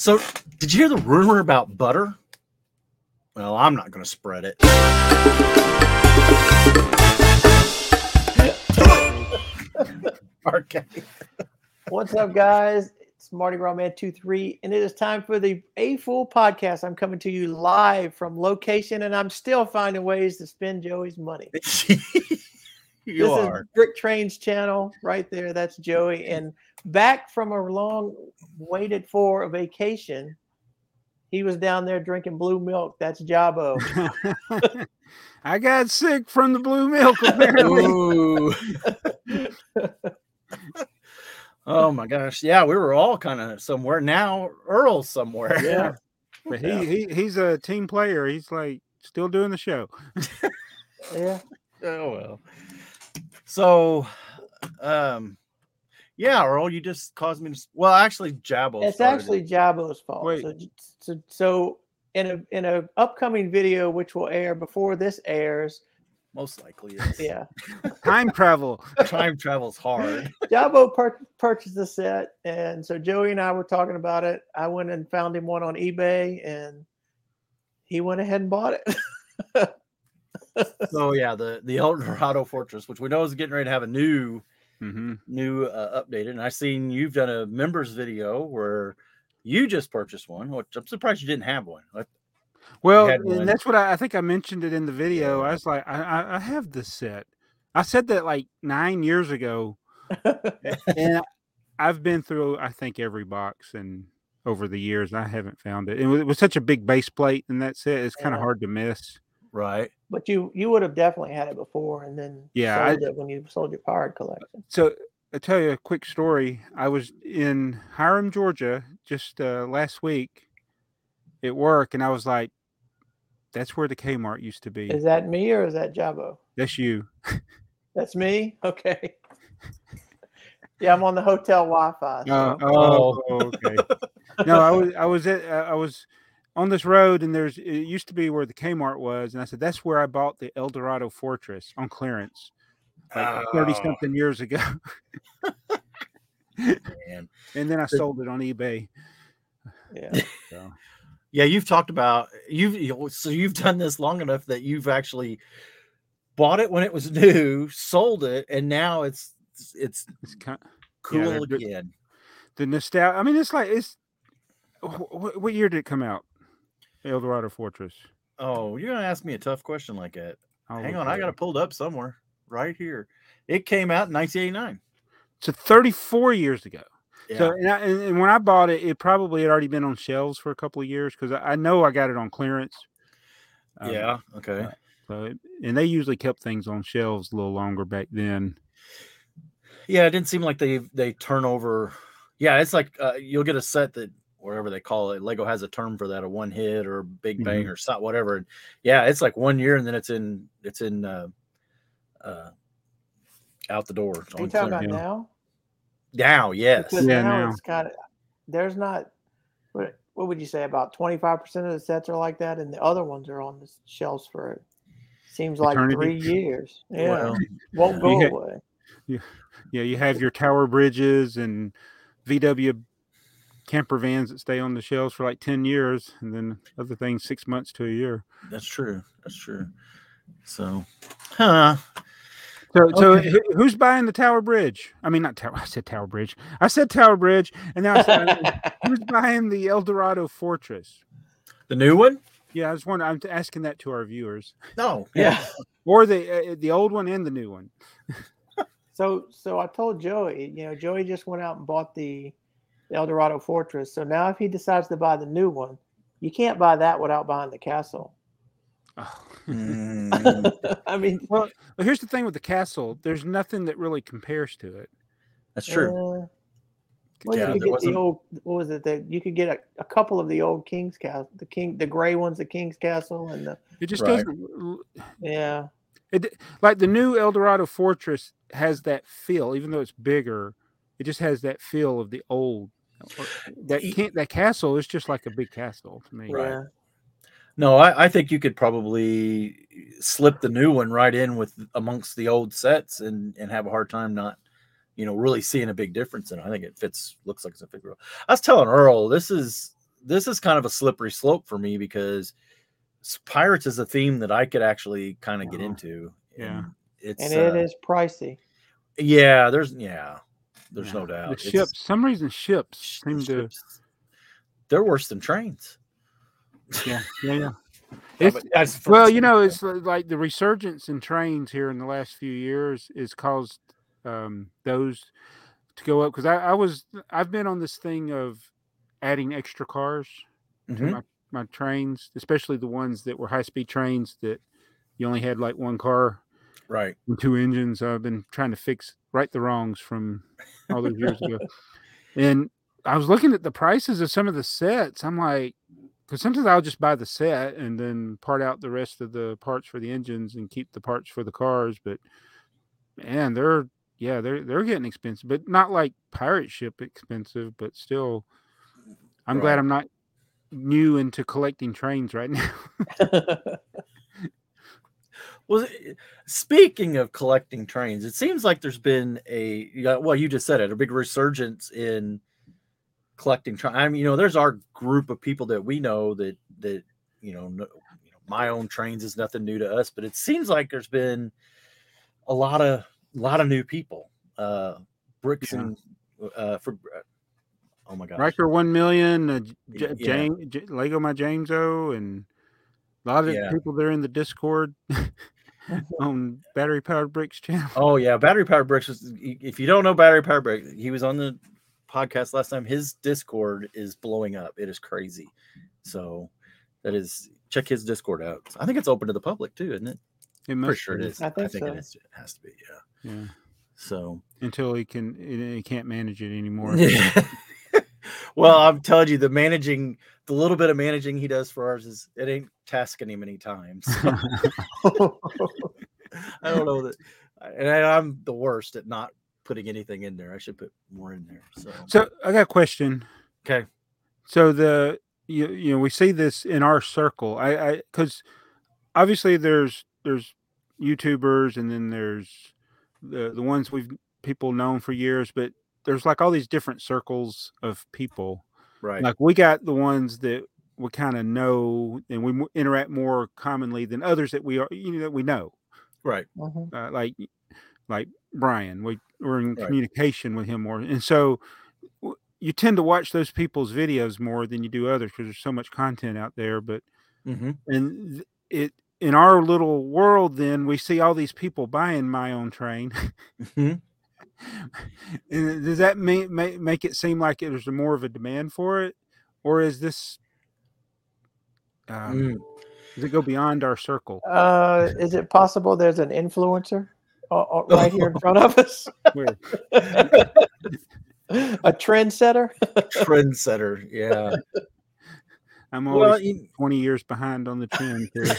So, did you hear the rumor about butter? Well, I'm not going to spread it. okay. What's up, guys? It's Marty Gras Man 23, and it is time for the A Fool podcast. I'm coming to you live from location, and I'm still finding ways to spend Joey's money. you this are. is Brick Train's channel right there. That's Joey. And back from a long waited for a vacation, he was down there drinking blue milk. That's Jabo. I got sick from the blue milk, apparently. Oh my gosh. Yeah, we were all kind of somewhere. Now Earl's somewhere. Yeah. but Yeah. he, he he's a team player. He's like still doing the show. Yeah. Oh well. So um yeah, Earl, you just caused me to well actually Jabo. It's actually it. Jabo's fault. Wait. So, so, so in a in a upcoming video which will air before this airs, most likely is. yeah, Time travel. Time travel's hard. Jabo pur- purchased the set, and so Joey and I were talking about it. I went and found him one on eBay, and he went ahead and bought it. So yeah, the the Eldorado Fortress, which we know is getting ready to have a new hmm new uh, updated, and I seen you've done a members video where you just purchased one, which I'm surprised you didn't have one. Like, Well, one. and that's what I, I think I mentioned it in the video. I was like, I, I, I have this set. I said that like nine years ago, and I've been through I think every box and over the years I haven't found it. And it was such a big base plate and that set. It's kind of hard to miss. Right? but you you would have definitely had it before, and then Yeah, I- it when you sold your card collection. So I'll tell you a quick story. I was in Hiram, Georgia, just uh, last week at work, and I was like, "That's where the Kmart used to be. Is that me or is that Jabo? That's you." That's me. Okay. Yeah, I'm on the hotel Wi-Fi. so- Uh, oh, okay. no, I was I was at uh, I was on this road, and there's it used to be where the Kmart was, and I said that's where I bought the Eldorado Fortress on clearance, like thirty Oh, something years ago, man. and then I sold it on eBay. yeah. So. Yeah, you've talked about you've so you've done this long enough that you've actually bought it when it was new, sold it, and now it's it's It's kind cool they're again. the nostalgia. I mean, it's like it's. What, what year did it come out? Eldorado Fortress. Oh, you're gonna ask me a tough question like that. I'll Hang on, I got it pulled up somewhere right here. It came out in 1989. So 34 years ago. Yeah. So and, I, and, and when I bought it, it probably had already been on shelves for a couple of years because I, I know I got it on clearance. Um, yeah. Okay. uh, So it, and they usually kept things on shelves a little longer back then. Yeah, it didn't seem like they they turn over. Yeah, it's like uh, you'll get a set that whatever they call it. Lego has a term for that, a one hit or a big bang or something, whatever. And yeah, it's like one year and then it's in it's in uh, uh, out the door. Are you talking about Yeah. now? now? Yes. Because Yeah, now, now. it's got there's not what what would you say about 25% of the sets are like that and the other ones are on the shelves for seems like Eternity. 3 years. Yeah. Well, won't go Yeah. away. Yeah, you have your tower bridges and VW camper vans that stay on the shelves for like 10 years and then other things six months to a year. that's true. That's true. So, huh? So, so Okay. who- who's buying the Tower Bridge? I mean, not Tower. I said Tower Bridge. I said Tower Bridge, and now I said who's buying the Eldorado Fortress? The new one? Yeah, I was wondering. I'm asking that to our viewers, No. yeah. or the uh, the old one and the new one. So so I told Joey, you know, Joey just went out and bought the Eldorado Fortress. So now if he decides to buy the new one, you can't buy that without buying the castle. Oh. Mm, I mean, well, here's the thing with the castle. There's nothing that really compares to it. that's true. uh, well, Yeah, you could get wasn't- the old. What was it? That you could get a, a couple of the old King's Castle, the King, the gray ones, the King's Castle, and the It just Right. doesn't. yeah. It like the new Eldorado Fortress has that feel, even though it's bigger. It just has that feel of the old. That can't that castle is just like a big castle to me. Right. Yeah. No, I, I think you could probably slip the new one right in with amongst the old sets and and have a hard time not, you know, really seeing a big difference in it. I think it fits. Looks like it's a big. I was telling Earl, this is this is kind of a slippery slope for me because pirates is a theme that I could actually kind of get into. Yeah. and it's and it uh, is pricey. yeah. There's yeah, there's no doubt. The It's- ships, some reason ships sh- seem to. ships, they're worse than trains. Yeah, yeah, yeah. Yeah, It's, but that's well, you know, it's like the resurgence in trains here in the last few years has caused um, those to go up because I, I was I've been on this thing of adding extra cars to Mhm. my, my trains, especially the ones that were high speed trains that you only had like one car right. two engines. I've been trying to fix right the wrongs from all those years ago. And I was looking at the prices of some of the sets. I'm like, because sometimes I'll just buy the set and then part out the rest of the parts for the engines and keep the parts for the cars. But man, they're yeah, they're they're getting expensive, but not like pirate ship expensive, but still. I'm Right. glad I'm not new into collecting trains right now. Well, speaking of collecting trains, it seems like there's been a well, you just said it, a big resurgence in collecting trains. I mean, you know, there's our group of people that we know that that you know, no, you know, my own trains is nothing new to us, but it seems like there's been a lot of a lot of new people. Uh bricks Yeah. and uh for oh my god. Riker one million, uh, J- Yeah. James, J- Lego my Jameso, and a lot of Yeah. people that are in the Discord on Battery Powered Bricks channel. Oh yeah, battery powered bricks. Was, if you don't know battery powered brick, he was on the podcast last time. His Discord is blowing up. It is crazy. So that is check his Discord out. I think it's open to the public too, isn't it? It Pretty must sure it be, is. I think it, so. is. it has to be. Yeah. Yeah, So until he can, he he can't manage it anymore. yeah. well, I'm telling you, the managing, the little bit of managing he does for ours is it ain't tasking him any times. I don't know that, and I, I'm the worst at not putting anything in there. I should put more in there. So so I got a question. okay. So the you you know we see this in our circle. I I because obviously there's there's YouTubers and then there's the the ones we've people known for years, but there's like all these different circles of people. Right. Like we got the ones that we kind of know and we interact more commonly than others that we are you know that we know. right. Mhm. Uh, like like Brian, we we're in Right. communication with him more, and so w- you tend to watch those people's videos more than you do others because there's so much content out there. But Mm-hmm. and th- it in our little world, then we see all these people buying my own train. Mhm. And does that make, make make it seem like there's more of a demand for it, or is this? Um, Mm. Does it go beyond our circle? Uh, is it possible there's an influencer uh, uh, right here in front of us? Where a trendsetter? Trendsetter. Yeah. I'm always well, you- 20 years behind on the trend here.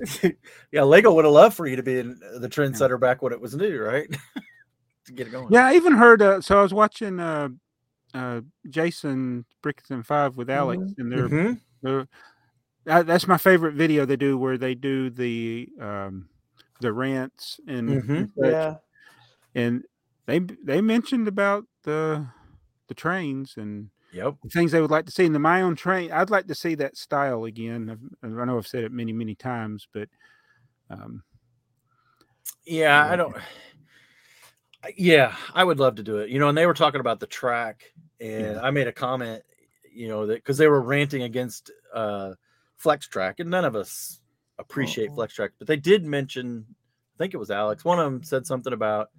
yeah, Lego would have loved for you to be in the trendsetter back when it was new, right? to get it going. Yeah, I even heard. Uh, so I was watching uh, uh, Jason Brickton Five with Alex, Mhm. and they're, Mhm. they're that, that's my favorite video they do where they do the um, the rants and Mhm. and, yeah. and they they mentioned about the the trains and Yep. the things they would like to see in the my own train. I'd like to see that style again. I've, I know I've said it many many times, but um, Yeah, I don't. Yeah, I would love to do it. You know, and they were talking about the track, and Yeah. I made a comment, you know, that because they were ranting against uh Flex Track, and none of us appreciate Mhm. Flex Track, but they did mention, I think it was Alex, one of them said something about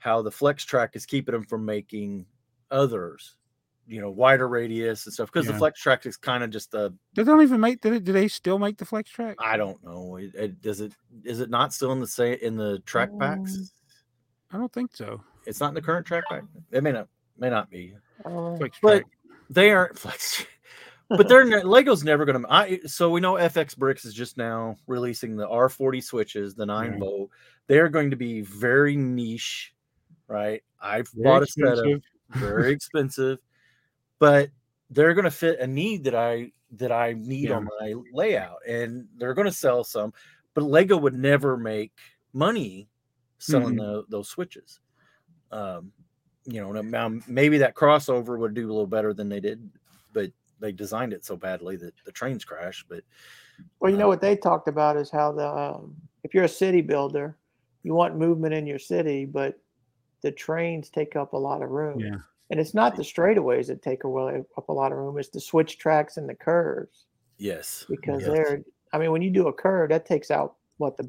how the Flex Track is keeping them from making others, you know, wider radius and stuff, because the Flex Track is kind of just a they don't even make. Do they, do they still make the flex track? I don't know. It, it, does it is it not still in the say in the track packs? Um, I don't think so. It's not in the current track pack. It may not may not be. I don't know. Flex But track. they aren't flex. but they're ne- Lego's never gonna. I so we know FX Bricks is just now releasing the R40 switches, the nine Yeah. volt. They're going to be very niche, right? I've Very bought a set of very expensive, but they're going to fit a need that I that I need on my layout, and they're going to sell some. But Lego would never make money selling Mhm. tho- those switches. Um, you know, now maybe that crossover would do a little better than they did, but they designed it so badly that the trains crash. But well, you know what they talked about is how the um, if you're a city builder, you want movement in your city, but the trains take up a lot of room. Yeah. And it's not the straightaways that take away up a lot of room; it's the switch tracks and the curves. yes, Because yes. they're, I mean, when you do a curve, that takes out what the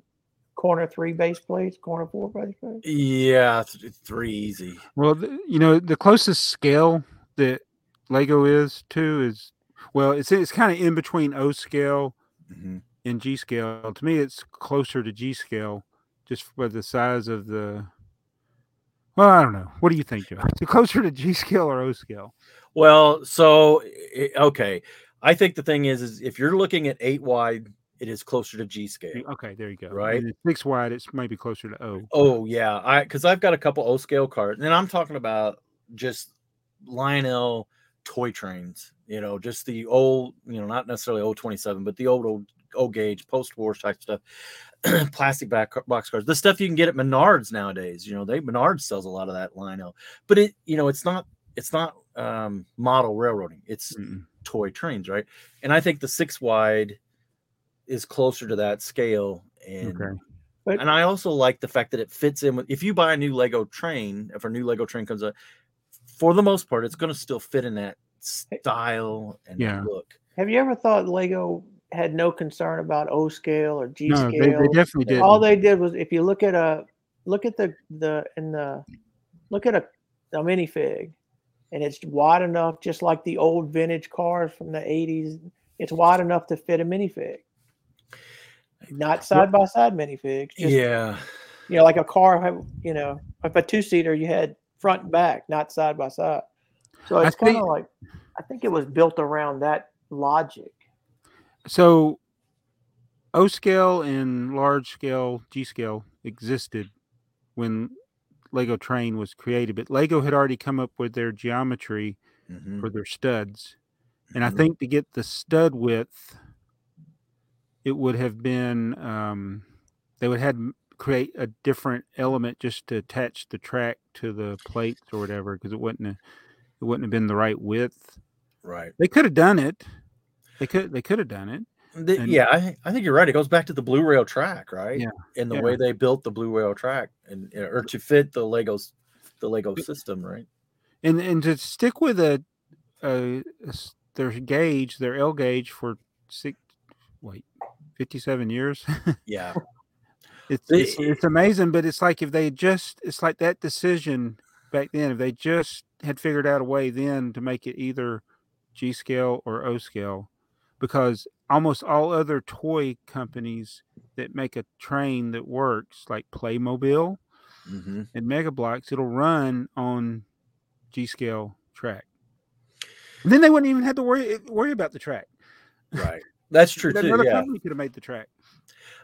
corner three base plates, corner four base plates. yeah, th- three easy. Well, you know, the closest scale that Lego is to is well, it's it's kind of in between O scale Mhm. and G scale. To me, it's closer to G scale, just for the size of the. Well, I don't know. What do you think, Joe? Is it closer to G scale or O scale? Well, so okay, I think the thing is, is if you're looking at eight wide, it is closer to G scale. Okay, there you go. Right. And six wide, it's maybe closer to O. Oh yeah, I because I've got a couple O scale cards, and I'm talking about just Lionel toy trains. You know, just the old, you know, not necessarily O twenty seven, but the old old O gauge post war type stuff, plastic back box cars, the stuff you can get at Menards nowadays. You know, they Menards sells a lot of that Lionel, but it, you know, it's not it's not um model railroading. It's Mm-mm. toy trains, right? And I think the six wide is closer to that scale. And Okay. But- and I also like the fact that it fits in with if you buy a new Lego train, if a new Lego train comes out, for the most part, it's going to still fit in that style and Yeah. look. Have you ever thought Lego had no concern about O scale or G No, scale? they, they definitely did. all they did was if you look at a look at the the in the look at a, a minifig and it's wide enough just like the old vintage cars from the 80s it's wide enough to fit a minifig not side by side minifigs just yeah, you know like a car have- you know if a two-seater you had front and back not side by side so it's kind of like i think it was built around that logic So, O scale and large scale G scale existed when Lego Train was created, but Lego had already come up with their geometry Mhm, for their studs. And I mhm. think to get the stud width, it would have been um, they would have had create a different element just to attach the track to the plates or whatever because it wouldn't have, it wouldn't have been the right width. right. They could have done it. They could they could have done it. The- And- yeah, I, I think you're right. It goes back to the blue rail track, right? Yeah, And the yeah. way they built the blue rail track, and or to fit the Legos, the Lego system, right? and and to stick with a, a, a their gauge, their L gauge for six, wait, fifty-seven years. Yeah, it's, The- it's it's amazing, but it's like if they just, it's like that decision back then. If they just had figured out a way then to make it either G scale or O scale, because almost all other toy companies that make a train that works, like Playmobil hmm and Mega Bloks, it'll run on G scale track. And then they wouldn't even have to worry worry about the track. right. That's true too. Another Yeah, company could have made the track.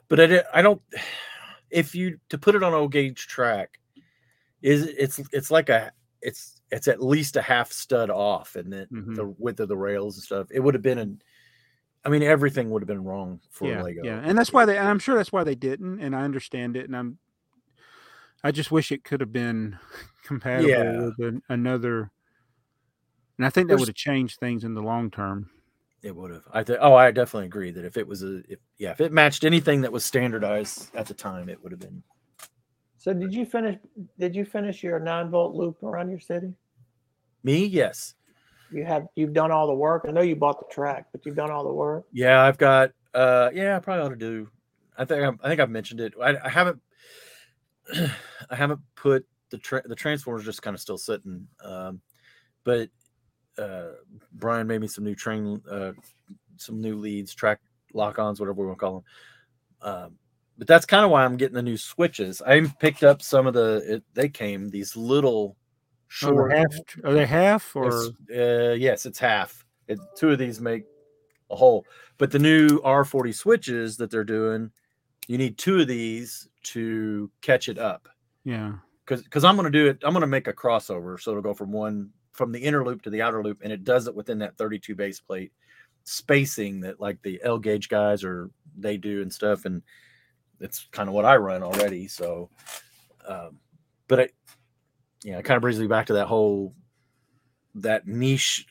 but I, I don't. If you to put it on O gauge track, is it's it's like a it's it's at least a half stud off, and then Mhm. the width of the rails and stuff. It would have been an. I mean, everything would have been wrong for yeah, Lego. yeah, and that's why they. And I'm sure that's why they didn't. And I understand it. And I'm. I just wish it could have been compatible Yeah. with an, another. And I think that would have changed things in the long term. It would have. I think. Oh, I definitely agree that if it was a, if, yeah, if it matched anything that was standardized at the time, it would have been. so did you finish did you finish your 9 volt loop around your city Me, yes, you have you've done all the work i know you bought the track but you've done all the work yeah. I've got. uh Yeah, I probably ought to do. I think I'm, I think I've mentioned it. I, I haven't. I haven't put the tra- the transformers just kind of still sitting. Um, but uh Brian made me some new train, uh some new leads, track lock-ons, whatever we want to call them. Um, but that's kind of why I'm getting the new switches. I picked up some of the. It, they came these little Oh, they're half, are they half or? Uh, yes, it's half. It, two of these make a whole. But the new R40 switches that they're doing, you need two of these to catch it up. Yeah. Because because I'm going to do it. I'm going to make a crossover, so it'll go from one from the inner loop to the outer loop, and it does it within that 32 base plate spacing that like the L gauge guys or they do and stuff. And it's kind of what I run already. So, um, but I, yeah, it kind of brings me back to that whole that niche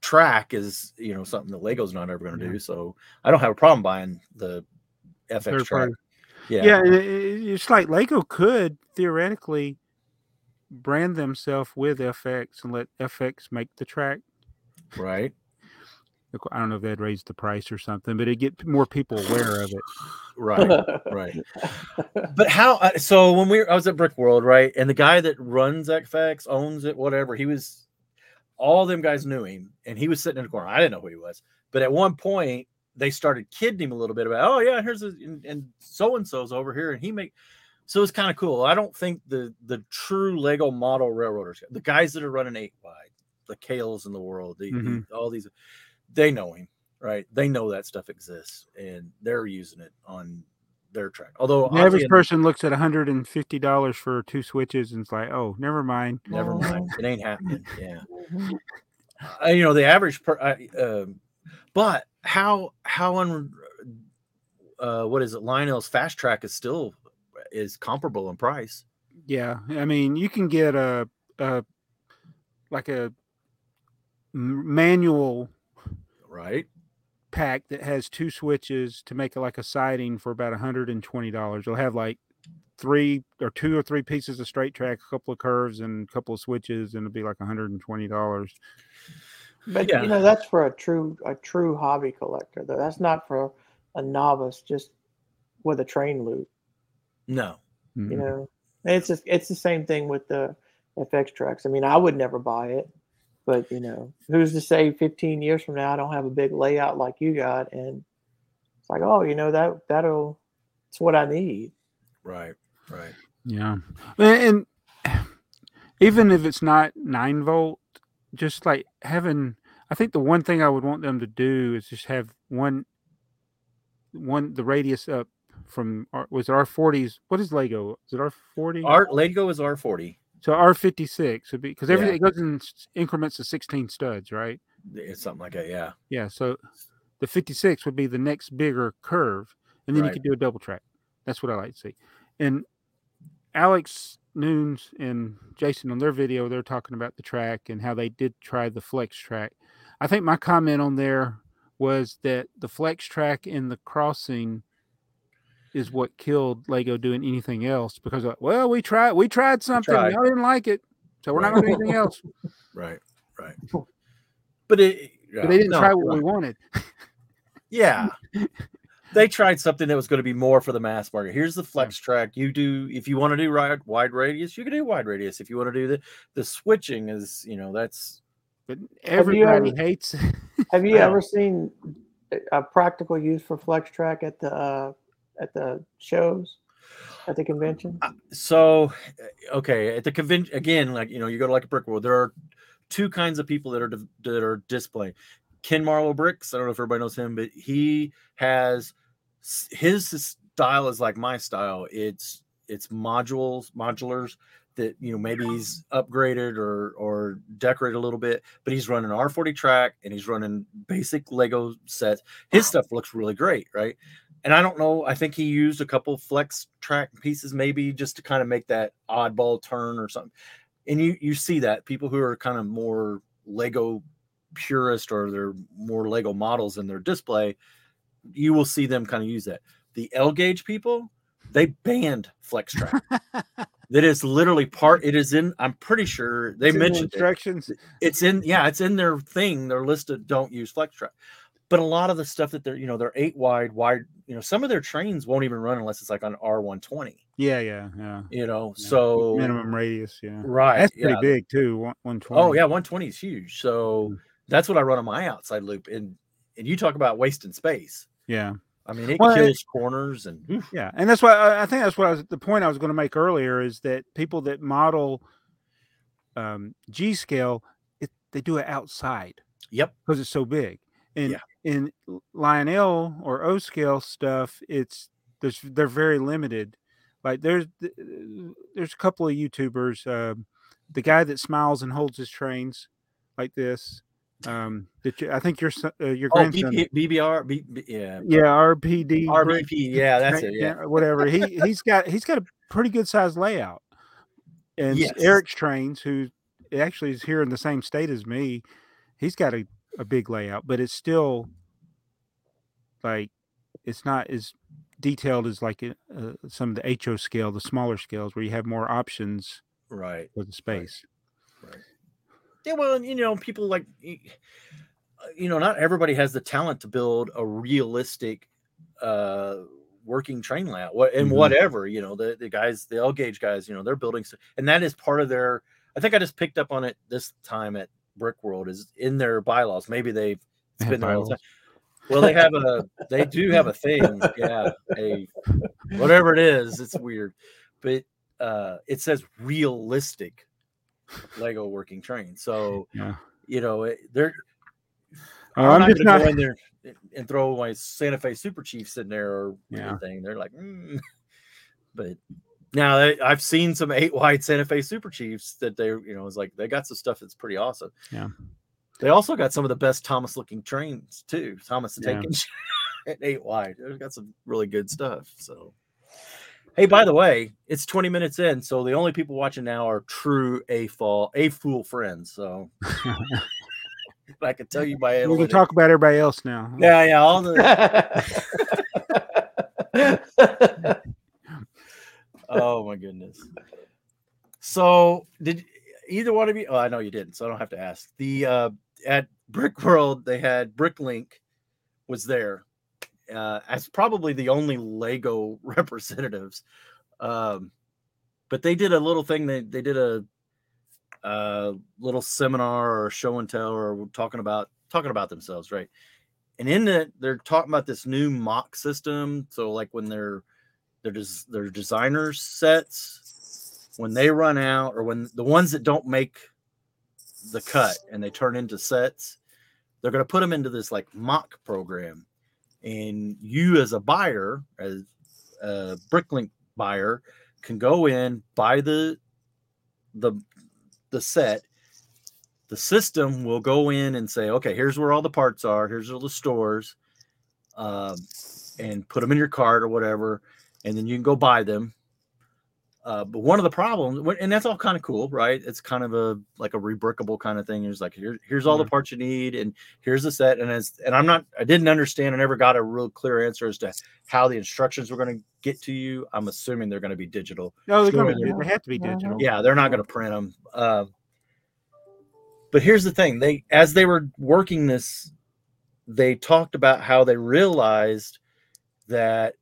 track is you know something that Lego's not ever going to Yeah. do. So I don't have a problem buying the FX Third track. party. Yeah, Yeah, and it- it- it's like Lego could theoretically brand themselves with FX and let FX make the track. right. Of cour- I don't know if they'd raise the price or something, but it get more people aware of it. Right, right. But how? uh, So when we, I was at Brick World, right, and the guy that runs FX owns it, whatever. He was, all them guys knew him, and he was sitting in the corner. I didn't know who he was, but at one point they started kidding him a little bit about, oh yeah, here's a, and so and so's over here, and he make. So it's kind of cool. I don't think the the true Lego model railroaders, the guys that are running eight wide, the Kales in the world, the, the- Mhm. all these, they know him, right? They know that stuff exists, and they're using it on their track. Although The oddly average enough- person looks at $150 for two switches and it's like, oh, never mind. Never Mhm. mind. It ain't happening. Yeah. Mhm. Uh, you know, the average per, I, um, but how, how, un, uh, what is it? Lionel's fast track is still is comparable in price. Yeah, I mean, you can get a, a like a manual Right. pack that has two switches to make it like a siding for about $120. It'll have like three or two or three pieces of straight track, a couple of curves, and a couple of switches, and it'll be like $120. But Yeah. you know that's for a true a true hobby collector though. That's not for a novice just with a train loop. No. You Mhm. know, it's just, it's the same thing with the FX tracks. I mean, I would never buy it, but you know, who's to say 15 years from now I don't have a big layout like you got, and it's like, oh, you know that that'll it's what I need. Right. Right. Yeah, and, and even if it's not nine volt, just like having, I think the one thing I would want them to do is just have one, one the radius up from R- was it R forties? What is Lego? Is it R forty? Our Lego is R forty. So R fifty six would be because everything it goes in increments of sixteen studs, right? It's something like that. Yeah. Yeah. So the fifty six would be the next bigger curve, and then Right. you could do a double track. That's what I like to see. And Alex Noons and Jason on their video, they're talking about the track and how they did try the flex track. I think my comment on there was that the flex track in the crossing is what killed Lego doing anything else because like, well, we tried we tried something, tried. y'all didn't like it, so we're not Right. going to do anything else. Right. Right. But it. But they didn't no, try you're what we wanted. Yeah. they tried something that was going to be more for the mass market. Here's the flex track. You do if you want to do wide wide radius, you can do wide radius. If you want to do the the switching is, you know, that's But you everybody ever- hates. Have you ever seen a- a practical use for flex track at the uh, at the shows at the convention? so uh, okay at the convention again like you know you go to like a brick world there are two kinds of people that are that are displaying ken marlowe bricks i don't know if everybody knows him but he has his style is like my style. It's it's modules modulars that you know maybe he's upgraded or or decorated a little bit but he's running r40 track and he's running basic lego sets. His stuff looks really great right and I don't know. I think he used a couple flex track pieces, maybe just to kind of make that oddball turn or something. And you you see that people who are kind of more Lego purist or they're more Lego models in their display, you will see them kind of use that. The L gauge people, they banned flex track. that is literally part. It is in. I'm pretty sure they It's in the mentioned it it's in yeah it's in their thing their list of don't use flex track but a lot of the stuff that they're you know they're eight wide wide you know some of their trains won't even run unless it's like on r120 Yeah, yeah, yeah. you know Yeah. so minimum radius. Yeah, right that's pretty yeah. big too. One one twenty. oh yeah 120 is huge so Mm. that's what i run on my outside loop and and you talk about wasting space yeah, i mean it Well, it- kills corners and oof, yeah. And that's why I, I think that's what I was the point I was going to make earlier is that people that model um, G scale, it, they do it outside yep because it's so big. And Yeah. In Lionel or O scale stuff, it's there's they're very limited. Like there's there's a couple of YouTubers. Um, the guy that smiles and holds his trains like this. Um, that you, I think your uh, your oh grandson. BP, bbr B, B- yeah yeah, RPD. rbp yeah that's it yeah whatever. He he's got he's got a pretty good size layout. And Yes. Eric's trains, who actually is here in the same state as me, he's got a, a big layout, but it's still like it's not as detailed as like uh, some of the HO scale, the smaller scales, where you have more options Right. for the space. Yeah, well, and, you know, people like, uh, you know, not everybody has the talent to build a realistic uh working train layout what and Mhm. whatever you know the the guys the l gauge guys you know they're building and that is part of their i think i just picked up on it this time at brick world is in their bylaws maybe they've it's been there all the time. well they have a they do have a thing yeah a whatever it is it's weird but uh it says realistic lego working train so Yeah. you know it, they're Oh, I'm, I'm not just not. go in there and throw my Santa Fe Super Chiefs in there or Yeah. anything. They're like, mm. but now I've seen some eight wide Santa Fe Super Chiefs that they, you know, it's like they got some stuff that's pretty awesome. Yeah. They also got some of the best Thomas looking trains too. Thomas the Yeah. At eight wide. They've got some really good stuff. So, hey, by the way, it's 20 minutes in, so the only people watching now are true a fall a fool friends. So I can tell you by we can talk about everybody else now. Yeah, yeah, all the oh my goodness. So did either one of you? Oh, I know you didn't, so I don't have to ask. The uh at Brick World, they had Bricklink was there uh as probably the only Lego representatives. Um but they did a little thing, they they did a uh little seminar or show and tell or talking about talking about themselves, right? and in it they're talking about this new MOC system so like when they're they're just their designers sets when they run out or when the ones that don't make the cut and they turn into sets they're going to put them into this like MOC program. And you as a buyer as a bricklink buyer can go in buy the the the set. The system will go in and say, okay, here's where all the parts are, here's all the stores, um, and put them in your cart or whatever, and then you can go buy them. Uh, but one of the problems, and that's all kind of cool, right? It's kind of a like a rebrickable kind of thing. It's like here, here's all the parts you need, and here's the set. And as and I'm not, I didn't understand. I never got a real clear answer as to how the instructions were going to get to you. I'm assuming they're going to be digital. No, they're gonna be, they have to be digital. Yeah, they're not going to print them. Uh, but here's the thing: they, as they were working this, they talked about how they realized that.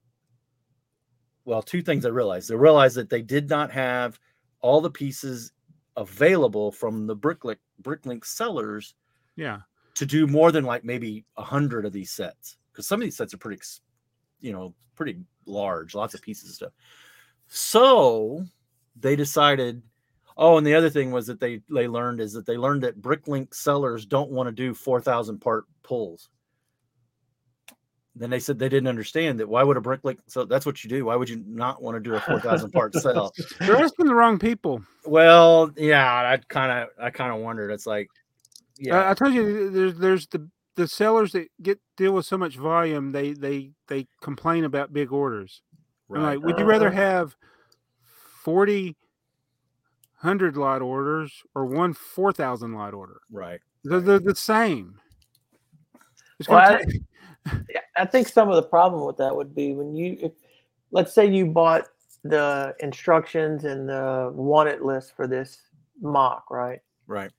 Well, two things they realized. They realized that they did not have all the pieces available from the Bricklink Bricklink sellers Yeah. to do more than like maybe a hundred of these sets because some of these sets are pretty, you know, pretty large, lots of pieces and stuff. So they decided. Oh, and the other thing was that they they learned is that they learned that Bricklink sellers don't want to do four thousand part pulls. Then they said they didn't understand that. Why would a brick like So that's what you do. Why would you not want to do a four thousand part sell? They're asking the wrong people. Well, yeah, I kind of I kind of wondered. It's like, Yeah. yeah, I told you there's there's the the sellers that get deal with so much volume, they they they complain about big orders. Right. like, would you rather have 40 hundred lot orders or one four thousand lot order? right. They're, they're the same. Well, I- take- Yeah, I think some of the problem with that would be when you, if, let's say you bought the instructions and the wanted list for this MOC, right? Right.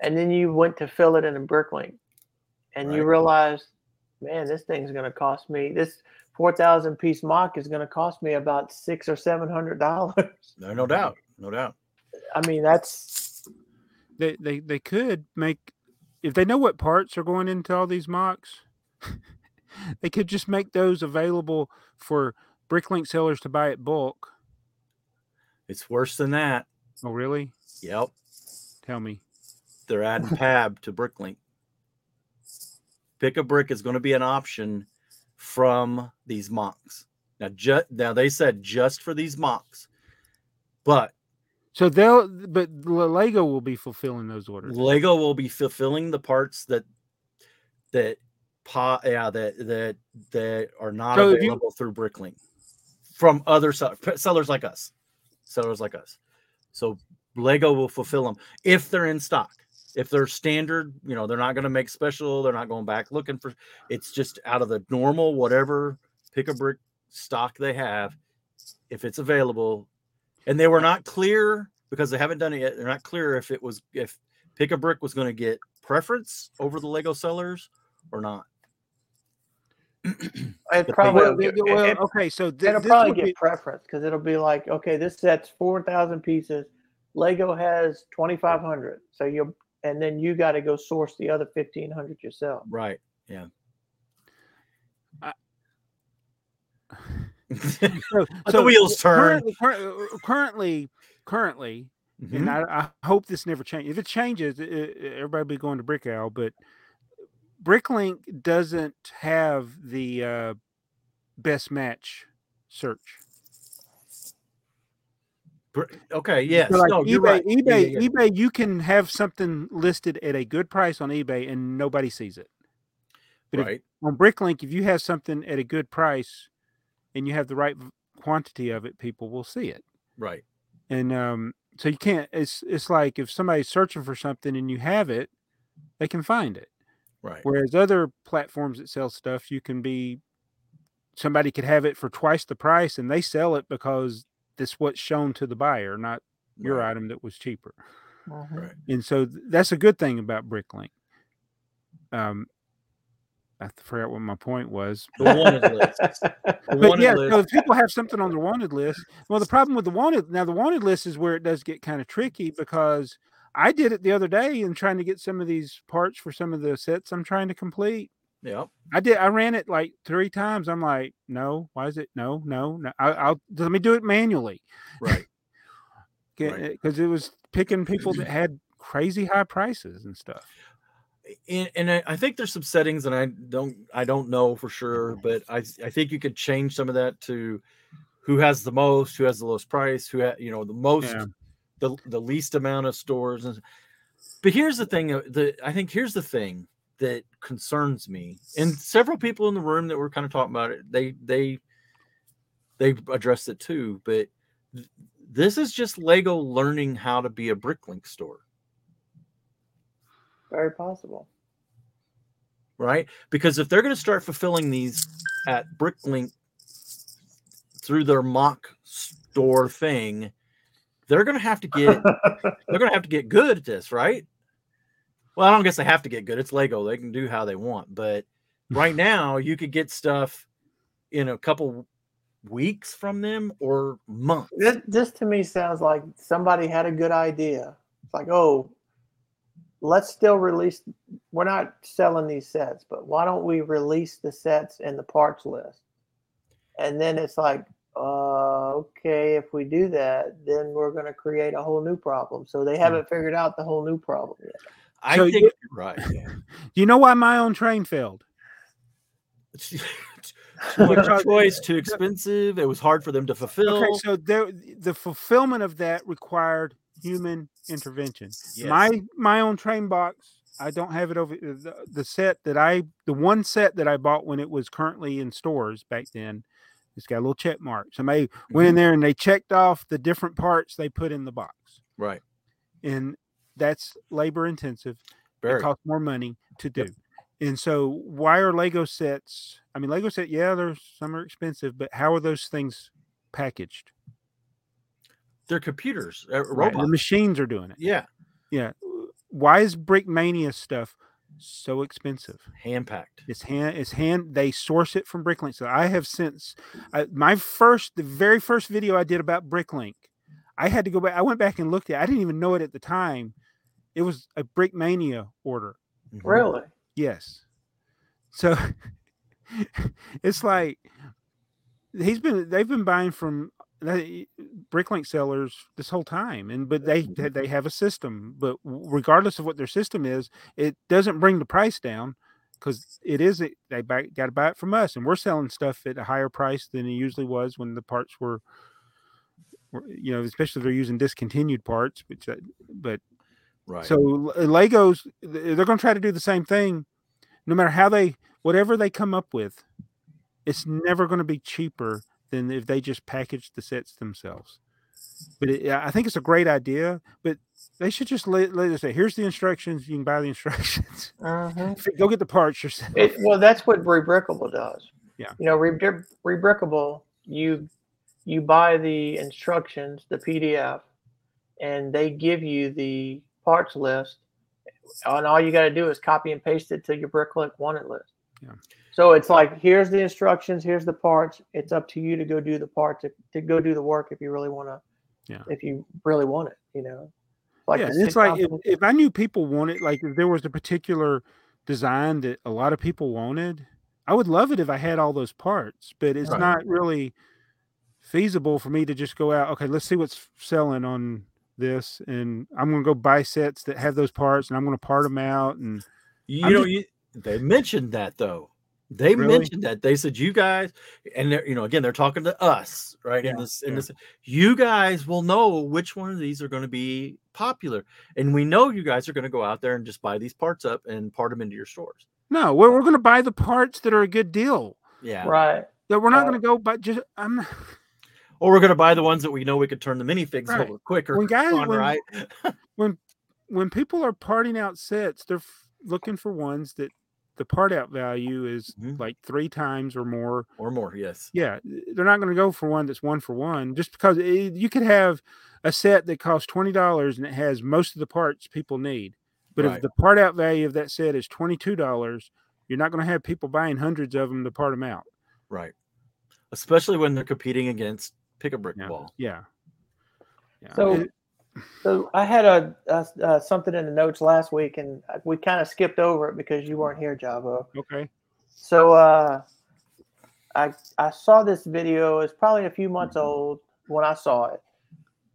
And then you went to fill it in a Bricklink, and you realize, man, this thing's going to cost me this four thousand piece MOC is going to cost me about six or seven hundred dollars. No, no doubt. No doubt. I mean, that's they, they they could make if they know what parts are going into all these MOCs, they could just make those available for Bricklink sellers to buy at bulk. It's worse than that. Oh, really? Yep. Tell me. They're adding PAB to Bricklink. Pick a brick is going to be an option from these MOCs. Now, ju- now they said just for these MOCs, but So they'll, but Lego will be fulfilling those orders. Lego will be fulfilling the parts that that pa yeah that that that are not So if you- available through Bricklink from other sell- sellers like us, sellers like us. So Lego will fulfill them if they're in stock. If they're standard, you know, they're not going to make special. They're not going back looking for. It's just out of the normal whatever pick a brick stock they have. If it's available, and they were not clear because they haven't done it yet. They're not clear if it was if pick a brick was going to get preference over the Lego sellers or not. It probably Well, it, well, it, okay, so th- it'll this probably would get be- preference because it'll be like, okay, this set's four thousand pieces. Lego has twenty five hundred, so you and then you got to go source the other fifteen hundred yourself. Right. Yeah. I- so, so, the wheels turn. Currently, cur- uh, currently, currently, Mhm. and I, I hope this never changes. If it changes, it, it- everybody be going to Brick Owl, but Bricklink doesn't have the uh, best match search. Okay. Yes. So like no, eBay, right. eBay, yeah, yeah. eBay, you can have something listed at a good price on eBay and nobody sees it. but if- right. On Bricklink, if you have something at a good price and you have the right quantity of it, people will see it. Right. and um so you can't it's it's like if somebody's searching for something and you have it they can find it Right. whereas other platforms that sell stuff you can be somebody could have it for twice the price and they sell it because this what's shown to the buyer not your item that was cheaper Mhm. Right. and so th- that's a good thing about bricklink um i forgot what my point was The wanted list. The but wanted yeah, list. so if people have something on their wanted list, well, the problem with the wanted now the wanted list is where it does get kind of tricky because I did it the other day in trying to get some of these parts for some of the sets I'm trying to complete. Yep. I did. I ran it like three times. I'm like, no, why is it no, no, no? I, I'll let me do it manually Right. because Right. it was picking people that had crazy high prices and stuff. and, and I- I think there's some settings, and I don't I don't know for sure, but I I think you could change some of that to who has the most, who has the lowest price, who ha, you know the most, Yeah. The the least amount of stores. And but here's the thing, uh, the I think here's the thing that concerns me, and several people in the room that were kind of talking about it, they they they addressed it too, but this is just Lego learning how to be a Bricklink store. Very possible. right? Because if they're going to start fulfilling these at Bricklink through their MOC store thing, they're going to have to get they're going to have to get good at this, right? Well, I don't guess they have to get good. It's Lego; they can do how they want. But right now, you could get stuff in a couple weeks from them or months. This, this to me sounds like somebody had a good idea. It's like, oh, let's still release. We're not selling these sets, but why don't we release the sets and the parts list? And then it's like, uh, okay, if we do that, then we're going to create a whole new problem. So they haven't figured out the whole new problem yet. I So think you- you're right. Yeah. Do you know why my own train failed? too much choice, too expensive. It was hard for them to fulfill. Okay, so there, the fulfillment of that required human intervention. Yes. My my own train box, I don't have it over the, the set that I the one set that I bought when it was currently in stores back then. It's got a little check mark. Somebody went in Mm-hmm. there and they checked off the different parts they put in the box, right. and that's labor intensive. Very. It costs more money to do. And so, why are Lego sets? I mean, Lego set, yeah, there's some are expensive, but how are those things packaged? They're computers, uh, Right, robots. The machines are doing it. yeah, Yeah. Why is Brickmania stuff so expensive? hand packed. It's hand. It's hand. They source it from Bricklink. So I have since I, my first, the very first video I did about Bricklink, I had to go back. I went back and looked at. It. I didn't even know it at the time. It was a Brickmania order. Mhm. Really? Yes. So it's like he's been they've been buying from they- Bricklink sellers this whole time, and but they they have a system. But regardless of what their system is, it doesn't bring the price down because it is it they got to buy it from us, and we're selling stuff at a higher price than it usually was when the parts were. were, You know, especially if they're using discontinued parts, which, uh, but Right. so Legos, they're going to try to do the same thing, no matter how they, whatever they come up with, it's never going to be cheaper than if they just package the sets themselves. But it, I think it's a great idea. But they should just let, let us say, here's the instructions. You can buy the instructions. Mhm. Go get the parts yourself. It, well, that's what Rebrickable does. Yeah. You know, Rebri- Rebrickable, you you buy the instructions, the PDF, and they give you the parts list, and all you got to do is copy and paste it to your Bricklink wanted list. Yeah. So it's like here's the instructions, here's the parts. It's up to you to go do the part to, to go do the work if you really want to. Yeah. If you really want it, you know. Like yeah, it's like if, if I knew people wanted, like if there was a particular design that a lot of people wanted, I would love it if I had all those parts. But it's Right. not really feasible for me to just go out. Okay, let's see what's selling on this, and I'm going to go buy sets that have those parts, and I'm going to part them out. And You I'm know, just- you, they mentioned that though. They Really? mentioned that. They said you guys, and they're you know again they're talking to us, right? In this, in yeah. this, you guys will know which one of these are going to be popular, and we know you guys are going to go out there and just buy these parts up and part them into your stores. no, we're, we're going to buy the parts that are a good deal. Yeah, Right. That we're not Uh, going to go, but just I'm. not- or we're going to buy the ones that we know we could turn the minifigs Right. over quicker. When guys- on, when- right? when people are parting out sets, they're f- looking for ones that the part out value is Mhm. like three times or more. or more. Yes. Yeah, they're not going to go for one that's one for one just because it, you could have a set that costs twenty dollars and it has most of the parts people need. But Right. if the part out value of that set is twenty two dollars, you're not going to have people buying hundreds of them to part them out. Right. Especially when they're competing against pick a brick Yeah. wall. Yeah. Yeah. So, It- so I had a, a, uh something in the notes last week, and we kind of skipped over it because you weren't here, Jabo. okay. So, uh, I I saw this video. It's probably a few months old when I saw it.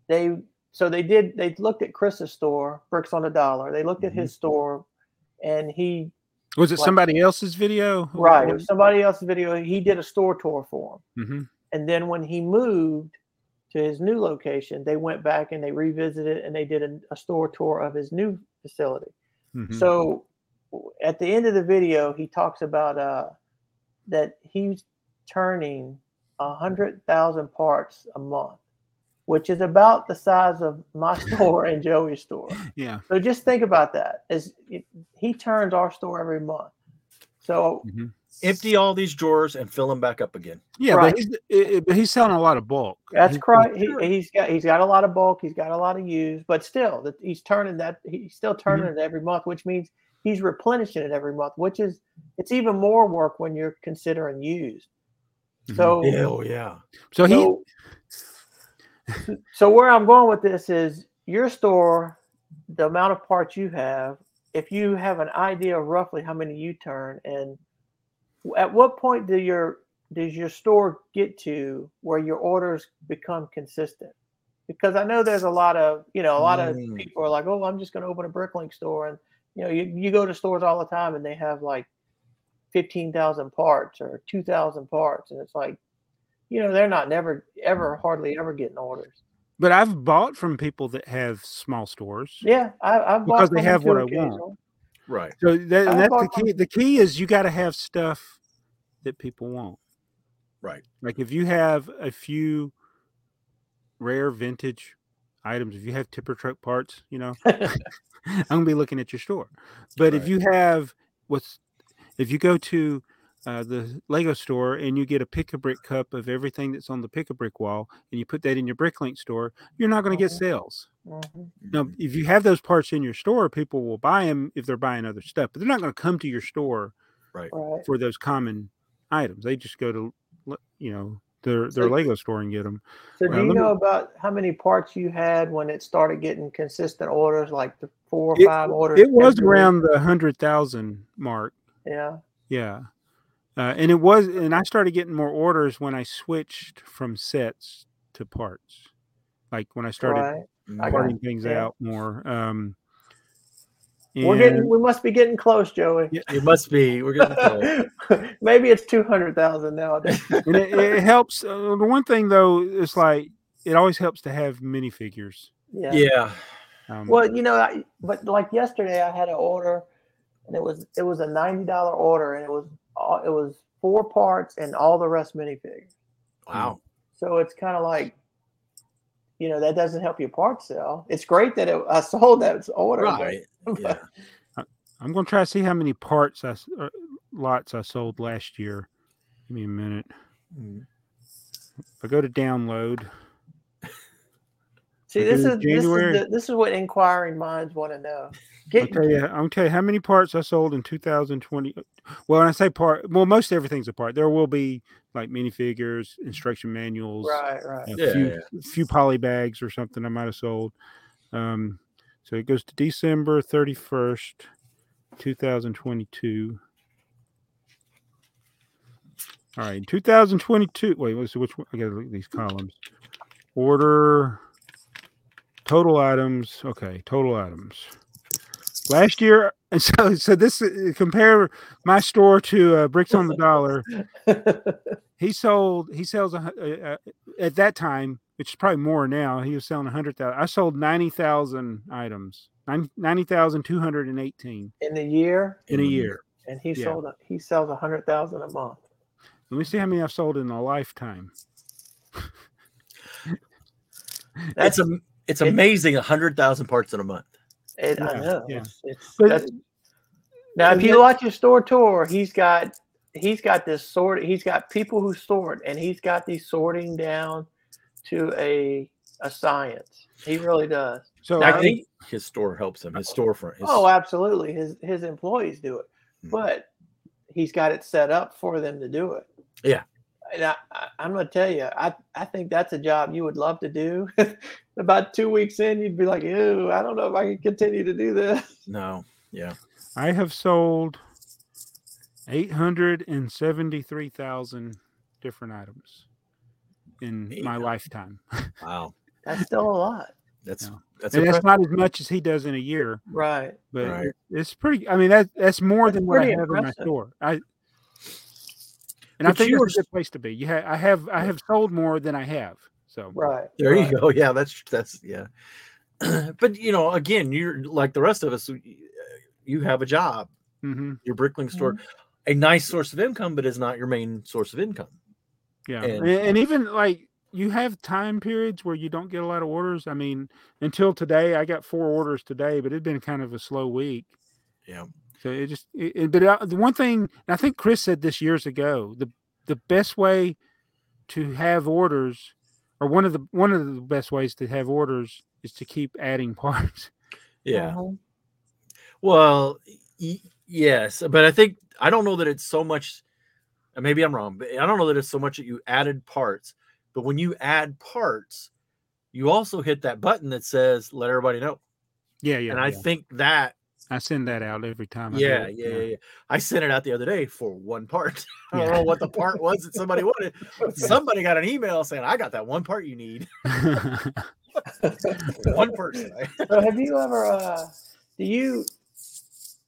They so they did they looked at Chris's store, Bricks on the Dollar. They looked at his store, and he Was it Like- somebody else's video? right it was somebody else's video. He did a store tour for him. hmm And then when he moved to his new location, they went back and they revisited and they did a, a store tour of his new facility. hmm So at the end of the video, he talks about uh, that he's turning a hundred thousand parts a month, which is about the size of my store and Joey's store. yeah. So just think about that. Is it, he turns our store every month. So hmm Empty all these drawers and fill them back up again. Yeah, Right. but he's it, it- but he's selling a lot of bulk. That's He- correct. He, he's got he's got a lot of bulk. He's got a lot of used, but still, that he's turning that he's still mm-hmm. turning it every month, which means he's replenishing it every month. Which is it's even more work when you're considering used. Mhm. So Yeah, oh yeah. So he so, so where I'm going with this is your store, the amount of parts you have. If you have an idea of roughly how many you turn, and at what point do your does your store get to where your orders become consistent? Because I know there's a lot of you know a lot of Mm. people are like, oh, I'm just going to open a Bricklink store, and you know you, you go to stores all the time and they have like fifteen thousand parts or two thousand parts, and it's like, you know, they're not never ever hardly ever getting orders. But I've bought from people that have small stores. Yeah, I, I've bought Because they have what I want. Occasionally. Right. So that, and that's the key. The key is you got to have stuff that people want. Right. Like if you have a few rare vintage items, if you have tipper truck parts, you know, I'm gonna be looking at your store. But if you have what's, if you go to uh, the Lego store and you get a pick a brick cup of everything that's on the pick a brick wall, and you put that in your Bricklink store, you're not going to get Mhm. sales. Mhm. Now, if you have those parts in your store, people will buy them if they're buying other stuff, but they're not going to come to your store Right. for those common items. They just go to, you know, their their So- Lego store and get them. So Well, do you let me- know about how many parts you had when it started getting consistent orders, like the four or It- five orders? It was every week? around the hundred thousand mark. Yeah. Yeah. Uh, and it was, and I started getting more orders when I switched from sets to parts. Like when I started Right. Parting it, things yeah. out more. Um, We're getting, we must be getting close, Joey. Yeah. It must be. We're getting close. Maybe it's two hundred thousand nowadays. and it, it helps. Uh, the one thing though, it's like it always helps to have minifigures. Yeah. yeah. Um, Well, you know, I, but like yesterday, I had an order, and it was it was a ninety dollar order, and it was all, it was four parts and all the rest minifigs. Wow. So it's kind of like, you know that doesn't help your part sell. It's great that it, I sold that order, but- Right. Yeah. I'm gonna try to see how many parts I s- uh, lots I sold last year. Give me a minute. Mm. If I go to download, See, this do is this is the, this is what inquiring minds want to know. I'll Get tell you. I'll tell you how many parts I sold in 2020. Well, when I say part, well, most everything's a part. There will be like minifigures, instruction manuals, right, right. a Yeah, few, few poly bags or something I might have sold. Um, so it goes to December 31st, 2022. All right, 2022. Wait, let's see which one. I gotta look at these columns. Order total items. Okay, total items. Last year, and so so this uh, compare my store to uh, Bricks on the Dollar he sold he sells a, hu- uh, uh, at that time which is probably more now he was selling a hundred thousand i sold 90000 items Nine- 90218 in a year, in a year and he Yeah. sold he sells a hundred thousand a month. let me see how many i've sold in a lifetime It's a, it's amazing. A hundred thousand parts in a month. It, I know. yeah. It's, it's, But- now, if you yet- watch his store tour, he's got he's got this sort. He's got people who sort, and he's got these sorting down to a a science. He really does. so Now, I I, think his store helps him. His storefront. His, Oh, absolutely. His his employees do it, Hmm. but he's got it set up for them to do it. Yeah. And I, I, I'm going to tell you, I, I think that's a job you would love to do. About two weeks in, you'd be like, ew, I don't know if I can continue to do this. no. Yeah. I have sold 873000 different items in my lifetime Wow. That's still a lot. That's Yeah. that's and that's not as much as he does in a year Right. but Right. it's pretty i mean that that's more That's than what i pretty have in my store i and i think you that's a good place to be you ha- i have i have sold more than i have so Right. There right. you go. Yeah, that's that's yeah. but you know, again, you're like the rest of us. You have a job. mhm, Your Bricklink store, a nice source of income, but is not your main source of income. yeah And- and, and even like you have time periods where you don't get a lot of orders i mean until today i got four orders today but it's been kind of a slow week Yeah. So it just, it, it- but uh, the one thing, I think Chris said this years ago, the the best way to have orders, or one of the one of the best ways to have orders, is to keep adding parts. Yeah. Mhm. Well, y- yes, but I think I don't know that it's so much. Maybe I'm wrong, but I don't know that it's so much that you added parts. But when you add parts, you also hit that button that says "Let everybody know." Yeah, yeah. and I yeah. think that, I send that out every time. Yeah, it, yeah, yeah, yeah. I sent it out the other day for one part. I don't Yeah. know what the part was that somebody wanted. but Somebody got an email saying, "I got that one part you need." one person. So have you ever uh do you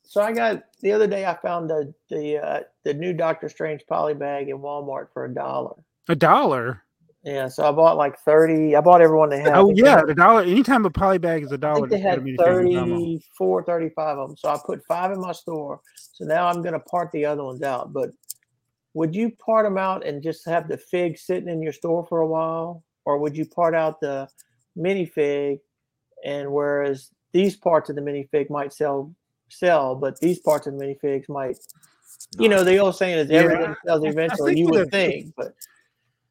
so I got the other day I found the the uh the new Doctor Strange poly bag in Walmart for a dollar. a dollar. Yeah, so I bought like 30. I bought everyone they had. Oh yeah, the dollar. Anytime a poly bag is a dollar, think they had be the same as normal. 34, 35 of them. So I put five in my store. So now I'm going to part the other ones out. But would you part them out and just have the fig sitting in your store for a while? Or would you part out the minifig and whereas these parts of the minifig might sell sell, but these parts of the minifigs might you know, the old saying is Yeah, everything sells I- I eventually. You would a- think, but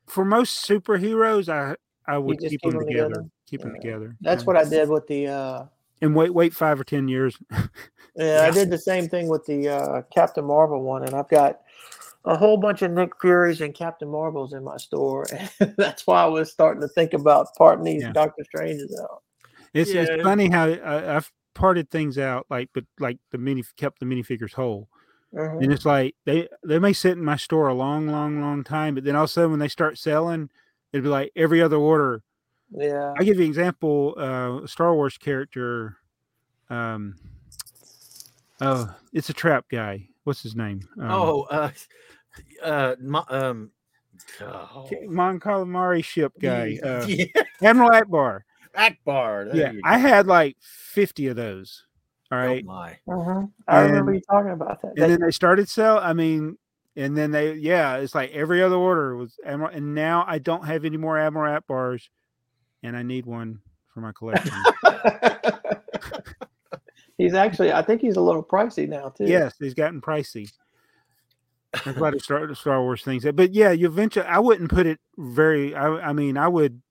For most superheroes, I I would just keep keep them 'em together. together? Keep them together. that's yeah. what I did with the uh And wait, wait five or ten years. Yeah, I did the same thing with the uh, Captain Marvel one, and I've got a whole bunch of Nick Furies and Captain Marvels in my store. That's why I was starting to think about parting these Yeah. Doctor Stranges out. It's Yeah. it's funny how I, I've parted things out, like but like the mini kept the minifigures whole, Mhm. and it's like they they may sit in my store a long, long, long time, but then all of a sudden when they start selling, it'd be like every other order. Yeah, I give you an example. Uh, a Star Wars character. Um. Oh, it's a trap guy. What's his name? Um, Oh, uh, uh, um, oh, Mon Calamari ship guy. Uh, yeah, Admiral Ackbar. Ackbar. Yeah, I had like fifty of those. All Oh right. my. Mhm. I remember you talking about that. and That- then they started sell. I mean, and then they, yeah, it's like every other order was Admiral, and now I don't have any more Admiral Ackbars, and I need one for my collection. he's actually, I think he's a little pricey now too. yes, he's gotten pricey. That's why the Star, Star Wars things. But yeah, you eventually. I wouldn't put it very. I, I mean, I would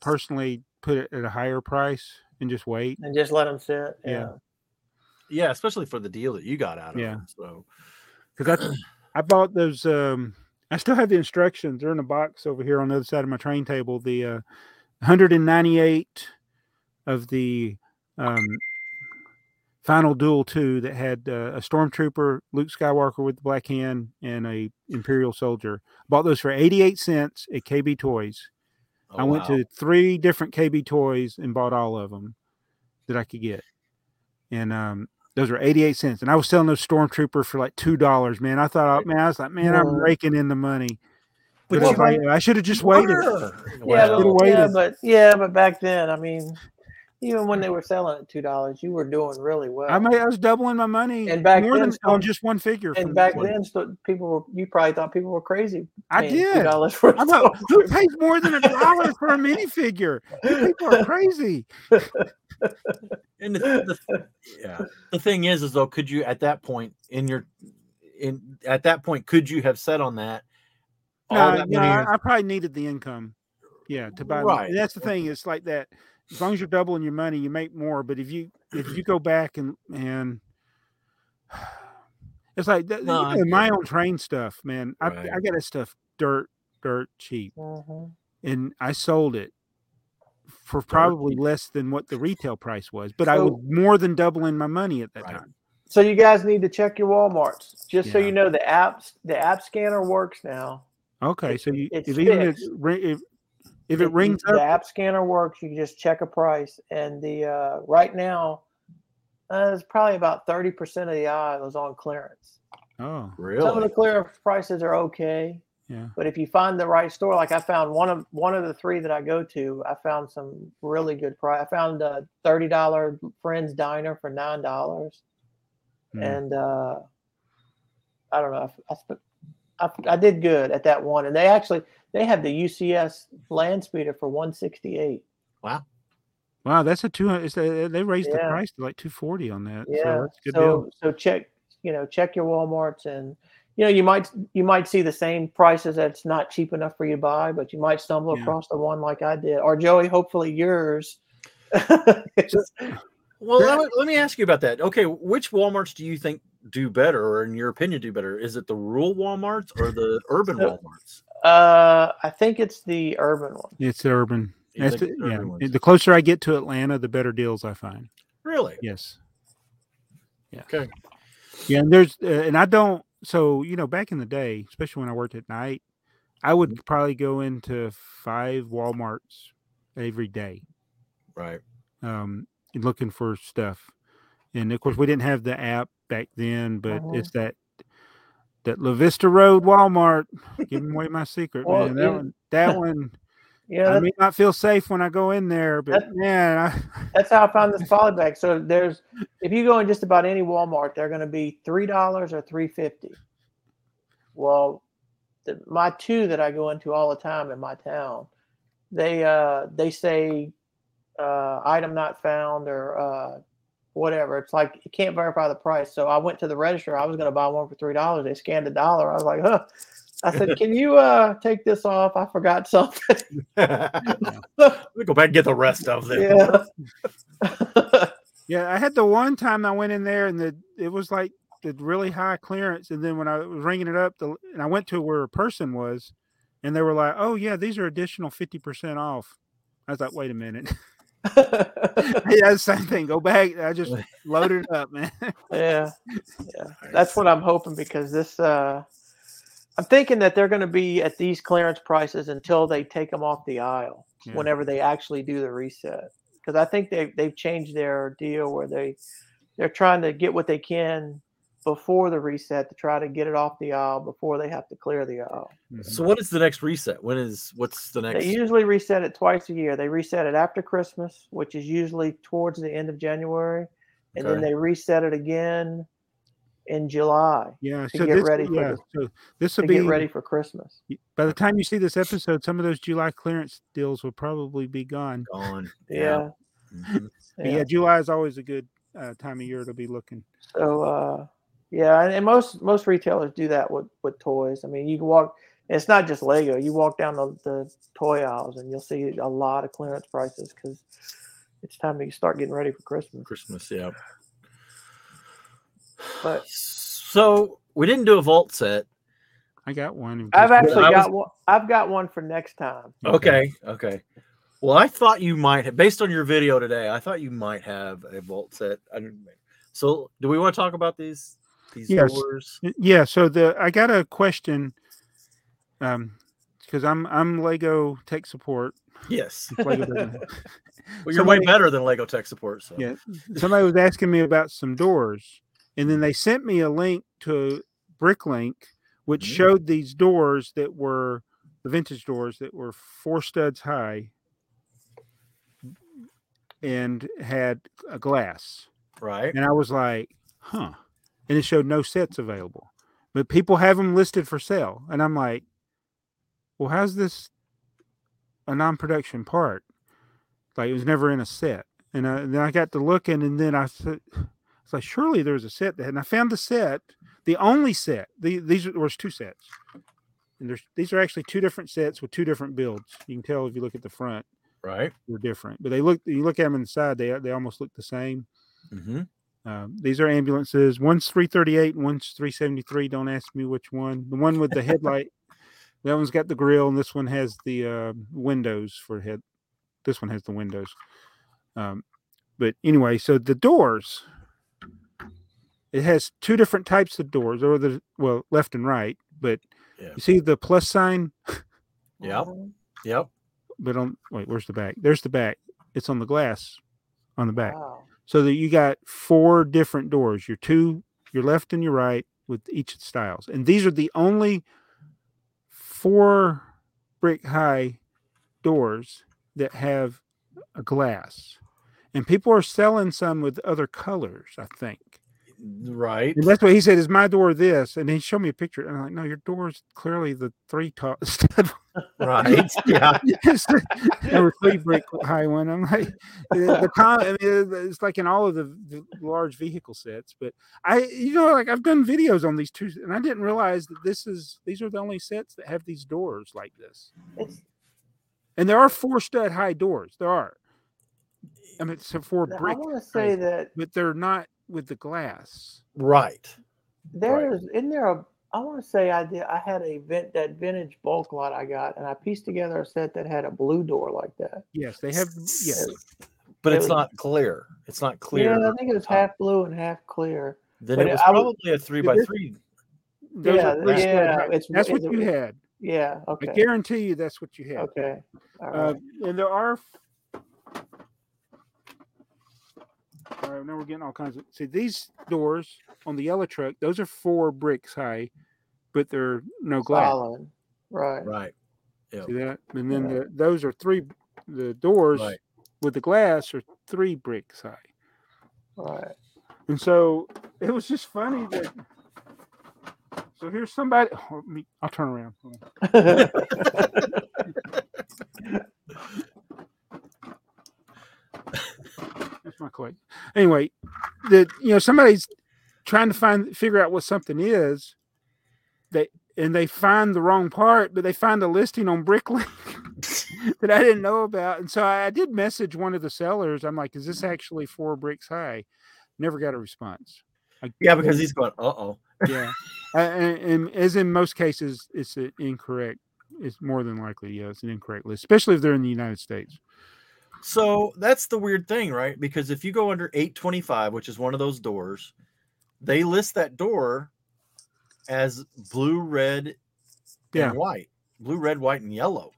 personally put it at a higher price and just wait. and just let them sit. Yeah. Yeah. Yeah, especially for the deal that you got out of Yeah. So because I I bought those. Um, I still have the instructions. They're in a box over here on the other side of my train table. The uh, 198 of the um, Final Duel 2 that had uh, a stormtrooper, Luke Skywalker with the black hand, and a Imperial soldier. Bought those for 88 cents at KB Toys. oh, I went wow. to three different KB Toys and bought all of them that I could get, and um, those were eighty eight cents. And I was selling those Stormtrooper for like two dollars. Man, I thought, oh, man, I was like, man, I'm raking in the money. But Well, it's like, I should have just waited. Yeah, Well, but, yeah, but yeah, but back then, I mean, even when they were selling at two dollars, you were doing really well. I made, I was doubling my money And back more then, than on just one figure. and back this then, sto- people were you probably thought people were crazy. I did. two dollars for. a I'm like, who pays more than a dollar for a minifigure? You people are crazy. And the, the, yeah, the thing is, is though, could you at that point in your in at that point could you have set on that? No, that no, I, I probably needed the income. Yeah, to buy. Right. Right. That's the thing. It's like that. As long as you're doubling your money, you make more. But if you if you go back and and it's like that, No, you know, my own train stuff, man. I Right. I got that stuff dirt dirt cheap, Mhm. and I sold it for probably less than what the retail price was. But I was more than doubling my money at that Right. time. So you guys need to check your WalMarts. Just so you know, the apps the app scanner works now. Okay, so you it's if even if, if if it If you- rings the up, app scanner works. You can just check a price, and the uh, right now, uh, it's probably about thirty percent of the aisle is on clearance. oh really? Some of really the clearance prices are okay, yeah, but if you find the right store, like I found one of one of the three that I go to, I found some really good price. I found a thirty dollar Friends Diner for nine dollars, Hmm. and uh, I don't know. I, I, sp- I, I did good at that one, and they actually they have the UCS land speeder for one sixty eight. Wow, Wow, that's a two hundred. They raised the price to like two forty on that. Yeah. so that's a good deal. So so check you know check your WalMarts and you know you might you might see the same prices that's not cheap enough for you to buy, but you might stumble Yeah. across the one like I did, or Joey, hopefully yours. well let me, let me ask you about that okay which walmarts do you think do better or in your opinion do better is it the rural walmarts or the urban So- walmarts uh, I think it's the urban one. It's urban. You That's think the, it's yeah. The closer I get to Atlanta, the better deals I find. really Yes. Yeah. okay Yeah, and there's uh, and I don't. So you know, back in the day, especially when I worked at night, I would Mm-hmm. probably go into five WalMarts every day, right um, looking for stuff. And of course, we didn't have the app back then, but Mhm. it's that that La Vista Road Walmart. Giving away my secret, Well, man. That yeah. one, that one. Yeah, I may not feel safe when I go in there, but That- man, I, that's how I found this poly bag. So there's if you go in just about any Walmart, they're going to be three dollars or three fifty. Well, the, my two that I go into all the time in my town, they uh they say uh item not found or uh whatever. It's like you can't verify the price. So I went to the register. I was going to buy one for three dollars. They scanned a dollar. I was like, huh. I said, "Can you uh take this off? I forgot something." let me go back and get the rest of them yeah. yeah, I had the one time I went in there and the it was like the really high clearance, and then when I was ringing it up, the, and I went to where a person was, and they were like, "Oh yeah, these are additional fifty percent off." I was like, "Wait a minute." yeah, same thing. Go back. I just loaded it up, man. yeah yeah that's what i'm hoping because this uh i'm thinking that they're going to be at these clearance prices until they take them off the aisle Yeah. whenever they actually do the reset because i think they, they've changed their deal where they they're trying to get what they can before the reset to try to get it off the aisle before they have to clear the aisle so what is the next reset when is what's the next they usually reset it twice a year they reset it after christmas which is usually towards the end of january and then they reset it again in July Yeah, to so get this, ready for yeah, the- so this to will be get ready for Christmas. by the time you see this episode, some of those July clearance deals will probably be gone. Gone. Yeah. Mhm. Yeah. yeah, July is always a good uh, time of year to be looking. So uh, yeah, and, and most most retailers do that with with toys. I mean, you can walk. It's not just Lego. You walk down the, the toy aisles and you'll see a lot of clearance prices because it's time to start getting ready for Christmas. Christmas, yeah. But So we didn't do a vault set. I got one. I've actually I got was- one. I've got one for next time. Okay, okay. Well, I thought you might have, based on your video today, I thought you might have a vault set. So, do we want to talk about these these Yes. doors? Yeah, so the I got a question um because I'm I'm Lego tech support. Yes. Lego Well, you're way better than Lego tech support. So, yeah. Somebody was asking me about some doors and then they sent me a link to Bricklink which Mhm. showed these doors that were the vintage doors that were four studs high and had a glass. right. And I was like, huh. And it showed no sets available. But people have them listed for sale. And I'm like, well, how's this a non production part? Like it was never in a set. And, I, and then I got to looking, and then I said, it's like, surely there's a set there. And I found the set, the only set. The, these were two sets. And there's these are actually two different sets with two different builds. You can tell if you look at the front, Right. they're different. But they look, you look at them inside, they they almost look the same. Mm-hmm. Um, these are ambulances. One's 338 one's 373. Don't ask me which one. The one with the headlight, that one's got the grill, and this one has the uh, windows for head. This one has the windows. Um, but anyway, so the doors, it has two different types of doors, or the well, left and right. But Yeah. you see the plus sign, Yep. Yep. but on wait, where's the back? There's the back. It's on the glass on the back. Wow. So that you got four different doors your two your left and your right with each styles. And these are the only four brick high doors that have a glass. And people are selling some with other colors i think Right. and that's what he said is my door this and he showed me a picture and i'm like no your door is clearly the three top stud Right. Yeah. there were three brick high one. I'm like, the, the com- I mean, it's like in all of the, the large vehicle sets. But I, you know, like I've done videos on these two, and I didn't realize that this is these are the only sets that have these doors like this. It's And there are four stud high doors. There are. I mean, so four brick. I brick, want to say that but they're not with the glass. Right. there's isn't there a I want to say I did I had a vent that vintage bulk lot I got and I pieced together a set that had a blue door like that. Yes, they have. Yes, But It it's was- not clear. It's not clear. Yeah, I think it was half blue and half clear. Then but it was I probably a three by this- three. those yeah, are three stud yeah, it's- that's what it's- you had. Yeah. I guarantee you, that's what you had. Okay. All Uh, and there are. All right, now we're getting all kinds of. See these doors on the yellow truck; those are four bricks high, but they're no glass. Solid. Right. Right. See that? And then Yeah. the, those are three. The doors Right. with the glass are three bricks high, Right. and so it was just funny that. So here's somebody. oh, me- I'll turn around. Hold on. That's my clay. Anyway, the you know somebody's trying to find figure out what something is. They and they find the wrong part, but they find a listing on Bricklink that I didn't know about, and so I, did message one of the sellers. I'm like, "Is this actually four bricks high?" Never got a response. I, Yeah, because he's going, uh oh. yeah, and, and as in most cases, it's an incorrect. It's more than likely, yeah, it's an incorrect list, especially if they're in the United States. So that's the weird thing, right? Because if you go under 825, which is one of those doors, they list that door as blue, red, Yeah. and white. Blue, red, white, and yellow.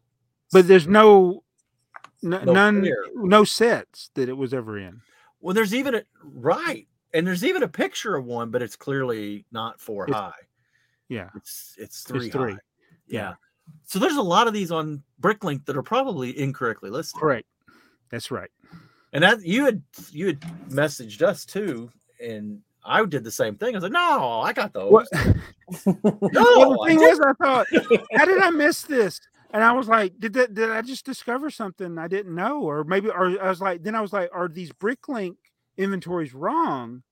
but there's no, n- No none clear. no sets that it was ever in Well, there's even a right, and there's even a picture of one, but it's clearly not four It's- high. yeah It's it's three. three. high. Yeah. So there's a lot of these on Bricklink that are probably incorrectly listed. correct that's right And that you had you had messaged us too, and I did the same thing. I was like, no, I got those. What? No, well, the thing was, I thought, how did I miss this? And I was like, did that? Did I just discover something I didn't know? Or maybe, or I was like, then I was like, are these BrickLink inventories wrong?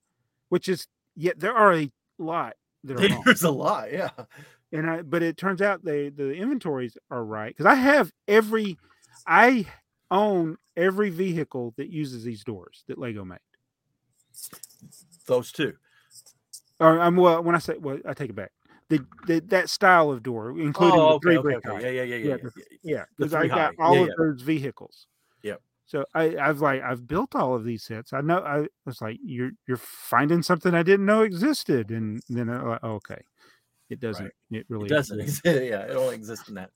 Which is, yet there are a lot that are wrong. There's a lot, yeah. and I but it turns out they the inventories are right because I have every I own every vehicle that uses these doors that Lego made. Those two. Or I'm well when I say well I take it back. The, the that style of door, including Oh, the three okay, brick okay. Yeah, yeah, yeah, yeah. Yeah, yeah, Yeah, because I got high. all Yeah, of yeah. those vehicles. Yep. So I, I've like I've built all of these sets. I know I was like you're you're finding something I didn't know existed, and then I, like, oh, okay, it doesn't. It really It doesn't exist. Yeah, it only exists in that.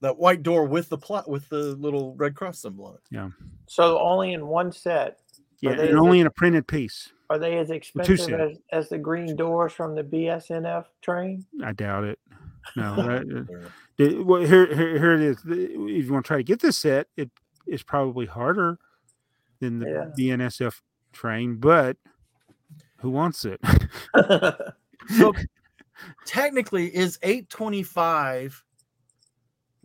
That white door with the plot with the little red cross symbol on it. Yeah. So only in one set. Yeah, and only in a printed piece. Are they as expensive as, as the green doors from the BNSF train? I doubt it. No, that- uh, Or- the- well, here, here, here it is. The- If you want to try to get this set, it is probably harder than the Yeah. BNSF train, but who wants it? So technically, is 825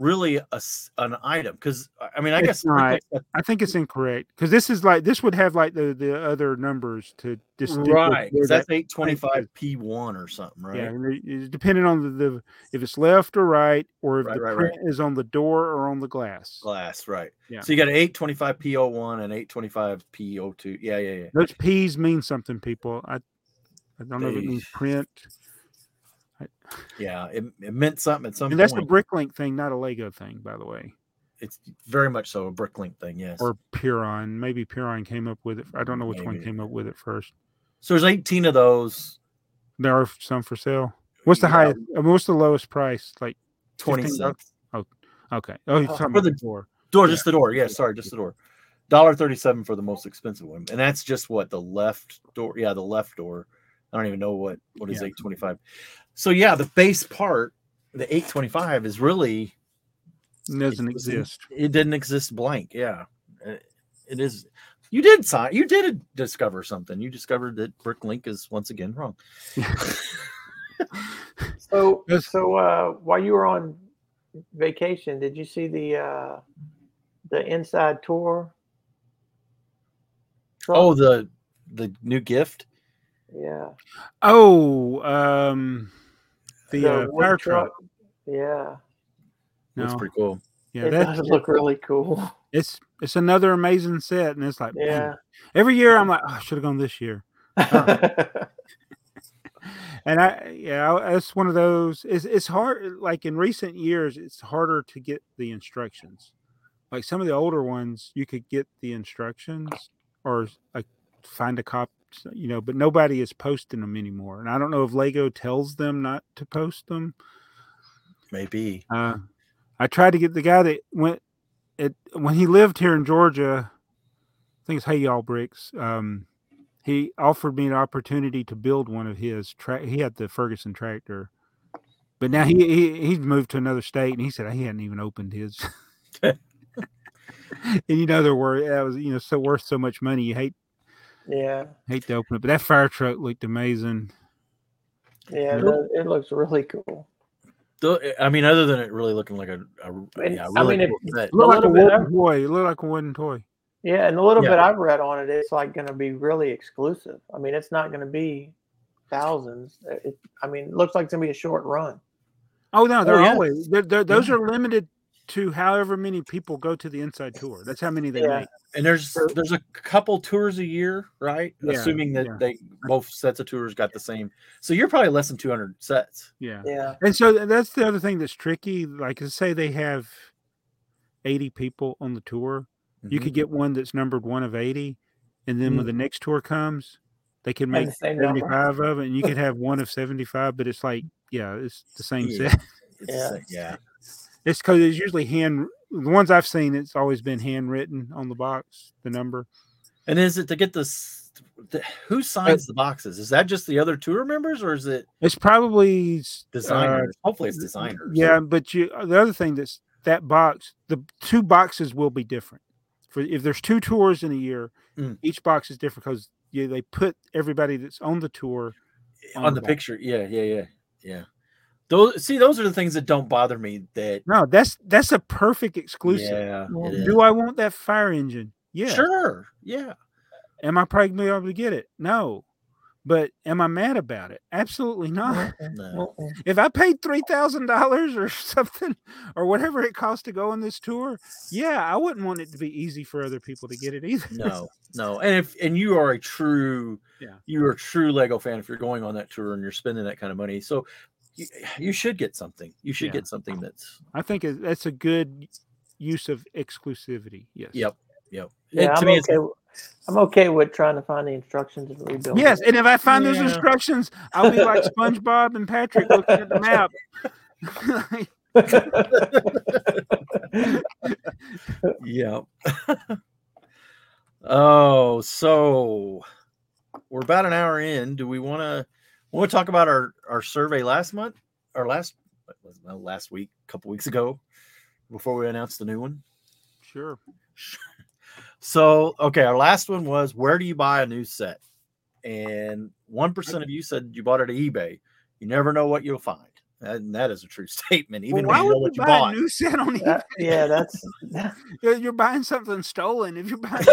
really a, an item? Because uh, I mean, I It's guess not. I think it's incorrect because this is like this would have like the the other numbers to distinguish right. where 'cause that's 825 P1 or something, right? Yeah, and it- it's depending on the, the if it's left or right, or if Right, the right, right. print is on the door or on the glass. Glass, right? Yeah. So you got an 825 P01 and 825 P02. Yeah, yeah, yeah. Those P's mean something, people. I I don't know if it means print. Yeah, it, it meant something at some And that's the point. BrickLink thing, not a Lego thing, by the way. it's very much so a bricklink thing. Yes. Or Peeron. Maybe Peeron came up with it. I don't know which one came up with it first. so there's 18 of those. There are some for sale. What's the Yeah, highest? I mean, what's the lowest price? Like 20 $15? okay. Oh, you're Oh, talking for the- the door. Door, Yeah. just the door. Yeah, sorry, just the door. Dollar thirty-seven for the most expensive one, and that's just what the left door. Yeah, the left door. I don't even know what what is Yeah. eight twenty-five. So yeah, the base part, the eight twenty-five, is really It doesn't it exist. It didn't exist blank. Yeah, Uh, it is. You did sign. You did discover something. You discovered that Brick Link is once again wrong. So, so uh, while you were on vacation, did you see the uh, the inside tour? Truck? oh, the the new gift. yeah, Oh, um, the, uh, fire truck. Yeah, That's pretty cool. yeah, it that, does look really cool. it's it's another amazing set, and it's like man, Yeah, every year I'm like, oh, I should have gone this year. And I, yeah, I- it's one of those. It's it's hard. Like in recent years, it's harder to get the instructions. Like some of the older ones, you could get the instructions or like find a cop, you know, but nobody is posting them anymore. And I don't know if Lego tells them not to post them. Maybe. Uh, I tried to get the guy that went it when he lived here in Georgia. I think it's Hey Y'all Bricks. Um, he offered me an opportunity to build one of his. He had the Ferguson tractor, but now he, he he's moved to another state, and he said he hadn't even opened his. and you know they're worth that was you know so worth so much money. You hate yeah, hate to open it, but that fire truck looked amazing. yeah. It, Nope. it looks really cool. Though, I mean, other than it really looking like a, a And, yeah, I mean, cool if- set. It looked like a little bit wooden toy. It looked like a wooden toy. Yeah, and the little Yeah. bit I've read on it, it's like going to be really exclusive. I mean, it's not going to be thousands. It, I mean, it looks like it's going to be a short run. Oh no, they're oh, yeah. always they're, they're, those are limited to however many people go to the inside tour. That's how many they Yeah. make. And there's there's a couple tours a year, right? Yeah, Assuming that yeah. they both sets of tours got the same. So you're probably less than 200 sets. Yeah. Yeah, And so that's the other thing that's tricky. Like let's say they have 80 people on the tour. You Mhm. could get one that's numbered one of 80. And then when the next tour comes, they can make the same number. 75 of it. And you could have one of 75, but it's like, yeah, it's the same Yeah. set. It's Yeah. the same- yeah. It's because it's usually hand, the ones I've seen, it's always been handwritten on the box, the number. And is it to get this? The, who signs the boxes? Is that just the other tour members, or is it It's probably uh, designers? Hopefully, it's designers. Yeah, but you uh, the other thing that's that box, the two boxes will be different. For if there's two tours in a year, Mm. each box is different because yeah, they put everybody that's on the tour on, on the the picture. Yeah, yeah, yeah, yeah. Those see, those are the things that don't bother me. That No, that's that's a perfect exclusive. yeah, Well. Do I want that fire engine? Yeah. sure, yeah, Am I probably gonna be able to get it? No. But am I mad about it? Absolutely not. no. Mm-mm. If I paid three thousand dollars or something, or whatever it costs to go on this tour, yeah, I wouldn't want it to be easy for other people to get it either. no, no. And if and you are a true, Yeah. you are a true Lego fan if you're going on that tour and you're spending that kind of money. So you, you should get something. You should Yeah. get something that's I think that's a good use of exclusivity. Yes. yep, yep. Yeah, And to I'm me, it's okay. w- I'm okay with trying to find the instructions and rebuild. Yes, it. and if I find those instructions, I'll be like SpongeBob and Patrick looking at the map. yeah. oh, so we're about an hour in. Do we want to want to talk about our our survey last month or last well, last week, a couple weeks ago, before we announced the new one? sure. So, okay, our last one was where do you buy a new set? And 1% of you said you bought it at eBay. You never know what you'll find. And that is a true statement, even Well, why when you know would what you you buy bought. a new set on eBay? That- yeah, that's. You're- You're buying something stolen. If you're buying,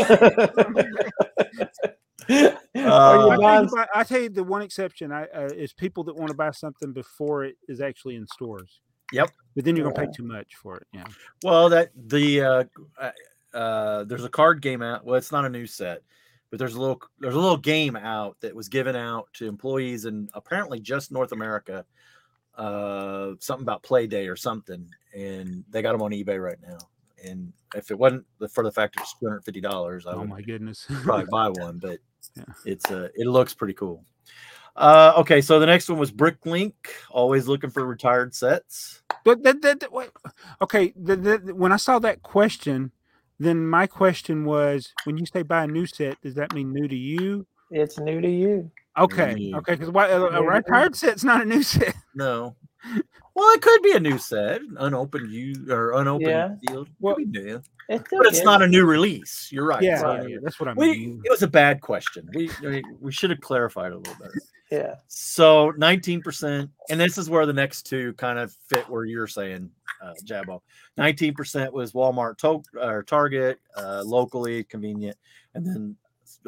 Uh, I, tell buying- you, I tell you, the one exception I, uh, is people that want to buy something before it is actually in stores. Yep. But then you're gonna pay too much for it. Yeah. Well, that the uh, uh, uh, there's a card game out. Well, it's not a new set, but there's a little there's a little game out that was given out to employees in apparently just North America. Uh, something about Play Day or something, and they got them on eBay right now. And if it wasn't for the fact it's two hundred fifty dollars, I Oh would my goodness. probably buy one. But Yeah. it's uh, it looks pretty cool. Uh, okay, so the next one was Bricklink. Always looking for retired sets. But that, that, that- wait, okay. The, the, when I saw that question, then my question was, when you say buy a new set, does that mean new to you? it's new to you. Okay, you. okay. Because why a, a New to retired set's not a new set. No. Well, it could be a new set, unopened you or unopened Yeah. deal. Could Well, be new, It's but it's okay. not a new release. You're right. Yeah, it's not yeah, new- that's what I We, mean. it was a bad question. We we, we should have clarified a little better. Yeah. So 19%, and this is where the next two kind of fit where you're saying, uh, Jabo. 19% was Walmart, to, or Target, uh, locally convenient, and then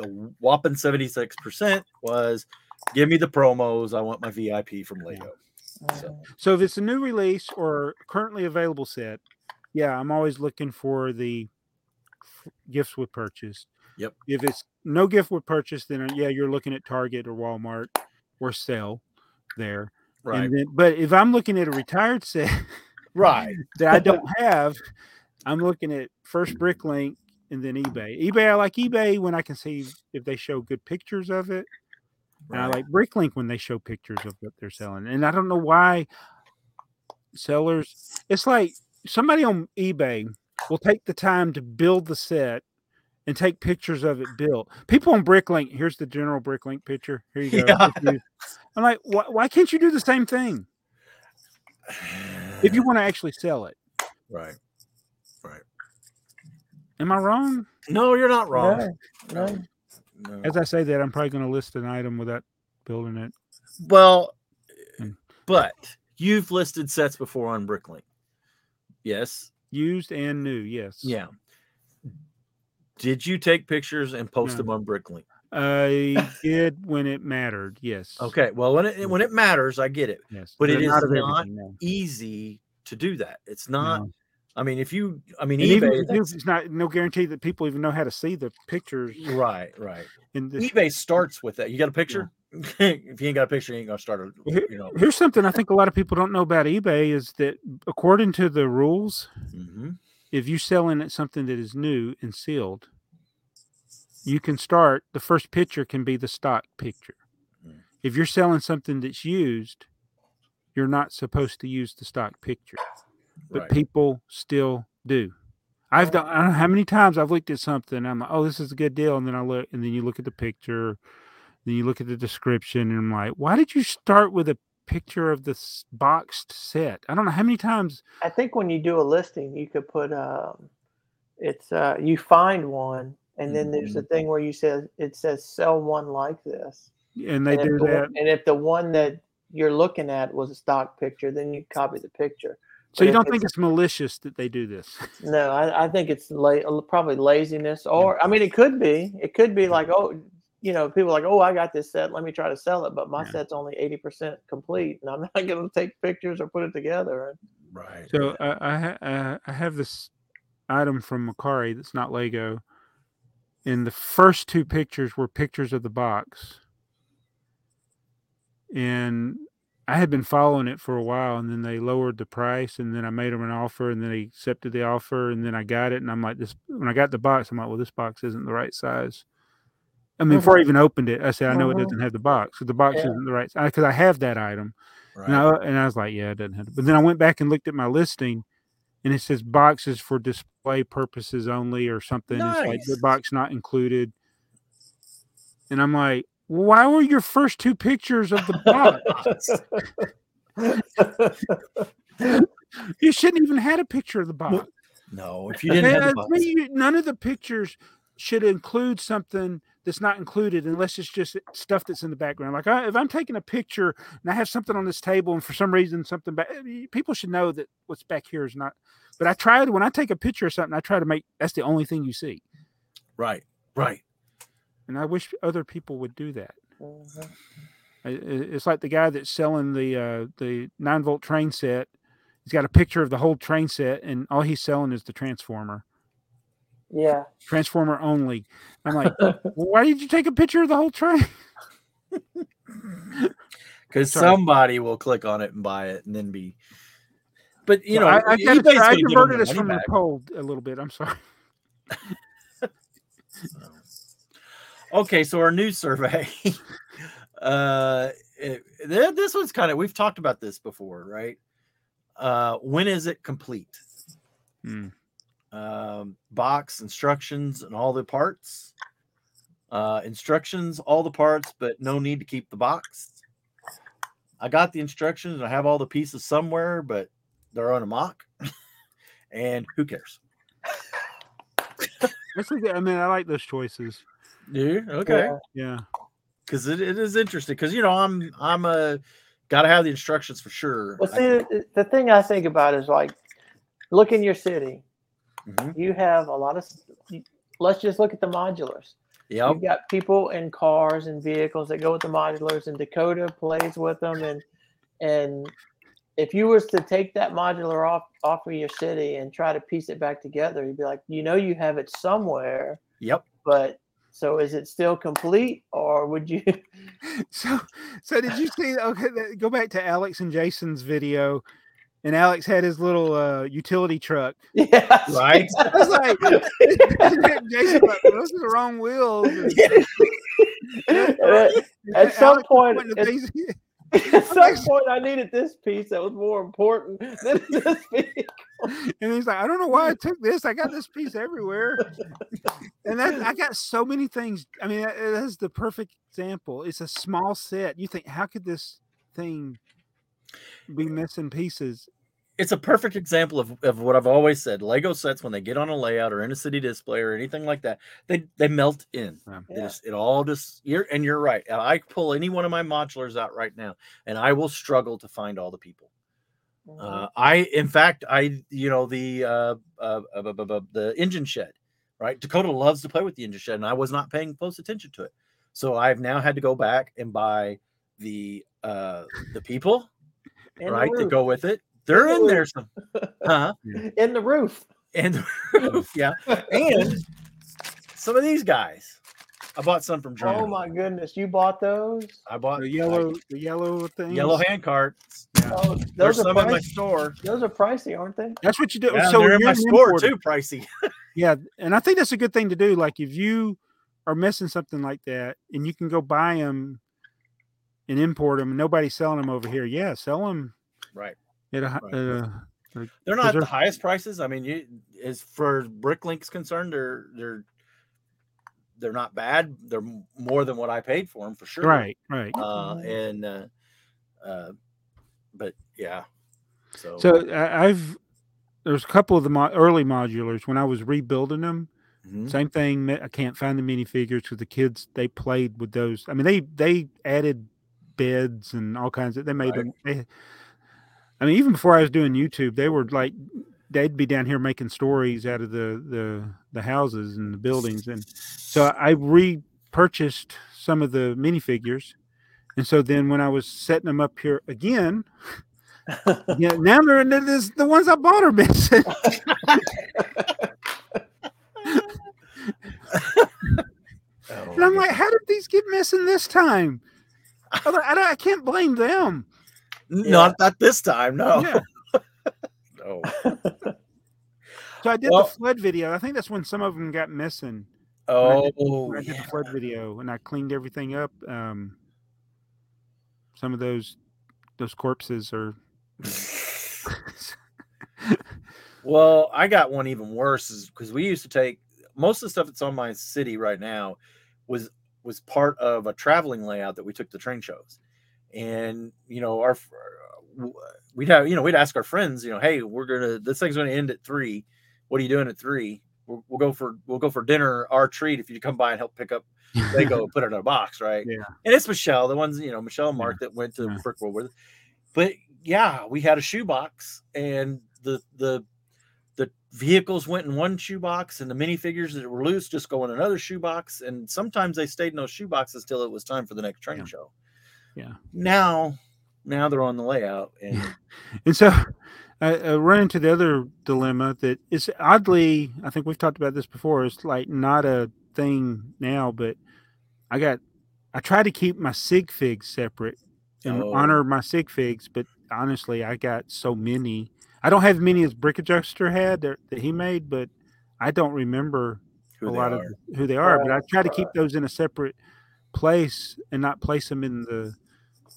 a whopping 76% was give me the promos. I want my VIP from Lego. So. So if it's a new release or currently available set, yeah, I'm always looking for the gifts with purchase. Yep. If it's no gift with purchase, then uh, yeah, you're looking at Target or Walmart or sale there. right, And then, but if I'm looking at a retired set right. that I don't have, I'm looking at first Bricklink and then eBay. eBay, I like eBay when I can see if they show good pictures of it. And I like Bricklink when they show pictures of what they're selling. And I don't know why sellers, it's like somebody on eBay will take the time to build the set and take pictures of it built. People on Bricklink, here's the general Bricklink picture. Here you go. Yeah. I'm like, why, why can't you do the same thing if you want to actually sell it? right, right. Am I wrong? No, you're not wrong. No, no. No. As I say that, I'm probably going to list an item without building it. Well, Hmm. but you've listed sets before on Bricklink. Yes. Used and new, yes. Yeah. Did you take pictures and post No. them on Bricklink? I did when it mattered. Yes. Okay. Well, when it when it matters, I get it. Yes. But it They're is not not no. Easy to do that. It's not. No. I mean, if you, I mean, And even eBay. you it's not no guarantee that people even know how to see the pictures Right, right. And this. eBay starts with that. You got a picture? if you ain't got a picture, you ain't gonna start a. You know. Here's something I think a lot of people don't know about eBay is that according to the rules, Mhm. if you selling it something that is new and sealed, you can start the first picture can be the stock picture. Mm. If you're selling something that's used, you're not supposed to use the stock picture. But Right. people still do. I've done I don't know how many times I've looked at something. And I'm like, oh, this is a good deal, and then I look, and then you look at the picture, then you look at the description, and I'm like, why did you start with a picture of this boxed set? I don't know how many times. I think when you do a listing, you could put um, it's uh, you find one and then there's Mm-hmm. the thing where you said it says sell one like this. And they and do if the, that. And if the one that you're looking at was a stock picture, then you copy the picture. So you don't it's- think it's malicious that they do this? No, I, I think it's la- probably laziness, or I mean, it could be. It could be like, oh, you know, people are like, oh, I got this set. Let me try to sell it, but my Yeah. set's only eighty percent complete, and I'm not going to take pictures or put it together. Right. So I I, ha- uh, I have this item from Mercari that's not Lego, and the first two pictures were pictures of the box, and I had been following it for a while, and then they lowered the price, and then I made them an offer, and then they accepted the offer, and then I got it, and I'm like, this. When I got the box, I'm like, well, this box isn't the right size. I mean, before I even opened it, I said, I know it Mhm. doesn't have the box. So the box Yeah. isn't the right size because I have that item. Right. And I, and I was like, yeah, it doesn't have to. But then I went back and looked at my listing and it says boxes for display purposes only or something. It's like the box not included. And I'm like, why were your first two pictures of the box? you shouldn't even had a picture of the box. no, if you didn't have the box, none of the pictures should include something that's not included unless it's just stuff that's in the background. Like I, if I'm taking a picture and I have something on this table and for some reason something back, eh, people should know that what's back here is not. But I try to when I take a picture of something, I try to make that's the only thing you see. right, right. And I wish other people would do that. Mhm. I- I- It's like the guy that's selling the uh, the nine volt train set. He's got a picture of the whole train set, and all he's selling is the transformer. yeah. Transformer only. I'm like, well, why did you take a picture of the whole train? Because somebody will click on it and buy it, and then be. But you know, I, I, gotta eBay's I gonna give 'em converted the us money from the back. poll a little bit. I'm sorry. Okay, so our new survey. uh, it- this one's kind of we've talked about this before, right? Uh, when is it complete? Hmm. Um, box instructions and all the parts. Uh, instructions, all the parts, but no need to keep the box. I got the instructions and I have all the pieces somewhere, but they're on a MOC. and who cares? That's a good- I mean, I like those choices. Do you? Okay. Yeah. Yeah. because it, it is interesting because you know i'm i'm a got to have the instructions for sure Well, see, the, the thing I think about is like, look in your city. Mhm. You have a lot of. Let's just look at the modulars. yep You've got people in cars and vehicles that go with the modulars, and Dakota plays with them. And and if you was to take that modular off off of your city and try to piece it back together, you'd be like, you know, you have it somewhere, yep but so is it still complete, or would you? So, so did you see? Okay, go back to Alex and Jason's video, and Alex had his little uh, utility truck. yeah, right I was like, Jason, like, those are the wrong wheels. and- at, some Alex point, pointing at, things- at some point, I needed this piece that was more important than this piece. and he's like, I don't know why I took this. I got this piece everywhere. And that I got so many things. I mean, that that is the perfect example. It's a small set. You think, how could this thing be missing pieces? It's a perfect example of, of what i've always said lego sets when they get on a layout or in a city display or anything like that they they melt in Yeah. They just- it all just you're and you're right i pull any one of my modulars out right now and i will struggle to find all the people Uh, I, in fact, I, you know, the uh, uh, uh, uh, uh, the engine shed, right? Dakota loves to play with the engine shed, and I was not paying close attention to it, so I've now had to go back and buy the uh the people, In the right, to go with it. They're in there, some, huh? in the roof. And the roof, yeah, and some of these guys. I bought some from Oh my goodness, you bought those? I bought The yellow, the yellow thing. yellow hand carts. Oh, There's those are some in my store. those are pricey, aren't they? That's what you do. Yeah, so they're in my you're store importer- too. Pricey. Yeah, and I think that's a good thing to do. Like if you are missing something like that, and you can go buy them and import them, and nobody's selling them over here. Yeah, sell them Right. At a, Right. at a they're not they're- the highest prices. I mean, you as for Bricklink's concerned, they're they're they're not bad. They're more than what I paid for them for sure. right, right. Uh, Mhm. and uh, uh, but yeah. So, So I, I've there's a couple of the mo- early modulars when I was rebuilding them. Mhm. Same thing. I can't find the minifigures because the kids they played with those. I mean, they they added beds and all kinds of. They made Right. them. They, I mean, even before I was doing YouTube, they were like they'd be down here making stories out of the the the houses and the buildings, and so I repurchased some of the minifigures, and so then when I was setting them up here again, yeah, now they're this, the ones I bought are missing. Oh, And I'm like, how did these get missing this time? I, don't, I can't blame them. Not that this time. No. Yeah. no. So I did Well- the flood video. I think that's when some of them got missing. Oh, When I did yeah. the flood video and I cleaned everything up. Um, some of those those corpses are. Well, I got one even worse is because we used to take most of the stuff that's on my city right now was was part of a traveling layout that we took to train shows, and you know our uh, we'd have you know we'd ask our friends you know hey we're gonna this thing's gonna end at three, what are you doing at three? We'll, we'll go for we'll go for dinner. Our treat if you come by and help pick up they go put it in a box, right? Yeah. And it's Michelle, the ones you know Michelle and Mark that went to Yeah. Brick World with. But yeah, we had a shoebox, and the the the vehicles went in one shoebox, and the minifigures that were loose just go in another shoebox. And sometimes they stayed in those shoeboxes till it was time for the next train Yeah. show. Yeah. Now, now they're on the layout, and And so I, I run into the other dilemma that is oddly, I think we've talked about this before. It's like not a thing now, but I got, I try to keep my sig figs separate and Oh. honor my sig figs, but honestly, I got so many. I don't have many as Brick Adjuster had that, that he made, but I don't remember a lot are. of who they are. But I try to keep those in a separate place and not place them in the,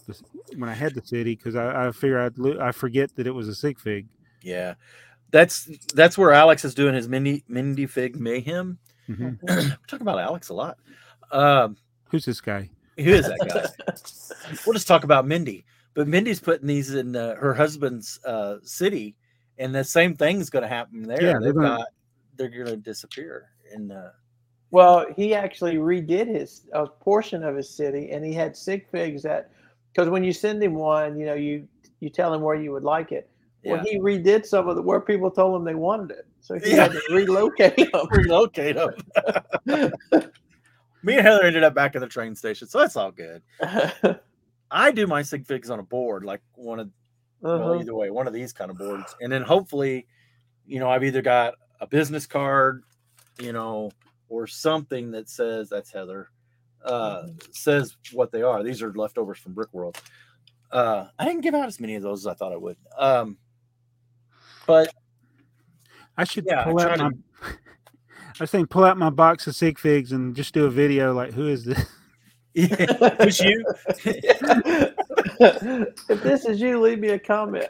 the when I had the city because I, I figure I'd lo- I forget that it was a sig fig. yeah. That's that's where Alex is doing his mini Mindy Fig Mayhem. Mhm. we talk about Alex a lot. Um, Who's this guy? who is that guy? we'll just talk about Mindy. But Mindy's putting these in uh, her husband's uh, city, and the same thing's going to happen there. Yeah, they're They've gonna- they're going to disappear. And uh, Well, he actually redid his a portion of his city, and he had sig figs that because when you send him one, you know you you tell him where you would like it. Well, yeah, he redid some of the where people told him they wanted it, so he Yeah. had to relocate them. relocate them. Me and Heather ended up back at the train station, so that's all good. I do my sig figs on a board, like one of Uh-huh. either way, one of these kind of boards, and then hopefully, you know, I've either got a business card, you know, or something that says that's Heather, uh, says what they are. These are leftovers from Brick World. Uh, I didn't give out as many of those as I thought I would. Um, but I should Yeah, I pull out my. to- I was thinking, pull out my box of sig figs and just do a video like, who is this? it was you. if this is you, leave me a comment.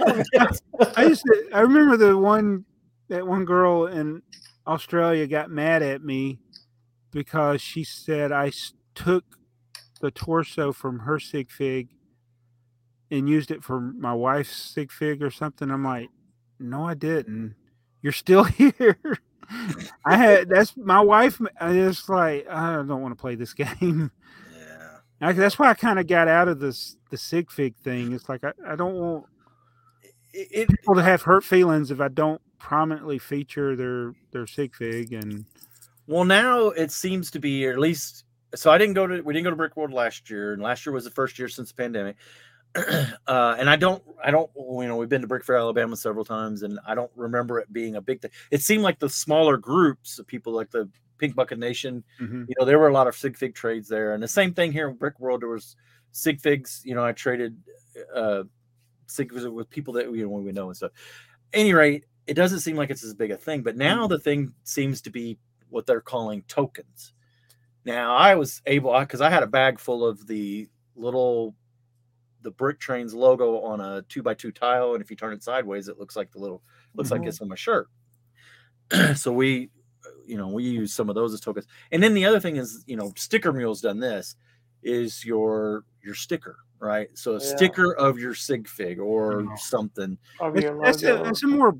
I used to, I remember the one that one girl in Australia got mad at me because she said I s- took the torso from her sig fig and used it for my wife's sig fig or something. I'm like, no, I didn't. You're still here. I had that's my wife. I just like I don't want to play this game. Yeah. I, that's why I kind of got out of this the sig fig thing. It's like I, I don't want It, it, people to have hurt feelings if I don't prominently feature their their sig fig and Well, now it seems to be, or at least, so I didn't go to, we didn't go to Brick World last year, and last year was the first year since the pandemic. uh, and I don't, I don't, you know, we've been to Brick Fair, Alabama several times, and I don't remember it being a big thing. It seemed like the smaller groups of people, like the Pink Bucket Nation, Mhm. you know, there were a lot of sig fig trades there, and the same thing here in Brick World. There was sig figs. You know, I traded uh sig figs with people that you know we know and stuff. Any rate, it doesn't seem like it's as big a thing, but now the thing seems to be what they're calling tokens. Now I was able because I had a bag full of the little the brick trains logo on a two by two tile, and if you turn it sideways, it looks like the little looks like Mhm. it's on my shirt. so we, you know, we use some of those as tokens. And then the other thing is, you know, Sticker Mule's done this is your your sticker, right? So a Yeah. sticker of your sig fig or Yeah. something. Of It's- that's, a, logo. that's a more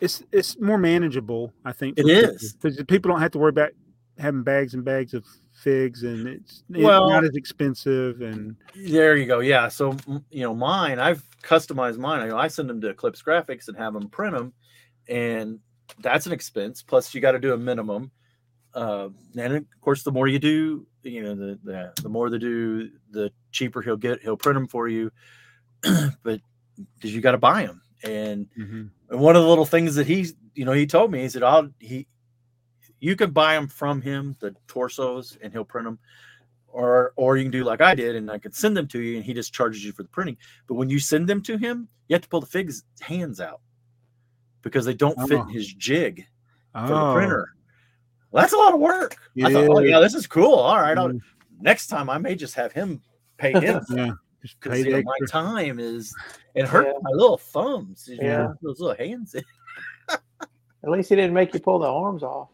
it's it's more manageable. I think It for people, is. because people don't have to worry about having bags and bags of figs, and it's, it's Well- not as expensive. And There you go. Yeah. So you know, mine, I've customized mine. I, I send them to EclipseGrafx and have them print them, and that's an expense. Plus, you got to do a minimum. Uh, and of course, the more you do, you know, the the, the more they do, the cheaper he'll get. He'll print them for you, but because you got to buy them. And Mhm. and one of the little things that he's, you know, he told me, he said, "I'll he, you can buy them from him, the torsos, and he'll print them, or or you can do like I did, and I can send them to you, and he just charges you for the printing. But when you send them to him, you have to pull the fig's hands out because they don't fit in Oh. his jig for the Oh, printer. Well, that's a lot of work. I thought, oh yeah, this is cool. All right, I'll, Mm, next time I may just have him pay him yeah, because pay you know, my time is it hurt Yeah. my little thumbs. You Yeah. know, those little hands. At least he didn't make you pull the arms off.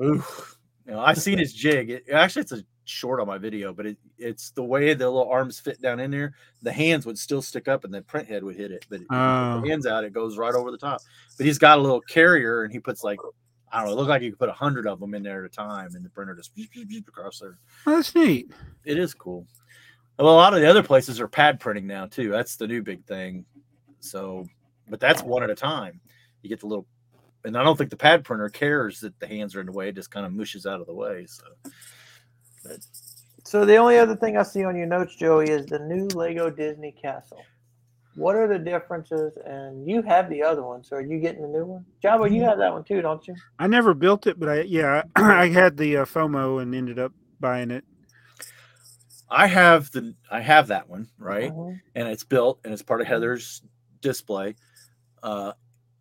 Oof. You know, I've seen his jig. It, actually, it's a short on my video, but it, it's the way the little arms fit down in there. The hands would still stick up, and the print head would hit it. But Oh. the hands out, it goes right over the top. But he's got a little carrier, and he puts like I don't know. It looked like you could put a hundred of them in there at a time, and the printer just beep, beep, beep across there. Oh, that's neat. It is cool. Well, a lot of the other places are pad printing now too. That's the new big thing. So, but that's one at a time. You get the little, and I don't think the pad printer cares that the hands are in the way. It just kind of mushes out of the way. So, but So the only other thing I see on your notes, Joey, is the new Lego Disney Castle. What are the differences? And you have the other one, so are you getting the new one? Jabo, you have that one too, don't you? I never built it, but I yeah, I had the uh, FOMO and ended up buying it. I have the I have that one right, Mhm. and it's built and it's part of Heather's display. Uh,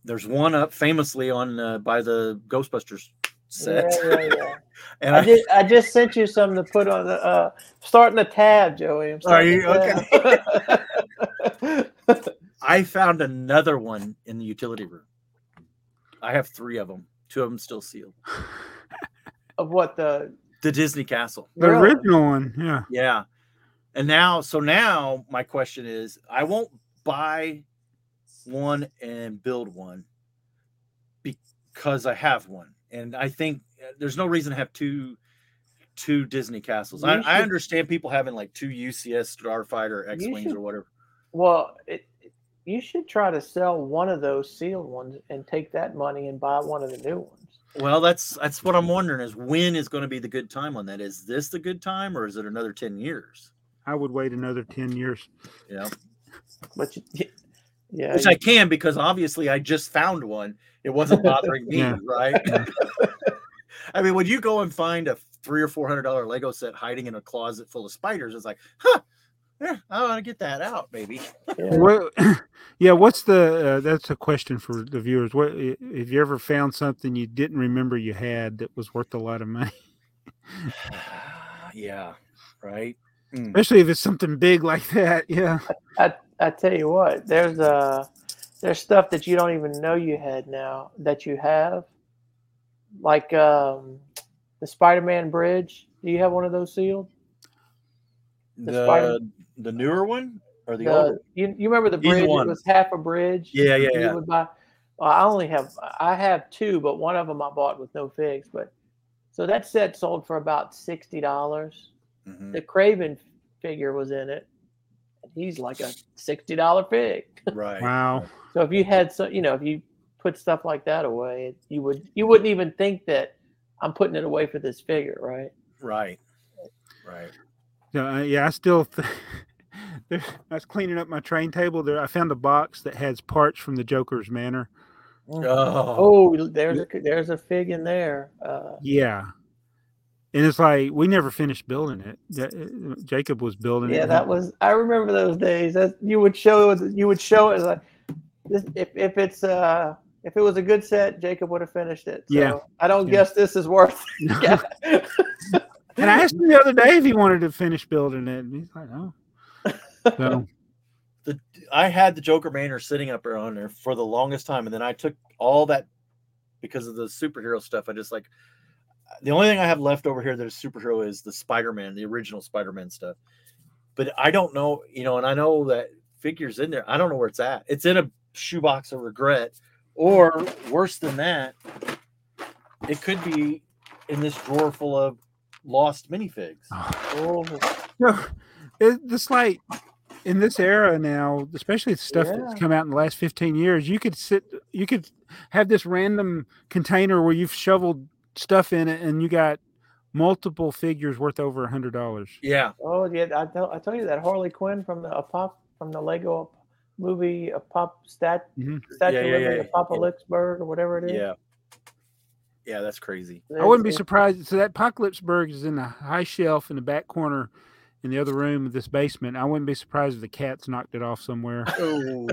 there's one up famously on uh, by the Ghostbusters set, Yeah, yeah, yeah. and I I, did. I just sent you some to put on the uh, starting the tab, Joey. I'm Are you? the tab. I found another one in the utility room. I have three of them. Two of them still sealed. of what the The Disney Castle. The Really? original one, yeah. Yeah. And now, so now my question is I won't buy one and build one because I have one. And I think uh, there's no reason to have two two Disney castles. I, You I understand people having like two UCS Starfighter X Wings should- or whatever. well, it, you should try to sell one of those sealed ones and take that money and buy one of the new ones. Well, that's that's what I'm wondering is when is going to be the good time on that? Is this the good time or is it another 10 years? I would wait another ten years. Yeah. But you, yeah, Which I can because obviously I just found one. It wasn't bothering me, Yeah. right? I mean, when you go and find a three or four hundred dollar Lego set hiding in a closet full of spiders, it's like, huh, yeah, I want to get that out, baby. yeah. What, yeah, what's the? Uh, that's a question for the viewers. What have you ever found something you didn't remember you had that was worth a lot of money? yeah, right. Mm. Especially if it's something big like that. Yeah. I, I tell you what, there's uh there's stuff that you don't even know you had now that you have. Like um the Spider-Man bridge. Do you have one of those sealed? the The spider- the newer one or the, The, old? you, you remember the bridge? It was half a bridge. Yeah, yeah, you yeah. would buy. Well, I only have I have two, but one of them I bought with no figs. But so that set sold for about sixty dollars. Mhm, The Kraven figure was in it. He's like a sixty dollar fig. Right. Wow. So if you had some, you know, if you put stuff like that away, you would you wouldn't even think that I'm putting it away for this figure, right? Right. Right. Yeah, uh, yeah. I still. Th- there, I was cleaning up my train table. There, I found a box that has parts from the Joker's Manor. Oh, Oh, there's a there's a fig in there. Uh, Yeah. And it's like we never finished building it. Uh, Jacob was building it. yeah, that was I remember those days. That you would show you would show it like this if if it's uh if it was a good set, Jacob would have finished it. So Yeah. I don't Yeah. guess this is worth. yeah. And I asked him the other day if he wanted to finish building it, and he's like, "Oh." So the I had the Joker Manor sitting up there on there for the longest time, and then I took all that because of the superhero stuff. I just like the only thing I have left over here that is superhero is the Spider-Man, the original Spider-Man stuff. But I don't know, you know, and I know that figures in there. I don't know where it's at. It's in a shoebox of regret Or worse than that, it could be in this drawer full of lost minifigs. Ah. Oh, No, it, it's like in this era now, especially the stuff Yeah. that's come out in the last 15 years, you could sit, you could have this random container where you've shoveled stuff in it and you got multiple figures worth over a hundred dollars. Yeah. oh yeah. I tell I tell you that Harley Quinn from the pop from the Lego movie a pop Stat Mhm. Statue Yeah, of yeah, Liberty, yeah, yeah. Apocalypseburg or whatever it is. Yeah. Yeah, that's crazy. I wouldn't be surprised. So that Apocalypseburg is in the high shelf in the back corner in the other room of this basement. I wouldn't be surprised if the cats knocked it off somewhere. Ooh.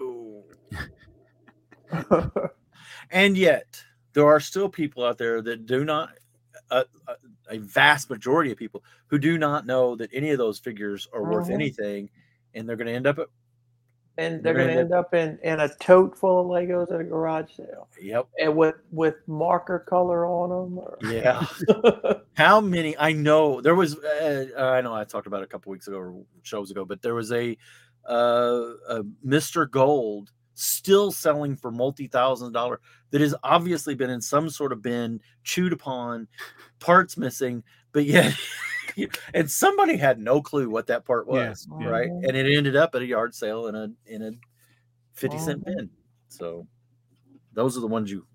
Ooh. And yet, there are still people out there that do not, a, a, a vast majority of people who do not know that any of those figures are worth Mhm. anything, and they're going to end up at, and they're They're going to end up in, in a tote full of Legos at a garage sale, yep, and with with marker color on them. Or... yeah. How many? I know there was. Uh, I know I talked about it a couple weeks ago or shows ago, but there was a, uh, a Mr. Gold still selling for multi thousand dollar that has obviously been in some sort of bin, chewed upon, parts missing, but yet. and somebody had no clue what that part was, yeah. right? And it ended up at a yard sale in a in a fifty cent bin. So those are the ones you,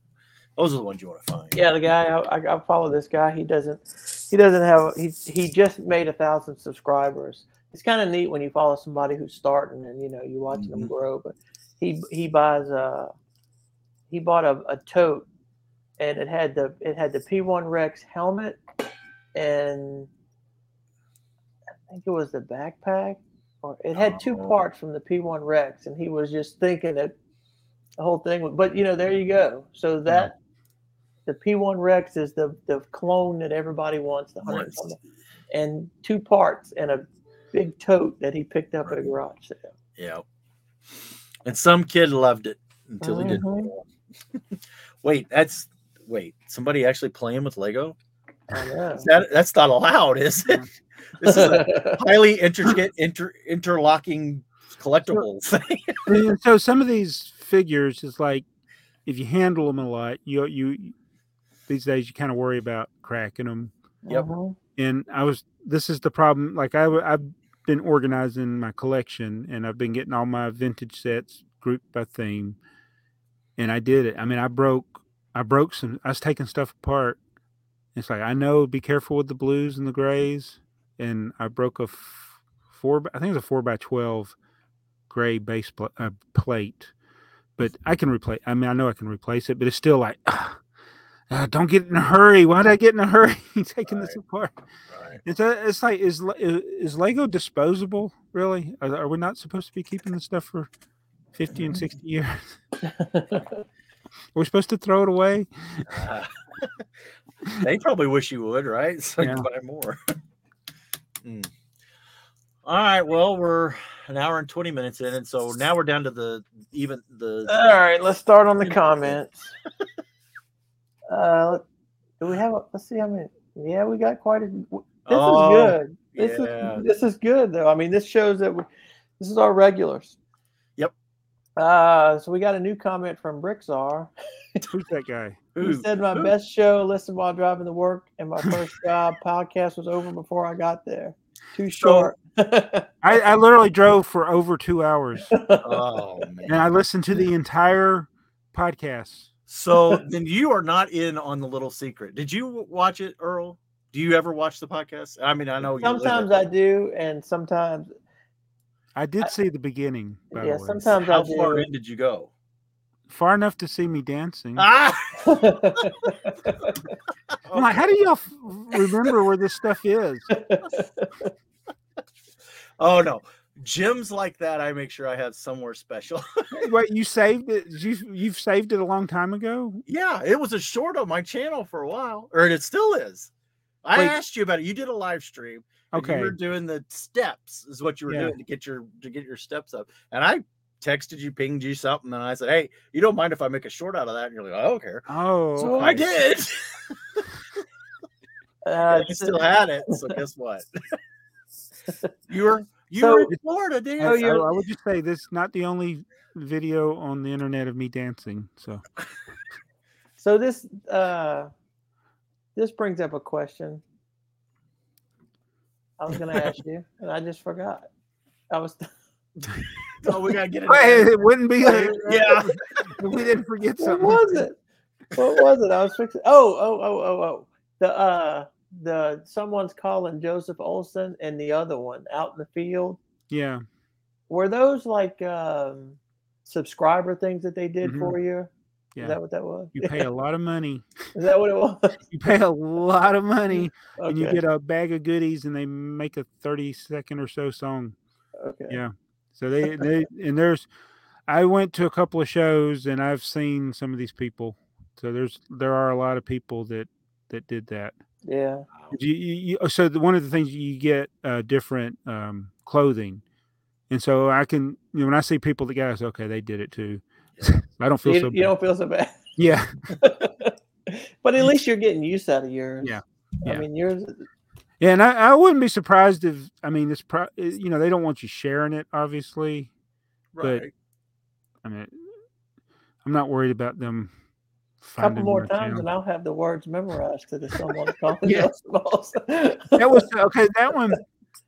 those are the ones you want to find. Yeah, the guy I, I, I follow this guy. He doesn't he doesn't have he he just made a thousand subscribers. It's kind of neat when you follow somebody who's starting and you know you watch them Mhm. grow. But he he buys uh he bought a, a tote and it had the it had the P1 Rex helmet and I think it was the backpack or it had two parts from the P1 Rex and he was just thinking that the whole thing but you know there you go. So that the P1 Rex is the the clone that everybody wants, the hundred Wants. and two parts and a big tote that he picked up at a garage sale. Yeah. And some kid loved it until he didn't. Mhm. wait, that's wait. Somebody actually playing with Lego? I know. That that's not allowed, is it? This is a highly intricate inter, interlocking collectible thing. So some of these figures is like if you handle them a lot, you you these days you kind of worry about cracking them. Yep. Mhm. And I was this is the problem. Like I w- I've been organizing my collection and I've been getting all my vintage sets grouped by theme. And I did it. I mean, I broke I broke some. I was taking stuff apart. It's like I know be careful with the blues and the grays. And I broke a f- four, I think it was a four by twelve gray base pl- uh, plate. But I can replace. I mean, I know I can replace it, but it's still like, ah, don't get in a hurry. Why did I get in a hurry taking this apart? Right. It's a, it's like is is Lego disposable? Really? Are, are we not supposed to be keeping this stuff for fifty and sixty years? Are we supposed to throw it away? Ah. they probably wish you would, right? So you Yeah. can buy more. Mm. All right. Well, we're an hour and twenty minutes in, and so now we're down to the even the. All right, let's start on the comments. Uh, do we have? A, let's see how many. Yeah, we got quite a. This Oh, is good. This yeah. is this is good though. I mean, this shows that we, this is our regulars. Yep. Uh, so we got a new comment from Brickzar. Who's that guy? He Who- said my who? best show listened while driving to work, and my first job podcast was over before I got there. Too short. I, I literally drove for over two hours Oh and. I listened to the entire podcast. So then you are not in on the little secret. Did you watch it, Earl? Do you ever watch the podcast? I mean, I know sometimes it. I do, and sometimes I did see the beginning, by yeah, the way. sometimes How I do. far in did you go? Far enough to see me dancing. Ah, I'm like, how do y'all f- remember where this stuff is? oh no, gems like that. I make sure I have somewhere special. Wait, you saved it? You you've saved it a long time ago? yeah, it was a short on my channel for a while, or it still is. I Wait. asked you about it. You did a live stream. Okay. you were doing the steps, is what you were Yeah. doing to get your to get your steps up. And I texted you, pinged you something, and I said, "Hey, you don't mind if I make a short out of that?" And you're like, "I don't care." Oh, So I did. Uh, I still had it. So guess what? you were You So- were in Florida, Dan. Oh, I, you're- I would just say this is not the only video on the internet of me dancing. So So this uh this brings up a question. I was gonna ask you, and I just forgot. I was oh, we gotta get it. Wait, it wouldn't be. A, yeah. we didn't forget something. what something. was it? What was it? I was fixing. Oh, oh, oh, oh, oh. The uh, the someone's calling Joseph Olson and the other one out in the field. Yeah, Were those like um subscriber things that they did Mhm. for you? Yeah. Is that what that was? you pay a lot of money. Is that what it was? You pay a lot of money, and you get a bag of goodies, and they make a thirty second or so song. okay. Yeah. So they they and there's, I went to a couple of shows, and I've seen some of these people. So there's there are a lot of people that that did that. Yeah. You, you, you, so the, one of the things you get uh, different um, clothing, and so I can you know when I see people that guys okay they did it too. I don't feel You, so. you don't feel so bad. Yeah, but at least you're getting use out of yours. Yeah, I mean, yours. yeah, and I, I wouldn't be surprised if I mean this. pro, eh, you know they don't want you sharing it obviously. But- Right. I mean, I'm not worried about them. A couple more times, channel. and I'll have the words memorized to the someone calling Yeah. That was okay. That one,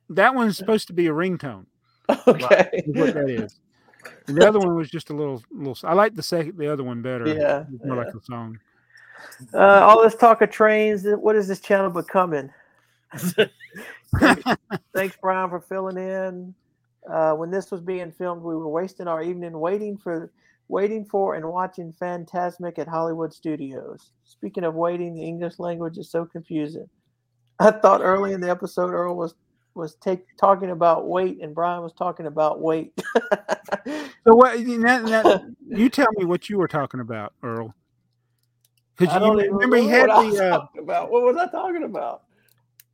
that one's supposed to be a ringtone. okay. What that is. And the other one was just a little, little. I like the second, the other one better. Yeah, more yeah. like a song. Uh, all this talk of trains. What is this channel becoming? Thanks, Brian, for filling in. Uh, when this was being filmed, we were wasting our evening waiting for, waiting for, and watching Fantasmic at Hollywood Studios. Speaking of waiting, the English language is so confusing. I thought early in the episode, Earl was was take talking about weight, and Brian was talking about weight. So what? you- That, that, you tell me what you were talking about, Earl. I Because don't you even remember he had what the uh, about. What was I talking about?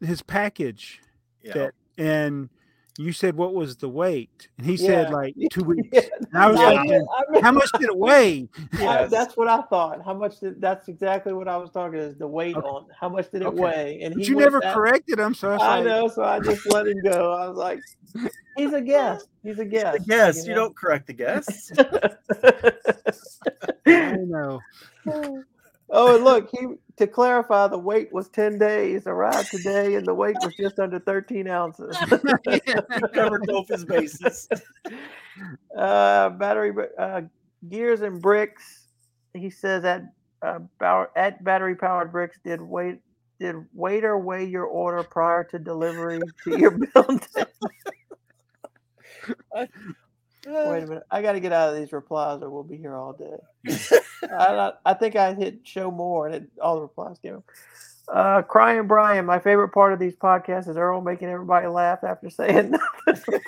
his package Yeah. that, and you said what was the weight, and he said like two weeks. Yeah, And I was I like, I meant- how much did it weigh? I- that's what I thought. How much did that's exactly what I was talking is the weight Okay. on how much did it Okay. weigh? And But he you never that- corrected him, so I, I like, know, so I just let him go. I was like, he's a guest. He's a guest. Yes, you know? don't correct the guests. I know. Oh, and look, he to clarify, the weight was ten days. Arrived today, and the weight was just under thirteen ounces. Covered both his bases. uh, battery uh, gears and bricks. He says at uh, Bow- at battery powered bricks did wait did waiter weigh your order prior to delivery to your building? Wait a minute, I got to get out of these replies, or we'll be here all day. I, I think I hit show more, and it, all the replies came. Uh, crying Brian, my favorite part of these podcasts is Earl making everybody laugh after saying nothing.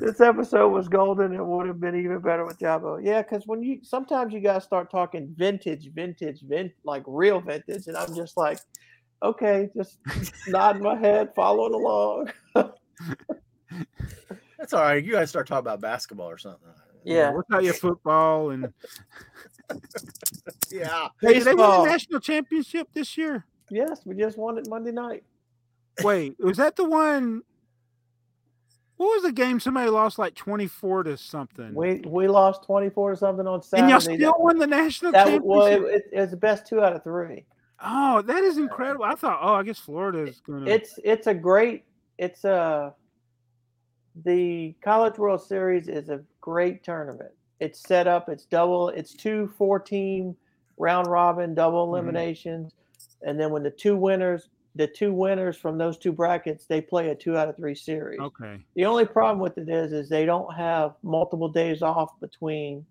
this episode was golden. It would have been even better with Jabo. Yeah, because when you sometimes you guys start talking vintage, vintage, vint like real vintage, and I'm just like, okay, just nodding my head, following along. That's all right. You guys start talking about basketball or something. Yeah. We'll tell you football and Yeah. Hey, did they win the national championship this year? Yes, we just won it Monday night. Wait, was that the one? What was the game somebody lost like twenty four to something? We we lost twenty four to something on Saturday. and y'all still won the national that championship. well, it, it, it was the best two out of three. oh, that is incredible! I thought, oh, I guess Florida is going to. It's it's a great it's a the College World Series is a great tournament. It's set up. It's double. It's two four team round robin double Mhm. eliminations, and then when the two winners the two winners from those two brackets they play a two out of three series. okay. The only problem with it is, is they don't have multiple days off between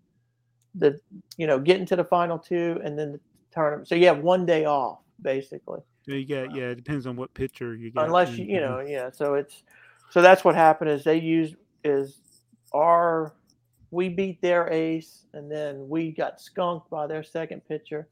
the, you know, getting to the final two and then the tournament. So you have one day off basically, So you got yeah. It depends on what pitcher you got. unless you, you Mhm. know, yeah. So it's, so that's what happened is they used is our, we beat their ace and then we got skunked by their second pitcher.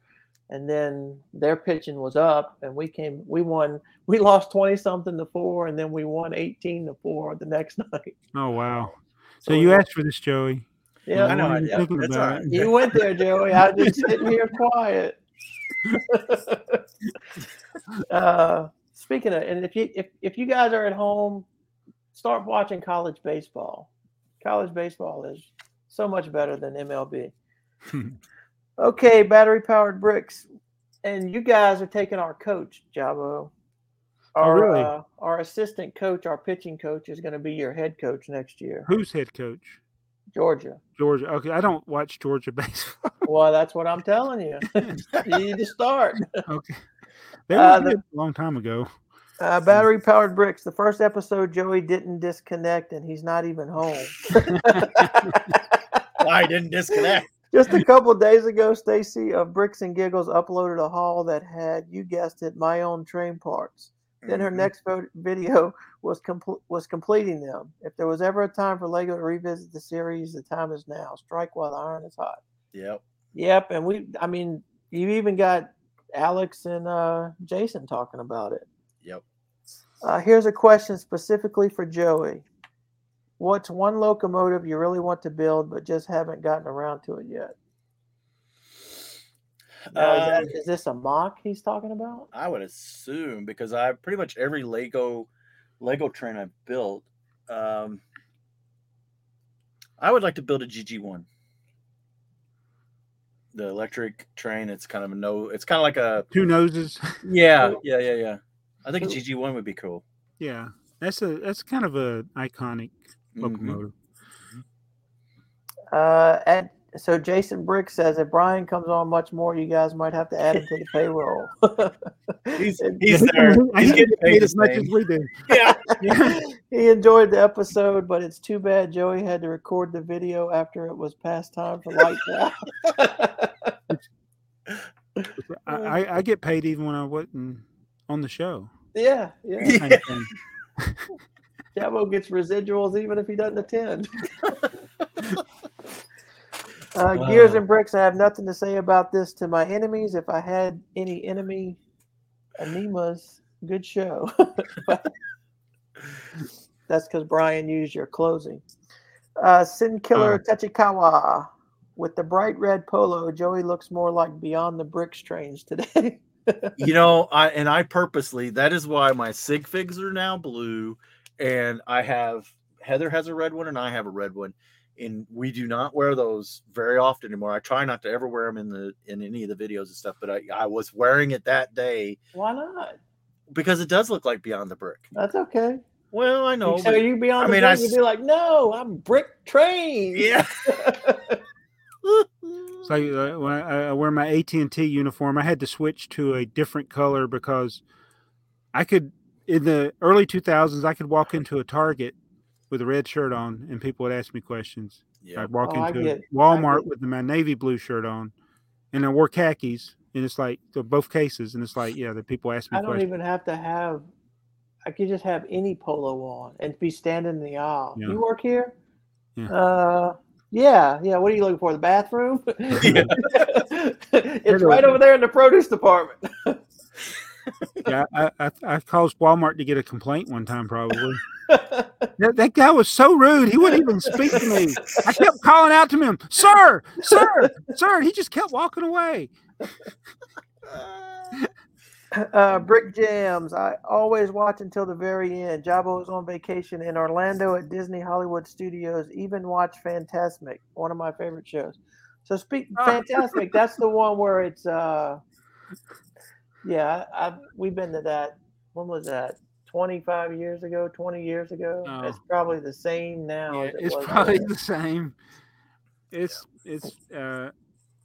And then their pitching was up, and we came. We won. We lost twenty something to four, and then we won eighteen to four the next night. Oh wow! So So you asked for this, Joey. Yeah, I know I wasn't did. thinking It's about all right. You went there, Joey. I was just sitting here quiet. uh, speaking of, and if you if if you guys are at home, start watching college baseball. College baseball is so much better than MLB. okay, battery powered bricks, and you guys are taking our coach, Jabo. Our, Oh, really? uh, our assistant coach, our pitching coach, is going to be your head coach next year, Who's head coach? Georgia. Georgia. Okay, I don't watch Georgia baseball. Well, that's what I'm telling you. you need to start. okay, they were Uh, the- a long time ago. Uh, battery powered bricks. The first episode, Joey didn't disconnect, and he's not even home. I didn't disconnect. Just a couple days ago, Stacy of Bricks and Giggles uploaded a haul that had, you guessed it, my own train parts. Then her Mhm. next video was compl- was completing them. If there was ever a time for Lego to revisit the series, the time is now. Strike while the iron is hot. Yep. Yep, and we, I mean, you even got Alex and uh, Jason talking about it. Yep. Uh, here's a question specifically for Joey. What's one locomotive you really want to build but just haven't gotten around to it yet? Now, is, that, Um, is this a MOC he's talking about? I would assume because I pretty much every Lego Lego train I've built. Um, I would like to build a GG one. The electric train. It's kind of a no. It's kind of like a Two noses. yeah, yeah, yeah, yeah. I think a GG one would be cool. yeah, that's a that's kind of a iconic Mhm. locomotive. Uh, and so Jason Brick says if Brian comes on much more, you guys might have to add him to the payroll. He's he's there. He's getting paid as much as we do. Yeah. Yeah. he enjoyed the episode, but it's too bad Joey had to record the video after it was past time for lights out. I, I, I get paid even when I wasn't on the show. yeah, yeah. Yeah. kind of thing. Jabo gets residuals even if he doesn't attend. uh, Gears Uh. and bricks. I have nothing to say about this to my enemies. If I had any enemy anemas, good show. That's because Brian used your closing. Uh, Sin Killer Tachikawa. With the bright red polo, Joey looks more like Beyond the Bricks trains today. You know, I and I purposely that is why my sig figs are now blue, and I have Heather has a red one and I have a red one, and we do not wear those very often anymore. I try not to ever wear them in the in any of the videos and stuff, but I I was wearing it that day Why not? because it does look like Beyond the Brick. That's okay. Well, I know. so you Beyond I the mean, I you'd be like, no, I'm Brick Train. yeah. It's like uh, when I, I wear my AT and T uniform, I had to switch to a different color because I could in the early 2000s I could walk into a Target with a red shirt on and people would ask me questions. yeah. I'd walk Oh, into get- Walmart with my navy blue shirt on, and I wore khakis, and it's like so both cases, and it's like yeah, the people ask me I don't questions. even have to have. I could just have any polo on and be standing in the aisle. Yeah. You work here? Yeah. Uh, yeah, yeah. What are you looking for? The bathroom? Yeah. it's right over there in the produce department. yeah, I, I I caused Walmart to get a complaint one time probably. That, that guy was so rude. He wouldn't even speak to me. I kept calling out to him, sir, sir, sir. He just kept walking away. uh, Brick Jams. I always watch until the very end. Jabo is on vacation in Orlando at Disney Hollywood Studios. Even watch Fantasmic, one of my favorite shows. So speak Oh. Fantasmic. that's the one where it's. uh Yeah, I, I've we've been to that. When was that? Twenty five years ago. Twenty years ago. Oh. It's probably the same now. Yeah, as it it's was probably then. the same. It's it's uh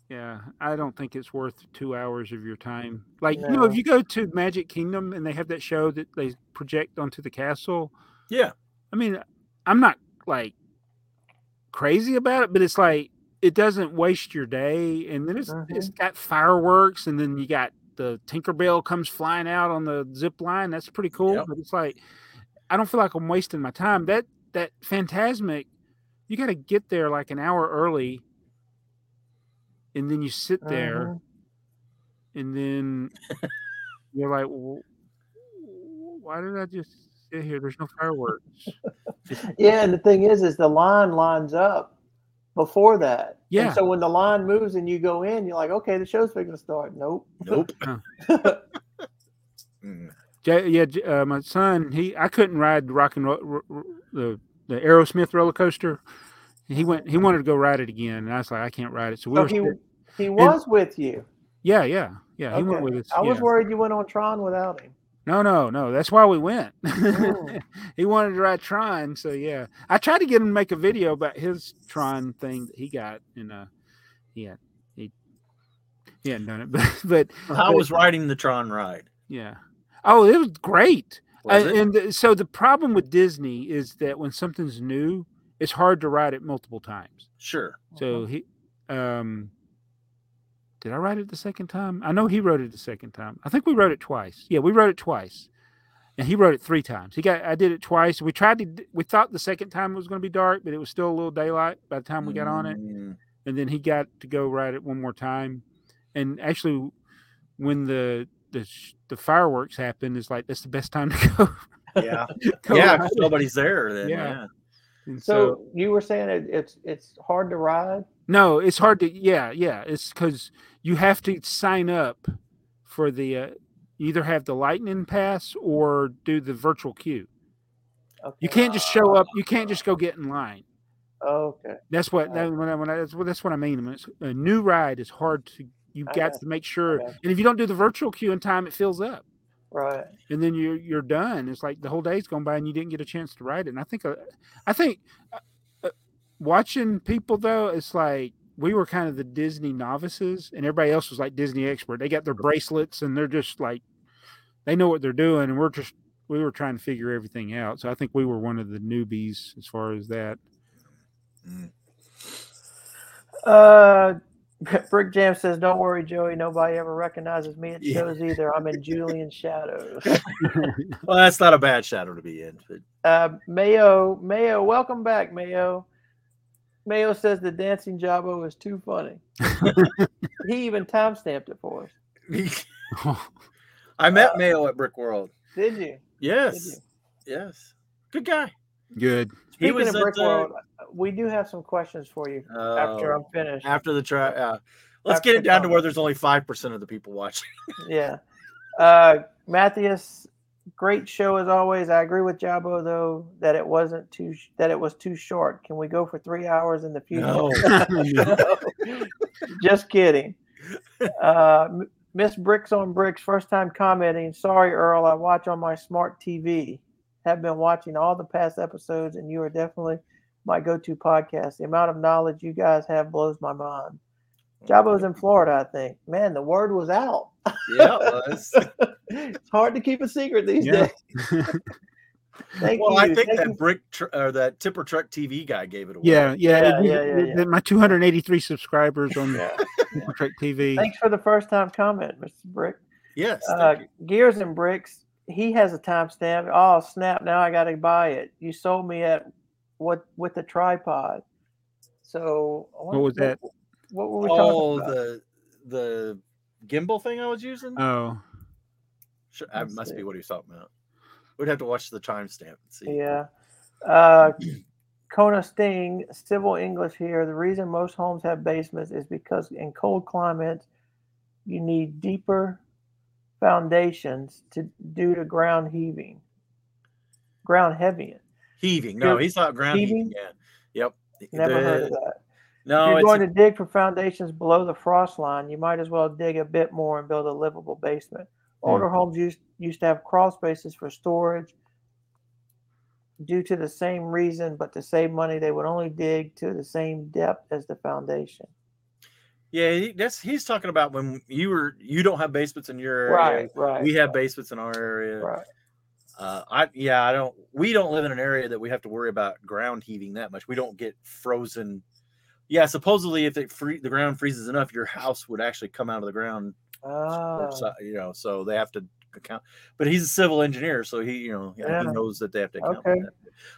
yeah, I don't think it's worth two hours of your time. Like you know, if you go to Magic Kingdom and they have that show that they project onto the castle, Yeah. I mean, I'm not like crazy about it, but it's like it doesn't waste your day. And then it's it's mm-hmm. got fireworks, and then you got the Tinkerbell comes flying out on the zip line. That's pretty cool. Yep. But it's like I don't feel like I'm wasting my time. That that Fantasmic, you got to get there like an hour early, and then you sit there, Mhm. and then you're like, well, why did I just sit here? There's no fireworks. Yeah, and the thing is, is the line lines up before that. Yeah. And so when the line moves and you go in, you're like, okay, the show's fixing to start. Nope. Nope. Huh. Mm. Yeah, uh, my son, he I couldn't ride the rock and roll, r- r- the the Aerosmith roller coaster. He went. He wanted to go ride it again, and I was like, I can't ride it. So we So were. he sit- he was with you. yeah, yeah, yeah. He went with us. I was worried you went on Tron without him. No, no, no. That's why we went. Mm. he wanted to ride Tron, so yeah. I tried to get him to make a video about his Tron thing that he got, and uh, yeah, he he hadn't done it, but but How was riding the Tron ride? yeah. Oh, it was great. Was Uh, it? and th- so the problem with Disney is that when something's new, it's hard to ride it multiple times. Sure. So he, um, did I ride it the second time? I know he rode it the second time. I think we rode it twice. Yeah, we rode it twice, and he rode it three times. He got I did it twice. We tried to. We thought the second time it was going to be dark, but it was still a little daylight by the time we got on it. Mm, And then he got to go ride it one more time, and actually, when the the the fireworks happened, it's like that's the best time to go. Yeah. yeah. it. nobody's there then. Yeah. Yeah. And So, you were saying it, it's it's hard to ride. No, it's hard to. Yeah, yeah. It's because you have to sign up for the. Uh, either have the lightning pass or do the virtual queue. Okay. You can't just show up. You can't just go get in line. Okay. That's what. That, when I, when I, that's, what, that's what I mean. It's a new ride is hard to. You've got to make sure, and if you don't do the virtual queue in time, it fills up, Right. and then you're you're done. It's like the whole day's gone by and you didn't get a chance to write it. And I think, uh, I think, uh, uh, watching people though, it's like we were kind of the Disney novices, and everybody else was like Disney expert. They got their bracelets, and they're just like, they know what they're doing, and we're just we were trying to figure everything out. So I think we were one of the newbies as far as that. Uh, Brick Jam says, "Don't worry, Joey. Nobody ever recognizes me at Yeah. shows either. I'm in Julian's shadows." Well, that's not a bad shadow to be in. But Uh, Mayo, Mayo, welcome back, Mayo. Mayo says the dancing Jabo is too funny. he even timestamped it for us. I met Mayo at Brick World. Did you? Did Yes. you? Yes. Good guy. Good. He was of at Brick the- World, we do have some questions for you after Uh, I'm finished. after the try. Uh, let's After get it down to where there's only 5% of the people watching. Yeah. Uh, Matthias, great show as always. I agree with Jabo though that it wasn't too sh- that it was too short. Can we go for three hours in the future? No. Just kidding. Uh, Miss Bricks on Bricks, first time commenting. Sorry, Earl. I watch on my smart TV. Have been watching all the past episodes, and you are definitely my go-to podcast. The amount of knowledge you guys have blows my mind. Jabo's in Florida, I think. Man, the word was out. Yeah, it was. it's hard to keep a secret these Yeah. days. Thank well, you. I think Thank that you. brick tr- or that tipper truck TV guy gave it away. Yeah, yeah, Yeah, it- yeah, it- yeah, yeah. My 283 subscribers on Yeah. Truck TV. Thanks for the first time comment, Mr. Brick. Yes. Uh. Gears and Bricks. He has a timestamp. Oh snap! Now I got to buy it. You sold me at what with the tripod. So What was that? What were we oh, talking about? the the gimbal thing I was using. Oh, Sure, that must see. be what he's talking about. We'd have to watch the timestamp and see. Yeah. Uh, Kona Sting, civil English here. The reason most homes have basements is because in cold climates, you need deeper foundations to due to ground heaving, ground heaving. Heaving. No, he's not ground heaving. heaving? Yeah. Yep. Never heard of that. No, if you're going to dig for foundations below the frost line, you might as well dig a bit more and build a livable basement. Older mm-hmm. homes used used to have crawl spaces for storage. Due to the same reason, but to save money, they would only dig to the same depth as the foundation. yeah. That's he's talking about when you were you don't have basements in your area. Right, right. We have basements in our area. right. Uh, I yeah, I don't. We don't live in an area that we have to worry about ground heaving that much. We don't get frozen. Yeah, supposedly if it free, the ground freezes enough, your house would actually come out of the ground. So- you know, so they have to account. But he's a civil engineer, so he you know Yeah. he knows that they have to account. Okay. that.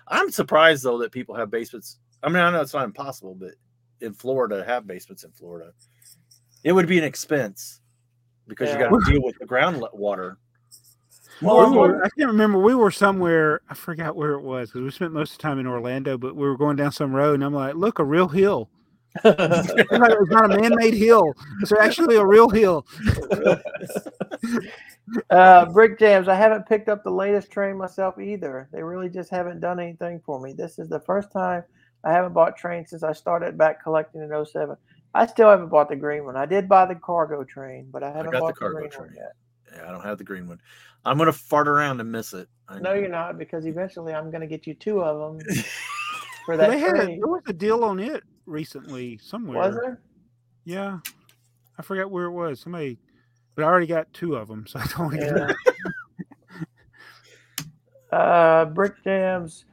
I'm surprised though that people have basements. I mean, I know it's not impossible, but in Florida, have basements in Florida, it would be an expense because Yeah. you got to deal with the ground water. Well, we were, I can't remember. We were somewhere. I forgot where it was because we spent most of the time in Orlando. But we were going down some road, and I'm like, "Look, a real hill. It's not, it's not a man-made hill. It's actually a real hill." Uh, Brick Jams. I haven't picked up the latest train myself either. They really just haven't done anything for me. This is the first time I haven't bought trains since I started back collecting in 07. I still haven't bought the green one. I did buy the cargo train, but I haven't got bought the, cargo green train. one yet. Yeah, I don't have the green one. I'm gonna fart around and miss it. I No, know. you're not, because eventually I'm going to get you two of them for that they had a, there was a deal on it recently somewhere. Was there? Yeah, I forgot where it was. Somebody, but I already got two of them, so I don't even. Yeah. Uh, Brick Jams.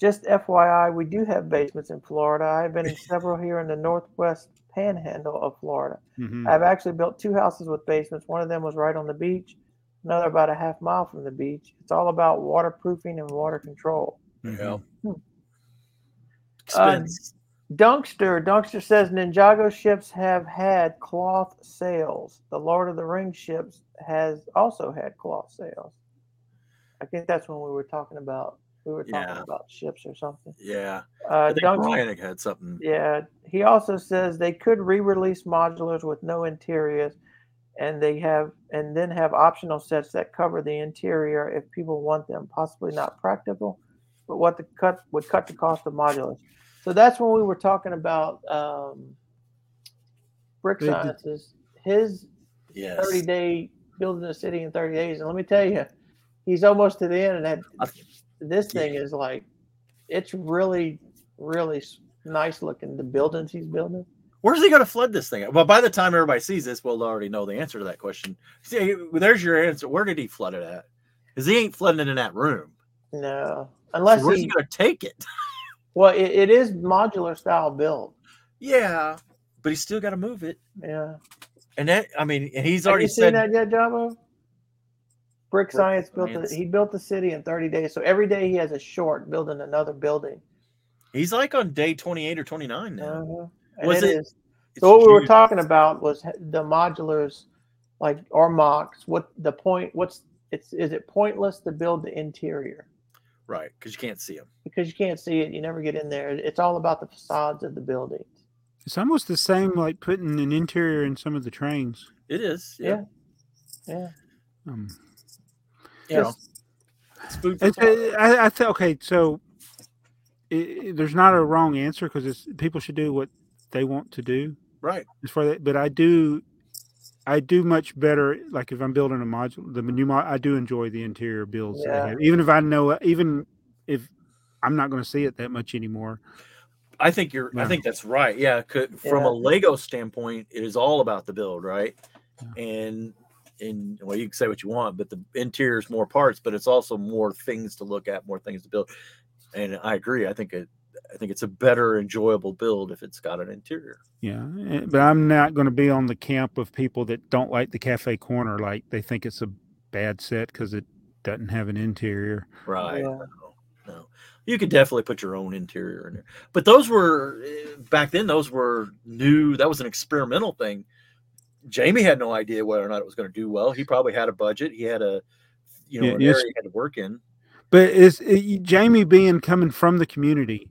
Just FYI, we do have basements in Florida. I've been in several here in the northwest panhandle of Florida. Mhm. I've actually built two houses with basements. One of them was right on the beach, another about a half mile from the beach. It's all about waterproofing and water control. Yeah. Hmm. Expense. Dunkster, Dunkster says Ninjago ships have had cloth sails. The Lord of the Rings ships has also had cloth sails. I think that's when we were talking about we were talking Yeah. about ships or something. yeah. Uh, I think Dunkster, had something. yeah, he also says they could re-release modulars with no interiors, and they have and then have optional sets that cover the interior if people want them. Possibly not practical, but what the cut would cut the cost of modulars. So that's when we were talking about um, Brick Science's. His Yes. 30 day building a city in 30 days, and let me tell you, he's almost to the end, and that I- this thing is like, it's really, really nice looking. The buildings he's building. Where's he going to flood this thing? Well, by the time everybody sees this, we'll already know the answer to that question. See, there's your answer. Where did he flood it at? Because he ain't flooding it in that room. No, So unless where's he, he going to take it? well, it, it is modular style build. yeah, but he's still got to move it. Yeah. And that, I mean, and he's Have already said, that yet, Jabo? Brick Brick Science built Science. it. He built the city in 30 days. So every day he has a short building another building. he's like on day 28 or 29 now. Uh-huh. Was it it- is- So what we were talking about was the modulars, like or MOCs. What the point? What's it's is it pointless to build the interior Right, because you can't see him. because you can't see it. You never get in there. It's all about the facades of the buildings. It's almost the same like putting an interior in some of the trains. It is. Yeah. Yeah. Yeah. Um, You know, it's food for it's, thought. I, I think okay, so i i- there's not a wrong answer because people should do what they want to do Right. as far that. But I do, I do much better. Like if I'm building a module, the new mod, I do enjoy the interior builds. that I Yeah. have, even if I know, even if I'm not going to see it that much anymore. I think you're. I think that's right. Yeah, from Yeah. a Lego standpoint, it is all about the build, right? Yeah. And and well, you can say what you want, but the interior is more parts, but it's also more things to look at, more things to build. And I agree. I think it. I think it's a better, enjoyable build if it's got an interior. Yeah, eh, but I'm not going to be on the camp of people that don't like the cafe corner. Like they think it's a bad set because it doesn't have an interior. Right. Yeah. No, no. You could definitely put your own interior in there. But those were eh, back then. Those were new. That was an experimental thing. Jamie had no idea whether or not it was going to do well. He probably had a budget. He had a, you know, Yeah, an area he had to work in. But is it, Jamie being coming from the community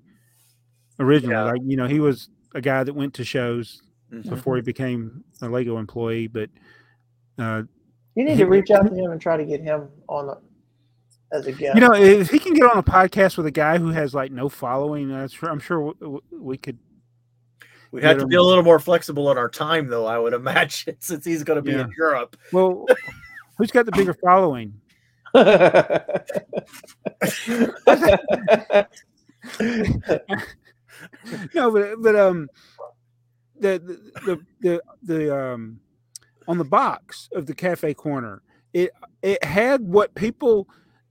originally? Yeah. Like you know, he was a guy that went to shows Mhm. before he became a Lego employee. But uh, You need to reach out to him and try to get him on a, as a guest. you know, if he can get on a podcast with a guy who has like no following, that's sure, I'm sure w- w- we could. We had to be a little more flexible on our time, though. I would imagine, since he's going to be Yeah. in Europe. Well, who's got the bigger following? no, but but um, the the the the um, on the box of the cafe corner, it it had what people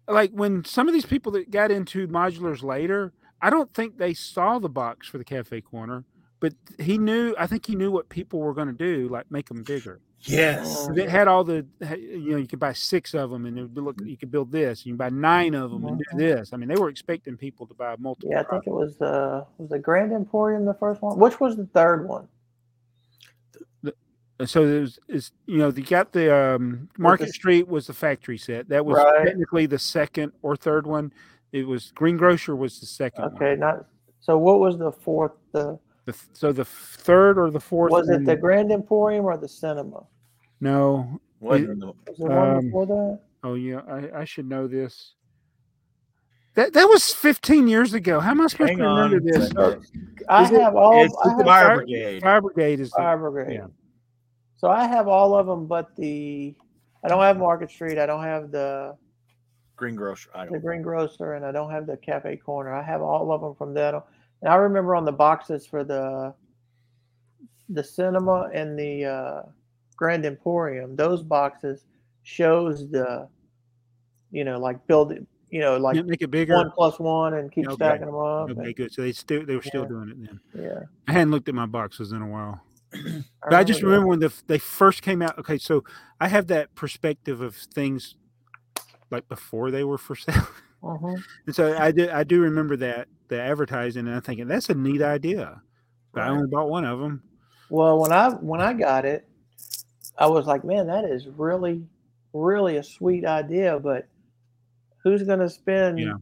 like when some of these people that got into modulars later. I don't think they saw the box for the cafe corner, but he knew. I think he knew what people were going to do, like make them bigger. Yes. Oh. It had all the, you know, you could buy six of them, and it would look. You could build this. You can buy nine of them and do Mhm. this. I mean, they were expecting people to buy multiple. yeah, I think it was the was the Grand Emporium the first one. Which was the third one? And so there's is you know you got the um, Market the- Street was the factory set. That was Right. technically the second or third one. It was Green Grocer was the second one. Okay, not so. What was the fourth? The The, th- so the third or the fourth was it the Grand Emporium or the Cinema? no Wasn't in Was there one Um, before that? Oh yeah, I, I should know this. That that was 15 years ago. How am I supposed Hang to remember on. this? So, I Is it- have all. it's I the have fire fire- brigade. Fire Brigade is the, Fire Brigade. yeah. So I have all of them, but the I don't have Market Street. I don't have the Greengrocer. I the don't. Green Grocer, and I don't have the Cafe Corner. I have all of them from that. And I remember on the boxes for the the cinema and the uh, Grand Emporium, those boxes shows the you know like build it, you know like Yeah, make it bigger. one plus one and keep Okay. stacking them up. Okay, and- good. So they still they were still Yeah. doing it then. yeah, I hadn't looked at my boxes in a while. But I just that. remember when the, they first came out. Okay, so I have that perspective of things like before they were for sale, Mhm. and so I do I do remember that the advertising, and I'm thinking that's a neat idea. But I only bought one of them. Well, when I when I got it, I was like, man, that is really, really a sweet idea. But who's going to spend Yeah.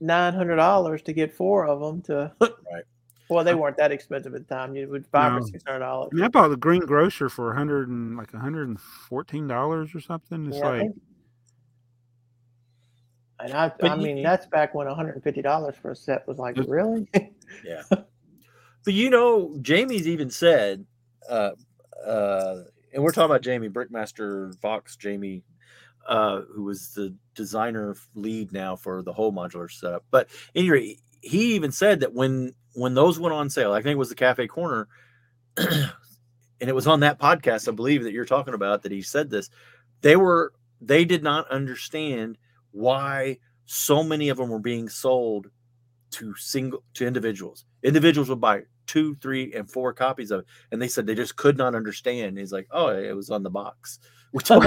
nine hundred dollars to get four of them? To Right. Well, they weren't that expensive at the time. You would five or No. six hundred dollars. I mean, I bought the Green Grocer for a hundred and like a hundred and fourteen dollars or something. It's Yeah, I like think- and I, But I you- mean, that's back when one hundred and fifty dollars for a set was like, really? Yeah. but you know, Jamie's even said, uh, uh, and we're talking about Jamie Brickmaster Fox, Jamie, uh, who was the designer lead now for the whole modular setup. But anyway, he even said that when when those went on sale, I think it was the Cafe Corner, and it was on that podcast, I believe that you're talking about that he said this. They were they did not understand why so many of them were being sold to single to individuals. Individuals would buy two, three, and four copies of it, and they said they just could not understand. He's like, "Oh, it was on the box." Told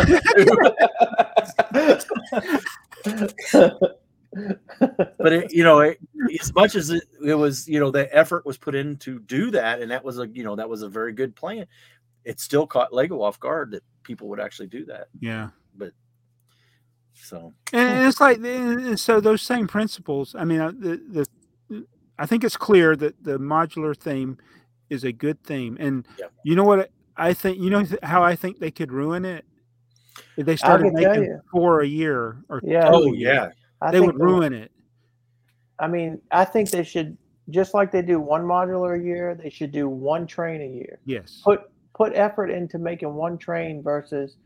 but it, you know, it, as much as it, it was, you know, the effort was put in to do that, and that was a, you know, that was a very good plan. It still caught Lego off guard that people would actually do that. yeah. So and, and it's like and so those same principles i mean uh, the, the i think it's clear that the modular theme is a good theme and Yeah. you know what i think you know how i think they could ruin it if they started making you. four a year or Yeah. two oh a yeah, I they would the- ruin it I mean, I think they should just like they do one modular a year. They should do one train a year. yes Put put effort into making one train versus,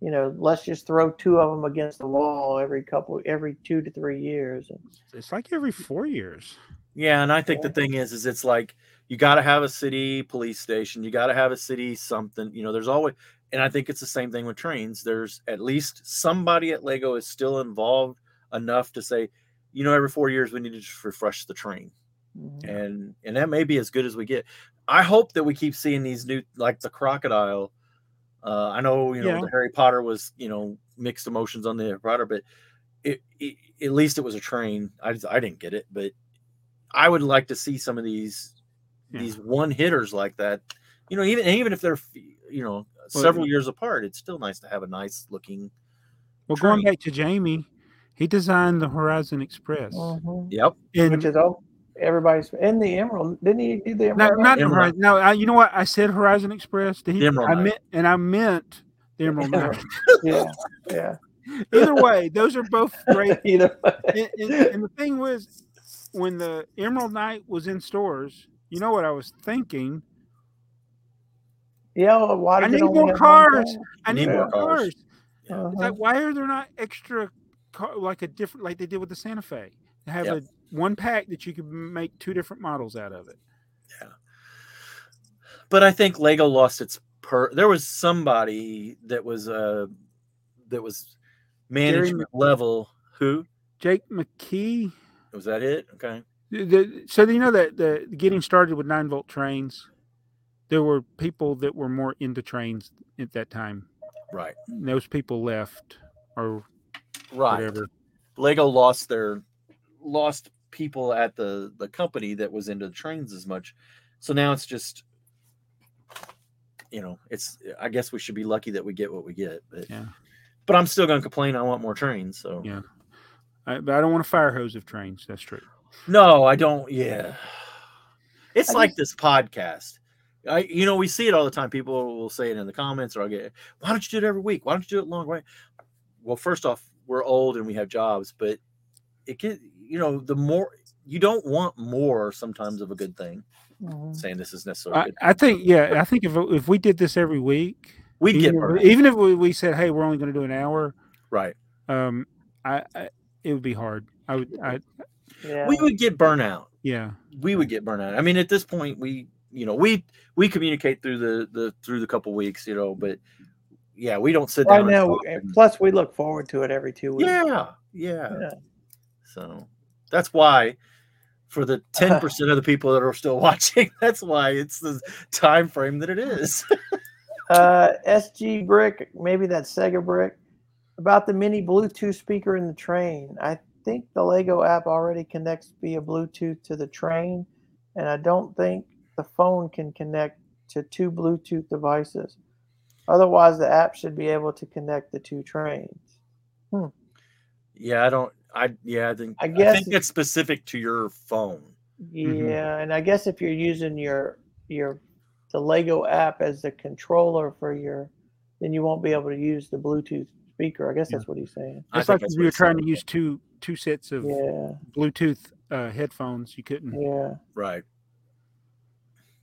you know, let's just throw two of them against the wall every couple every two to three years. it's like every four years yeah. And I think the thing is, is it's like you got to have a city police station. You got to have a city something. You know, there's always, and I think it's the same thing with trains. There's at least somebody at Lego is still involved enough to say, you know, every four years we need to just refresh the train. Mhm. and and that may be as good as we get. I hope that we keep seeing these new like the crocodile. Uh, I know you know Yeah. the Harry Potter was you know mixed emotions on the Harry Potter, but it, it at least it was a train. I just- I didn't get it, but I would like to see some of these Yeah. these one hitters like that. You know, even even if they're you know several years apart, it's still nice to have a nice looking. well going back to jamie he designed the horizon express Mhm. Yep. and Which is all everybody's in the Emerald. Didn't he do the No, Emerald? not the Emerald. Horizon. No, I, you know what? I said Horizon Express. Did he, The Emerald I meant, and I meant the Emerald Night. yeah, yeah. Either way, those are both great. Either way. And, and, and the thing was, when the Emerald Night was in stores, you know what I was thinking? Yeah, well, why I did it need more cars. I need need more more cars. cars. Uh-huh. It's like, why are there not extra, car, like a different, like they did with the Santa Fe? Have Yep. a one pack that you could make two different models out of it. Yeah. But I think Lego lost its per. There was somebody that was uh that was management level. Who Jake McKee. was that? It okay. The- the, so you know that the getting started with nine volt trains, there were people that were more into trains at that time. Right, And those people left or right. whatever. Lego lost their lost people at the the company that was into trains as much. So now it's just you know, it's I guess we should be lucky that we get what we get. But Yeah. but I'm still gonna complain I want more trains. So Yeah. I, but I don't want a fire hose of trains. That's true. no, I don't yeah. It's I like just- this podcast. I, you know, we see it all the time. People will say it in the comments, or I'll get, "Why don't you do it every week? Why don't you do it long?" Right? Well, first off, we're old and we have jobs, but it can, you know, the more you don't want more sometimes of a good thing. Mhm. Saying this is necessarily I. I think yeah, I think if if we did this every week, We'd get even, burned if, even if we, we said, hey, we're only going to do an hour, right. um, I, I it would be hard. I would, I Yeah. We would get burnout. yeah, we would get burnout. I mean, at this point, we you know we we communicate through the the through the couple weeks, you know, but yeah, we don't sit right down. now. and- Plus, we look forward to it every two weeks. yeah, yeah, Yeah. So that's why for the ten percent of the people that are still watching, that's why it's the time frame that it is. Uh, SG Brick, maybe that Sega Brick, about the mini Bluetooth speaker in the train. I think the Lego app already connects via Bluetooth to the train, and I don't think the phone can connect to two Bluetooth devices. Otherwise, the app should be able to connect the two trains. yeah, I don't. I yeah, I think I I, guess- think that's specific to your phone. Yeah, Mhm. and I guess if you're using your your the Lego app as the controller for your, then you won't be able to use the Bluetooth speaker. I guess Yeah. that's what he's saying. I it's like if you were trying to use two two sets of Yeah, Bluetooth uh, headphones, you couldn't. yeah. Right.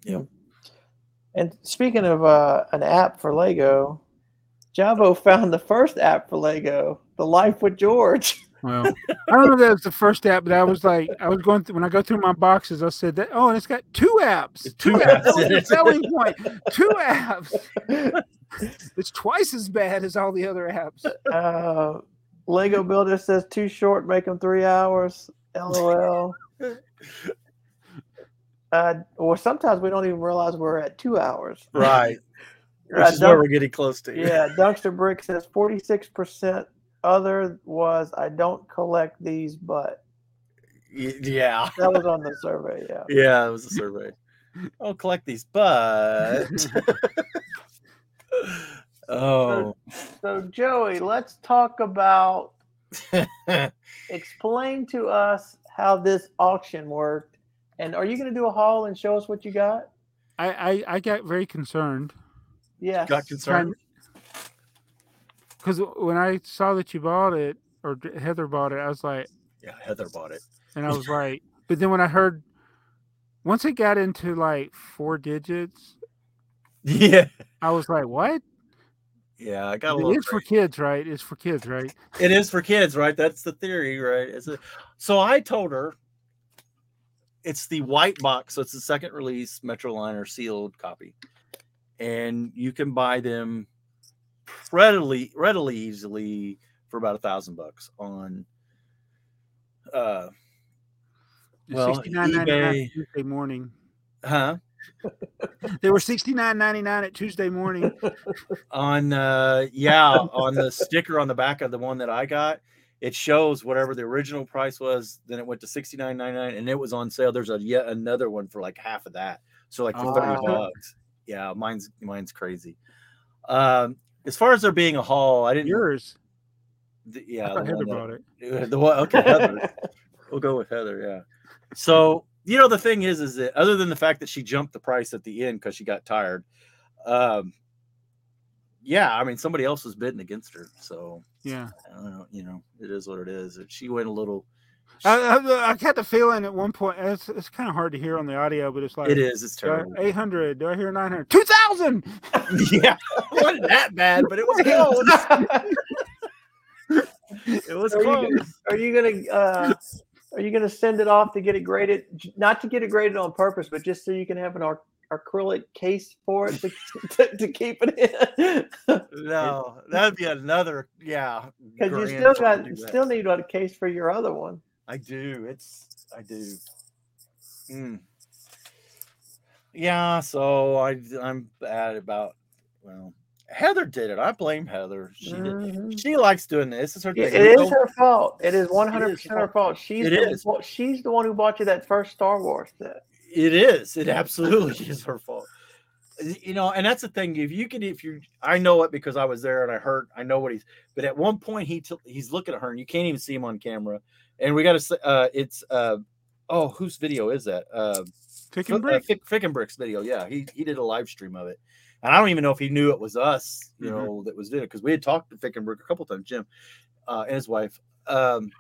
Yeah. And speaking of uh, an app for Lego, Jabo found the first app for Lego, The Life with George. Well, I don't know if that was the first app, but I was like, I was going through when I go through my boxes. I said that. Oh, and it's got two apps. Two two apps. apps That was in the it. selling point. Two apps. It's twice as bad as all the other apps. Uh, Lego Builder says too short, make them three hours. LOL. Uh, or sometimes we don't even realize we're at two hours. Right. Which Uh, is where we're getting close to. yeah, Dunkster Brick says 46% other was I don't collect these, but Yeah. that was on the survey. Yeah. Yeah, it was a survey. I'll collect these, but oh, So, Joey, let's talk about explain to us how this auction worked. And are you going to do a haul and show us what you got? I, I, I got very concerned Yeah, got concerned. Because when I saw that you bought it or Heather bought it, I was like, Yeah, Heather bought it. and I was like, but then when I heard once it got into like four digits, Yeah, I was like, what? yeah, I got a It little. is for kids, right? It's for kids, right? It is for kids, right? That's the theory, right? It's a, so I told her it's the white box, so it's the second release Metroliner sealed copy, and you can buy them readily, readily, easily for about a thousand bucks on. Uh, Well, $69.99 eBay- Tuesday morning. huh? They were sixty nine ninety nine at Tuesday morning. on uh yeah on the sticker on the back of the one that i got it shows whatever the original price was then it went to 69.99 and it was on sale there's a yet another one for like half of that so like for Oh, 30 wow. bucks yeah mine's mine's crazy um as far as there being a haul i didn't Yours. th- I yeah thought the Heather bought it. the one okay heather we'll go with heather yeah so you know the thing is is that other than the fact that she jumped the price at the end because she got tired um yeah i mean somebody else was bidding against her so Yeah. I don't know, you know it is what it is she went a little I, I, I got the feeling at one point it's, it's kind of hard to hear on the audio, but it's like it is it's terrible eight hundred. Do I hear nine hundred? Two thousand. yeah it wasn't that bad but it was close it was Are you close gonna- Are you gonna uh, are you gonna send it off to get it graded? Not to get it graded on purpose, but just so you can have an ar- acrylic case for it to, to, to keep it in. no that'd be another yeah Because you still got still need a case for your other one. I do. It's I do. Mm. Yeah, so I I'm bad about well Heather did it. I blame Heather. She did. Mhm. She likes doing this. It's her thing. it We go- her fault. It is one hundred percent her fault. fault. She's It the, is. she's the one who bought you that first Star Wars set. It is. It absolutely is her fault. You know, and that's the thing. If you can, if you, I know it because I was there and I heard. I know what he's. But at one point, he t- he's looking at her and you can't even see him on camera. And we got to. Uh, it's uh, oh, whose video is that? Uh, Fick F- and uh, brick. Fick, Fick and Bricks video. Yeah, he he did a live stream of it, and I don't even know if he knew it was us, you Mhm. know, that was doing it because we had talked to Fick and Brick a couple times, Jim, uh, and his wife. Um,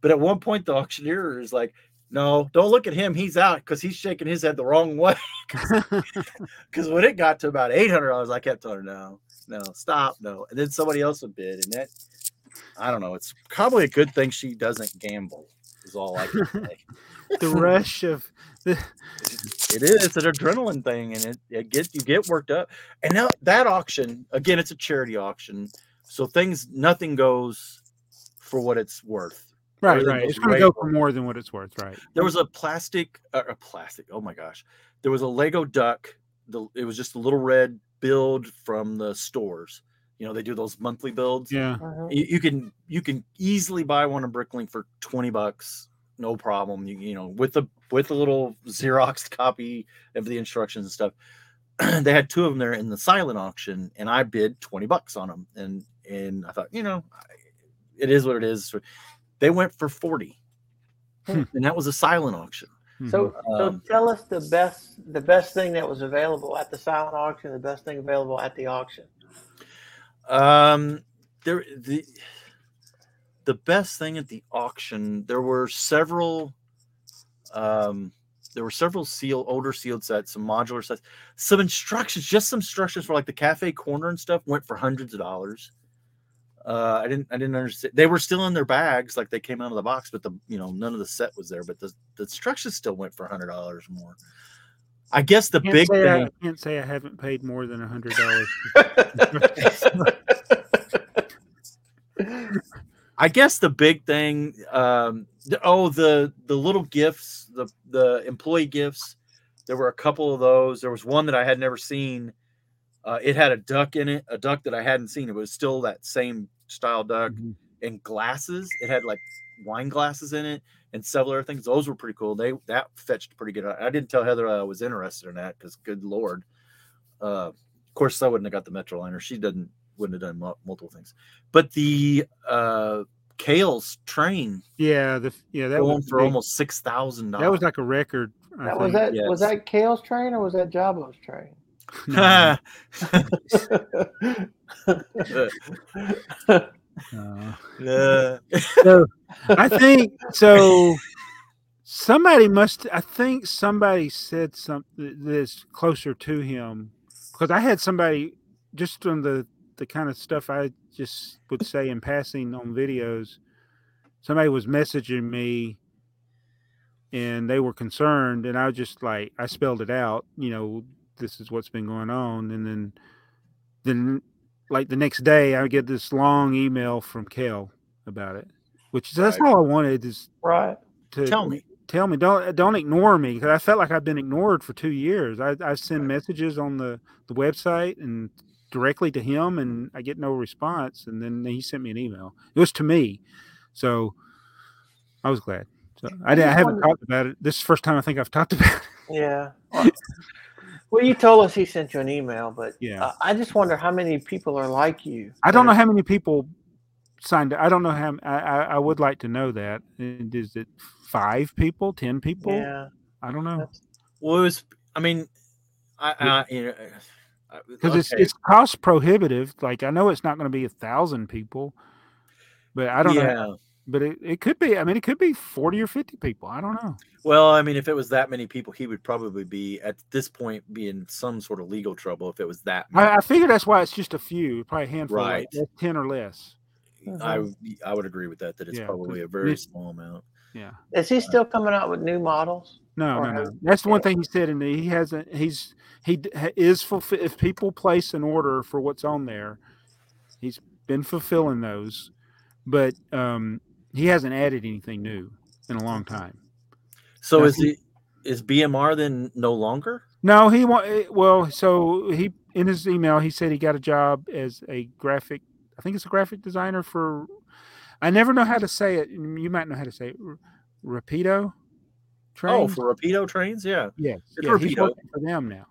but at one point, the auctioneer is like, "No, don't look at him. He's out because he's shaking his head the wrong way." Because when it got to about eight hundred dollars, I kept telling her, "No, no, stop, no." And then somebody else would bid, and that I don't know. It's probably a good thing she doesn't gamble. Is all I can say. the rush of the It is. It's an adrenaline thing, and it, it get you get worked up. And now that auction again, it's a charity auction, so things nothing goes for what it's worth. right, Everything right. It's going to go for more than what it's worth, right? There was a plastic, uh, a plastic. Oh my gosh, there was a Lego duck. The it was just a little red build from the stores. You know, they do those monthly builds. Yeah. Mhm. You, you can you can easily buy one in Bricklink for twenty bucks, no problem. You, you know, with the with a little Xerox copy of the instructions and stuff. they had two of them there in the silent auction, and I bid twenty bucks on them, and and I thought, you know, it is what it is. They went for forty, Hmm. and that was a silent auction. So, so Um, tell us the best the best thing that was available at the silent auction, the best thing available at the auction. Um, there the the best thing at the auction. There were several. Um, there were several seal older sealed sets, some modular sets, some instructions, just some instructions for like the cafe corner and stuff went for hundreds of dollars. Uh, I didn't I didn't understand. They were still in their bags, like they came out of the box, but the you know none of the set was there. But the, the instructions still went for a hundred dollars more. I guess the big thing. I can't say I haven't paid more than a hundred dollars. I guess the big thing, um, oh, the the little gifts, the the employee gifts. There were a couple of those. There was one that I had never seen. Uh, it had a duck in it, a duck that I hadn't seen. It was still that same style duck Mhm. and glasses. It had like wine glasses in it and several other things. Those were pretty cool. They that fetched pretty good. I, I didn't tell Heather I was interested in that because good lord. Uh, of course, I wouldn't have got the Metroliner. She doesn't wouldn't have done multiple things. But the uh Kale's train Yeah, the yeah that going was for big. almost six thousand dollars. that was like a record. I That was think. that was that Kale's train or was that Jabo's train? No, No. so I think so. Somebody must. I think somebody said something that's closer to him because I had somebody just from the the kind of stuff I just would say in passing on videos. Somebody was messaging me, and they were concerned, and I just like I spelled it out. You know, this is what's been going on, and then then like the next day I get this long email from Kel about it, which is that's Right. all I wanted is right. to Tell me. tell me don't don't ignore me because I felt like I've been ignored for two years. I I send messages on the the website and directly to him, and I get no response. And then he sent me an email. It was to me, so I was glad. So I, didn't, I haven't wonder- talked about it. This is the first time I think I've talked about it. Yeah. Well, you told us he sent you an email, but Yeah. uh, I just wonder how many people are like you. I don't know how many people signed. I don't know how. I I, I would like to know that. Is it five people, ten people? Yeah. I don't know That's- Well, it was. I mean, I, I you know, uh, because it's okay. it's cost prohibitive. Like I know it's not going to be a thousand people, but I don't know. Yeah. But it, it could be. I mean, it could be forty or fifty people. I don't know. Well, I mean, if it was that many people, he would probably be at this point be in some sort of legal trouble. If it was that, many. I, I figure that's why it's just a few, probably a handful, Right. that's ten or less. I I would agree with that. That it's Yeah, probably 'cause a very small amount. Yeah. Is he still coming out with new models? No, no, no. That's the one thing he said, and he hasn't. He's he is fulfill. If people place an order for what's on there, he's been fulfilling those, but um, he hasn't added anything new in a long time. So Yeah. is he is BMR then no longer? No, he want eh, well. So he in his email he said he got a job as a graphic. I think it's a graphic designer for. I never know how to say it. You might know how to say it. Rapido. Oh, for Rapido trains, yeah, yes, it's yeah, he's Rapido. working for them now.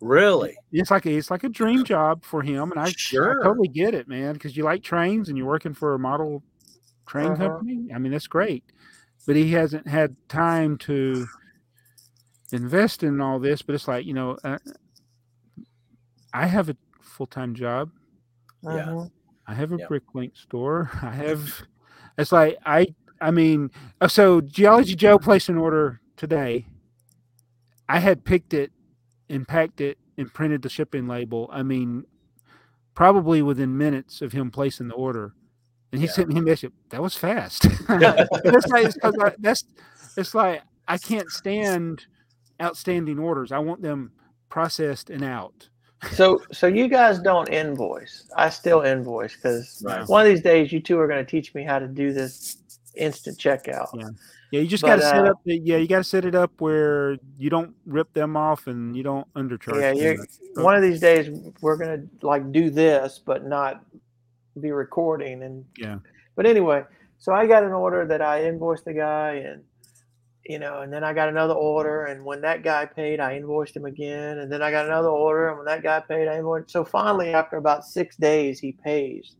really. It's like a, it's like a dream job for him, and I, Sure. I totally get it, man. Because you like trains and you're working for a model train Uh-huh. company. I mean, that's great, but he hasn't had time to invest in all this, but it's like you know, uh, I have a full time job. Yeah. Mhm. I have a Yep. Bricklink store. I have. It's like I. I mean, uh, so Geology Joe placed an order today. I had picked it and packed it and printed the shipping label. I mean, probably within minutes of him placing the order, and he Yeah. sent me a message. That was fast. it's like, it's I- that's it's like I can't stand outstanding orders. I want them processed and out. So, so you guys don't invoice. I still invoice because Right. one of these days you two are going to teach me how to do this instant checkout. Yeah. Yeah, you just got to set uh, up. The, yeah, you got to set it up where you don't rip them off and you don't undercharge. Yeah, you're, one of these days we're gonna like do this, but not be recording. And Yeah. But anyway, so I got an order that I invoiced the guy, and you know, and then I got another order, and when that guy paid, I invoiced him again, and then I got another order, and when that guy paid, I invoiced. So finally, after about six days, he pays,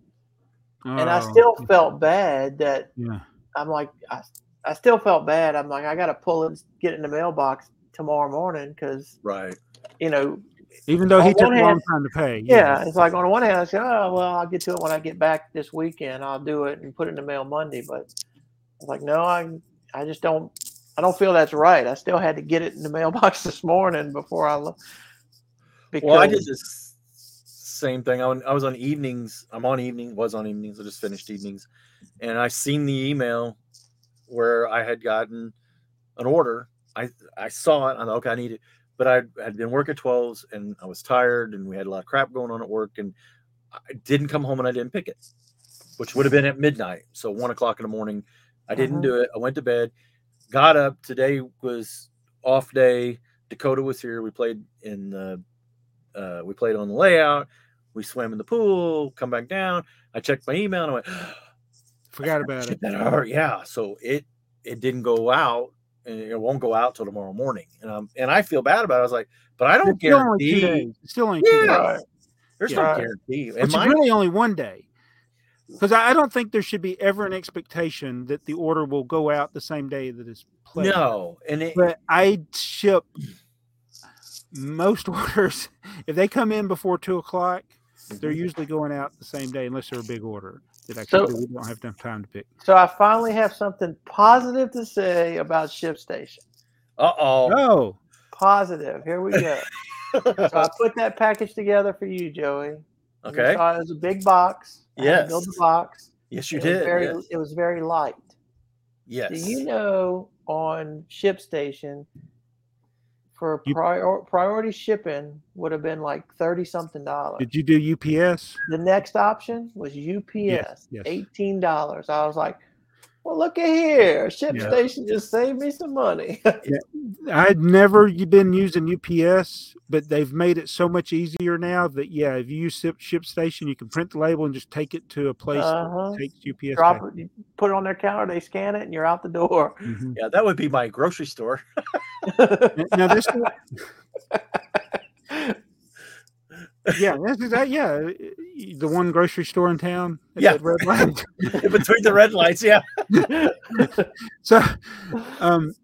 and I Oh, still felt bad that Yeah. I'm like, I, I still felt bad. I'm like, I got to pull it, get it in the mailbox tomorrow morning because Right. you know Even though he on took a long time to pay. yeah, it's like on the one hand, I said, "Oh well, I'll get to it when I get back this weekend. I'll do it and put it in the mail Monday." But I was like, "No, I, I just don't, I don't feel that's right. I still had to get it in the mailbox this morning before I look." Because Well, I did this same thing. I, I was on evenings. I'm on evening. Was on evenings. I just finished evenings, and I seen the email where I had gotten an order. I I saw it. I'm like, okay, I need it. But I had been working 12s and I was tired and we had a lot of crap going on at work and I didn't come home and I didn't pick it, which would have been at midnight. So one o'clock in the morning. I didn't Mhm. do it. I went to bed, got up. Today was off day. Dakota was here. We played in the uh, we played on the layout. We swam in the pool, come back down. I checked my email and I went, Forgot about Shit, it. that. Yeah. So it it didn't go out it won't go out till tomorrow morning. And um and I feel bad about it. I was like, but I don't It's still only two guarantee. days. It's still only two Yeah. days. Right. There's Yeah. no Right. guarantee. And Which is really only one day. Because I I don't think there should be ever an expectation that the order will go out the same day that it's placed. no. And it, But I ship most orders. If they come in before two o'clock, they're Mm-hmm. usually going out the same day unless they're a big order that I So- can, we don't have enough time to pick. So I finally have something positive to say about ShipStation. uh oh. No. Positive. Here we go. so I put that package together for you, Joey. And you okay. saw it was a big box. I had build the box. Yes, you It was did. very, yes. It was very light. yes. Do you know on ShipStation for prior, priority shipping would have been like thirty something dollars. did you do UPS? The next option was UPS, yes. eighteen dollars. I was like, "Well, look at here, ShipStation just saved me some money." yeah. I'd never been using UPS, but they've made it so much easier now that yeah, if you use Ship, ShipStation, you can print the label and just take it to a place Uh-huh. that takes UPS. Drop back. it, put it on their counter, they scan it, and you're out the door. Mhm. Yeah, that would be my grocery store. Now this, yeah, that's exactly yeah, the one grocery store in town. at Yeah. red light. Between the red lights, yeah. so um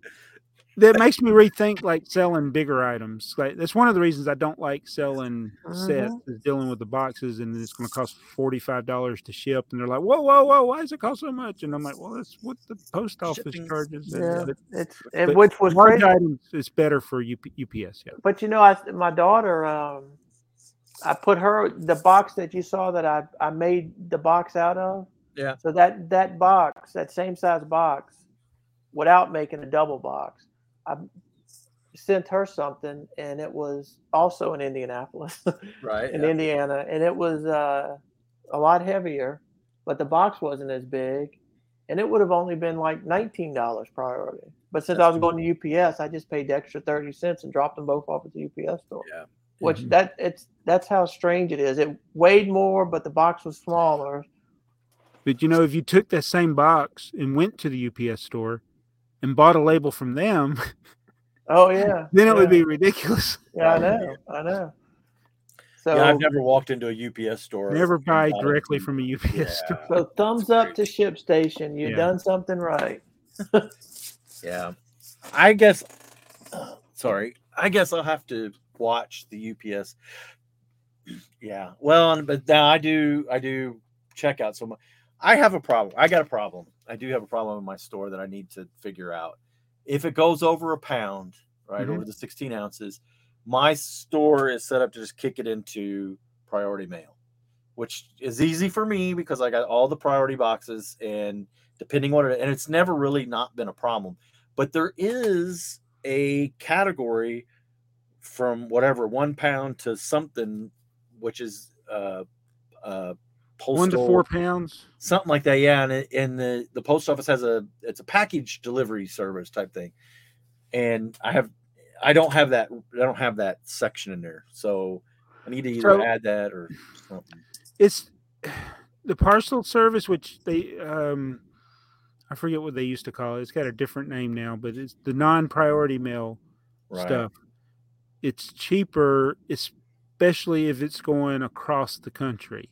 that makes me rethink like selling bigger items like that's one of the reasons i don't like selling sets is dealing with the boxes and it's going to cost $45 to ship and they're like whoa whoa whoa why does it cost so much and i'm like well that's what the post office Shipping. charges and- yeah, but- it's and which was large crazy. items is better for UP, ups yeah But you know, I my daughter, um, I put her the box that you saw that I I made the box out of. Yeah. So that that box, that same size box, without making a double box, I sent her something, and it was also in Indianapolis, Right. in yeah. Indiana, and it was uh, a lot heavier, but the box wasn't as big, and it would have only been like nineteen dollars priority. But since I That's was going to UPS, I just paid the extra thirty cents and dropped them both off at the UPS store. Yeah. Which Mhm. that it's that's how strange it is. It weighed more, but the box was smaller. but you know if you took that same box and went to the ups store and bought a label from them Oh yeah. then it would be ridiculous Yeah, I know. I know. So yeah, I've never walked into a UPS store. never buy bought directly from- from a ups Yeah. store so thumbs up to ShipStation. You've Yeah. done something right. Yeah. I guess sorry. I guess I'll have to watch the UPS. Yeah. Well, but now I do I do check out. So my, I have a problem. I got a problem. I do have a problem in my store that I need to figure out. If it goes over a pound, right, Mhm. over the 16 ounces, my store is set up to just kick it into priority mail, which is easy for me because I got all the priority boxes and depending on it, and it's never really not been a problem. But there is a category from whatever one pound to something, which is uh, uh, postal, One to four pounds. something like that. Yeah, and it, and the the post office has a it's a package delivery service type thing, and I have I don't have that I don't have that section in there, so I need to either So- add that or something. It's the parcel service, which they um, I forget what they used to call it. It's got a different name now, but it's the non-priority mail Right. stuff. It's cheaper, especially if it's going across the country.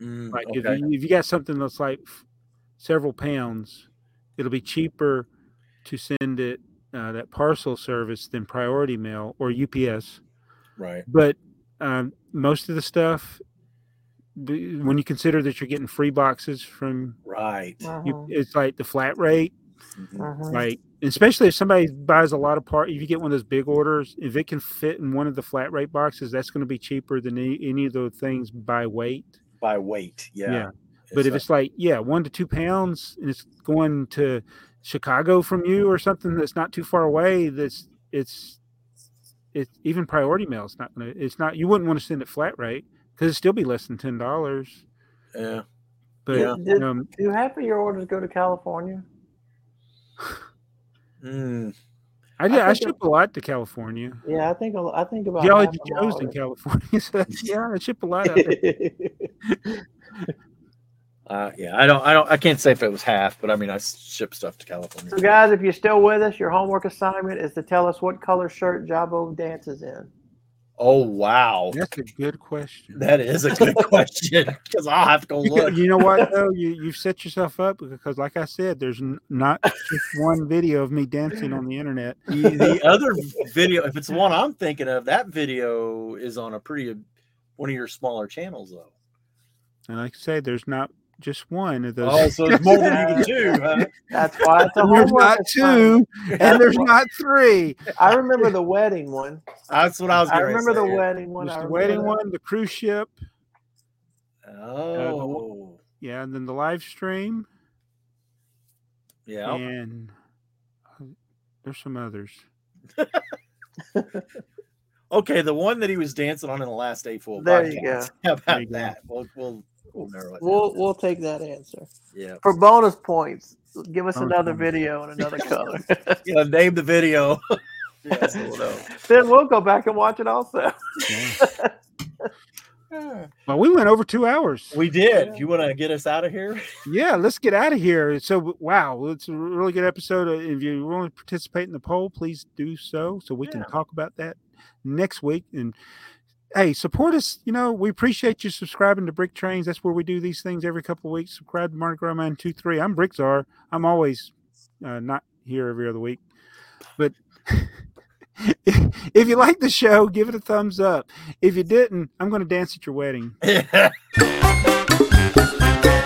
Mm, Like okay. if you if you got something that's like several pounds, it'll be cheaper to send it uh, that parcel service than priority mail or UPS. right. But um, most of the stuff, when you consider that you're getting free boxes from, Right. you, it's like the flat rate. Mhm. mhm. Like especially if somebody buys a lot of part, if you get one of those big orders, if it can fit in one of the flat rate boxes, that's going to be cheaper than any, any of those things by weight. By weight. Yeah. Yeah. But if uh, it's like, yeah, one to two pounds and it's going to Chicago from you or something that's not too far away, that's it's it's even priority mail. It's not gonna it's not you wouldn't want to send it flat rate because it'd still be less than ten dollars. yeah. But Yeah. Did- um, Do half of your orders go to California? Mm, I, did, I think ship a lot to California. Yeah, I think I think about Jolly half of my Joe's in. California, so yeah, I ship a lot out there. uh, yeah. I don't. I don't. I can't say if it was half, but I mean, I ship stuff to California. So, guys, if you're still with us, your homework assignment is to tell us what color shirt Jabo dances in. Oh wow, That's a good question. that is a good question because I'll have to go You, look. you know what though? You you've set yourself up because, like I said, there's not just one video of me dancing on the internet. the, the other video, if it's the one I'm thinking of, that video is on a pretty uh, one of your smaller channels, though. And like I say, there's not just one of those. Oh, so it's more than even two, huh? That's why it's a there's homework not assignment. two, and there's not three. I remember the wedding one. That's what I was. I getting ready to remember the wedding one. The wedding that. one, the cruise ship, Oh, yeah, and then the live stream, yeah. and uh, there's some others. Okay, the one that he was dancing on in the last A full. There you go. How about you go. that? We'll we'll we'll narrow it. We'll down. we'll take that answer yeah. for bonus points. Give us another video and another color. Yeah. Name the video. yeah, so we'll then we'll go back and watch it also. Yeah. Well, we went over two hours. We did. You want to get us out of here? Yeah, let's get out of here. So, wow, it's a really good episode. Uh, If you want to participate in the poll, please do so, so we can talk about that next week. And hey, support us. You know, we appreciate you subscribing to Brick Trains. That's where we do these things every couple of weeks. Subscribe to Mardi Gras Man Two Three. I'm Brickzar. I'm always uh, not here every other week, but. if you like the show, give it a thumbs up. If you didn't, I'm going to dance at your wedding.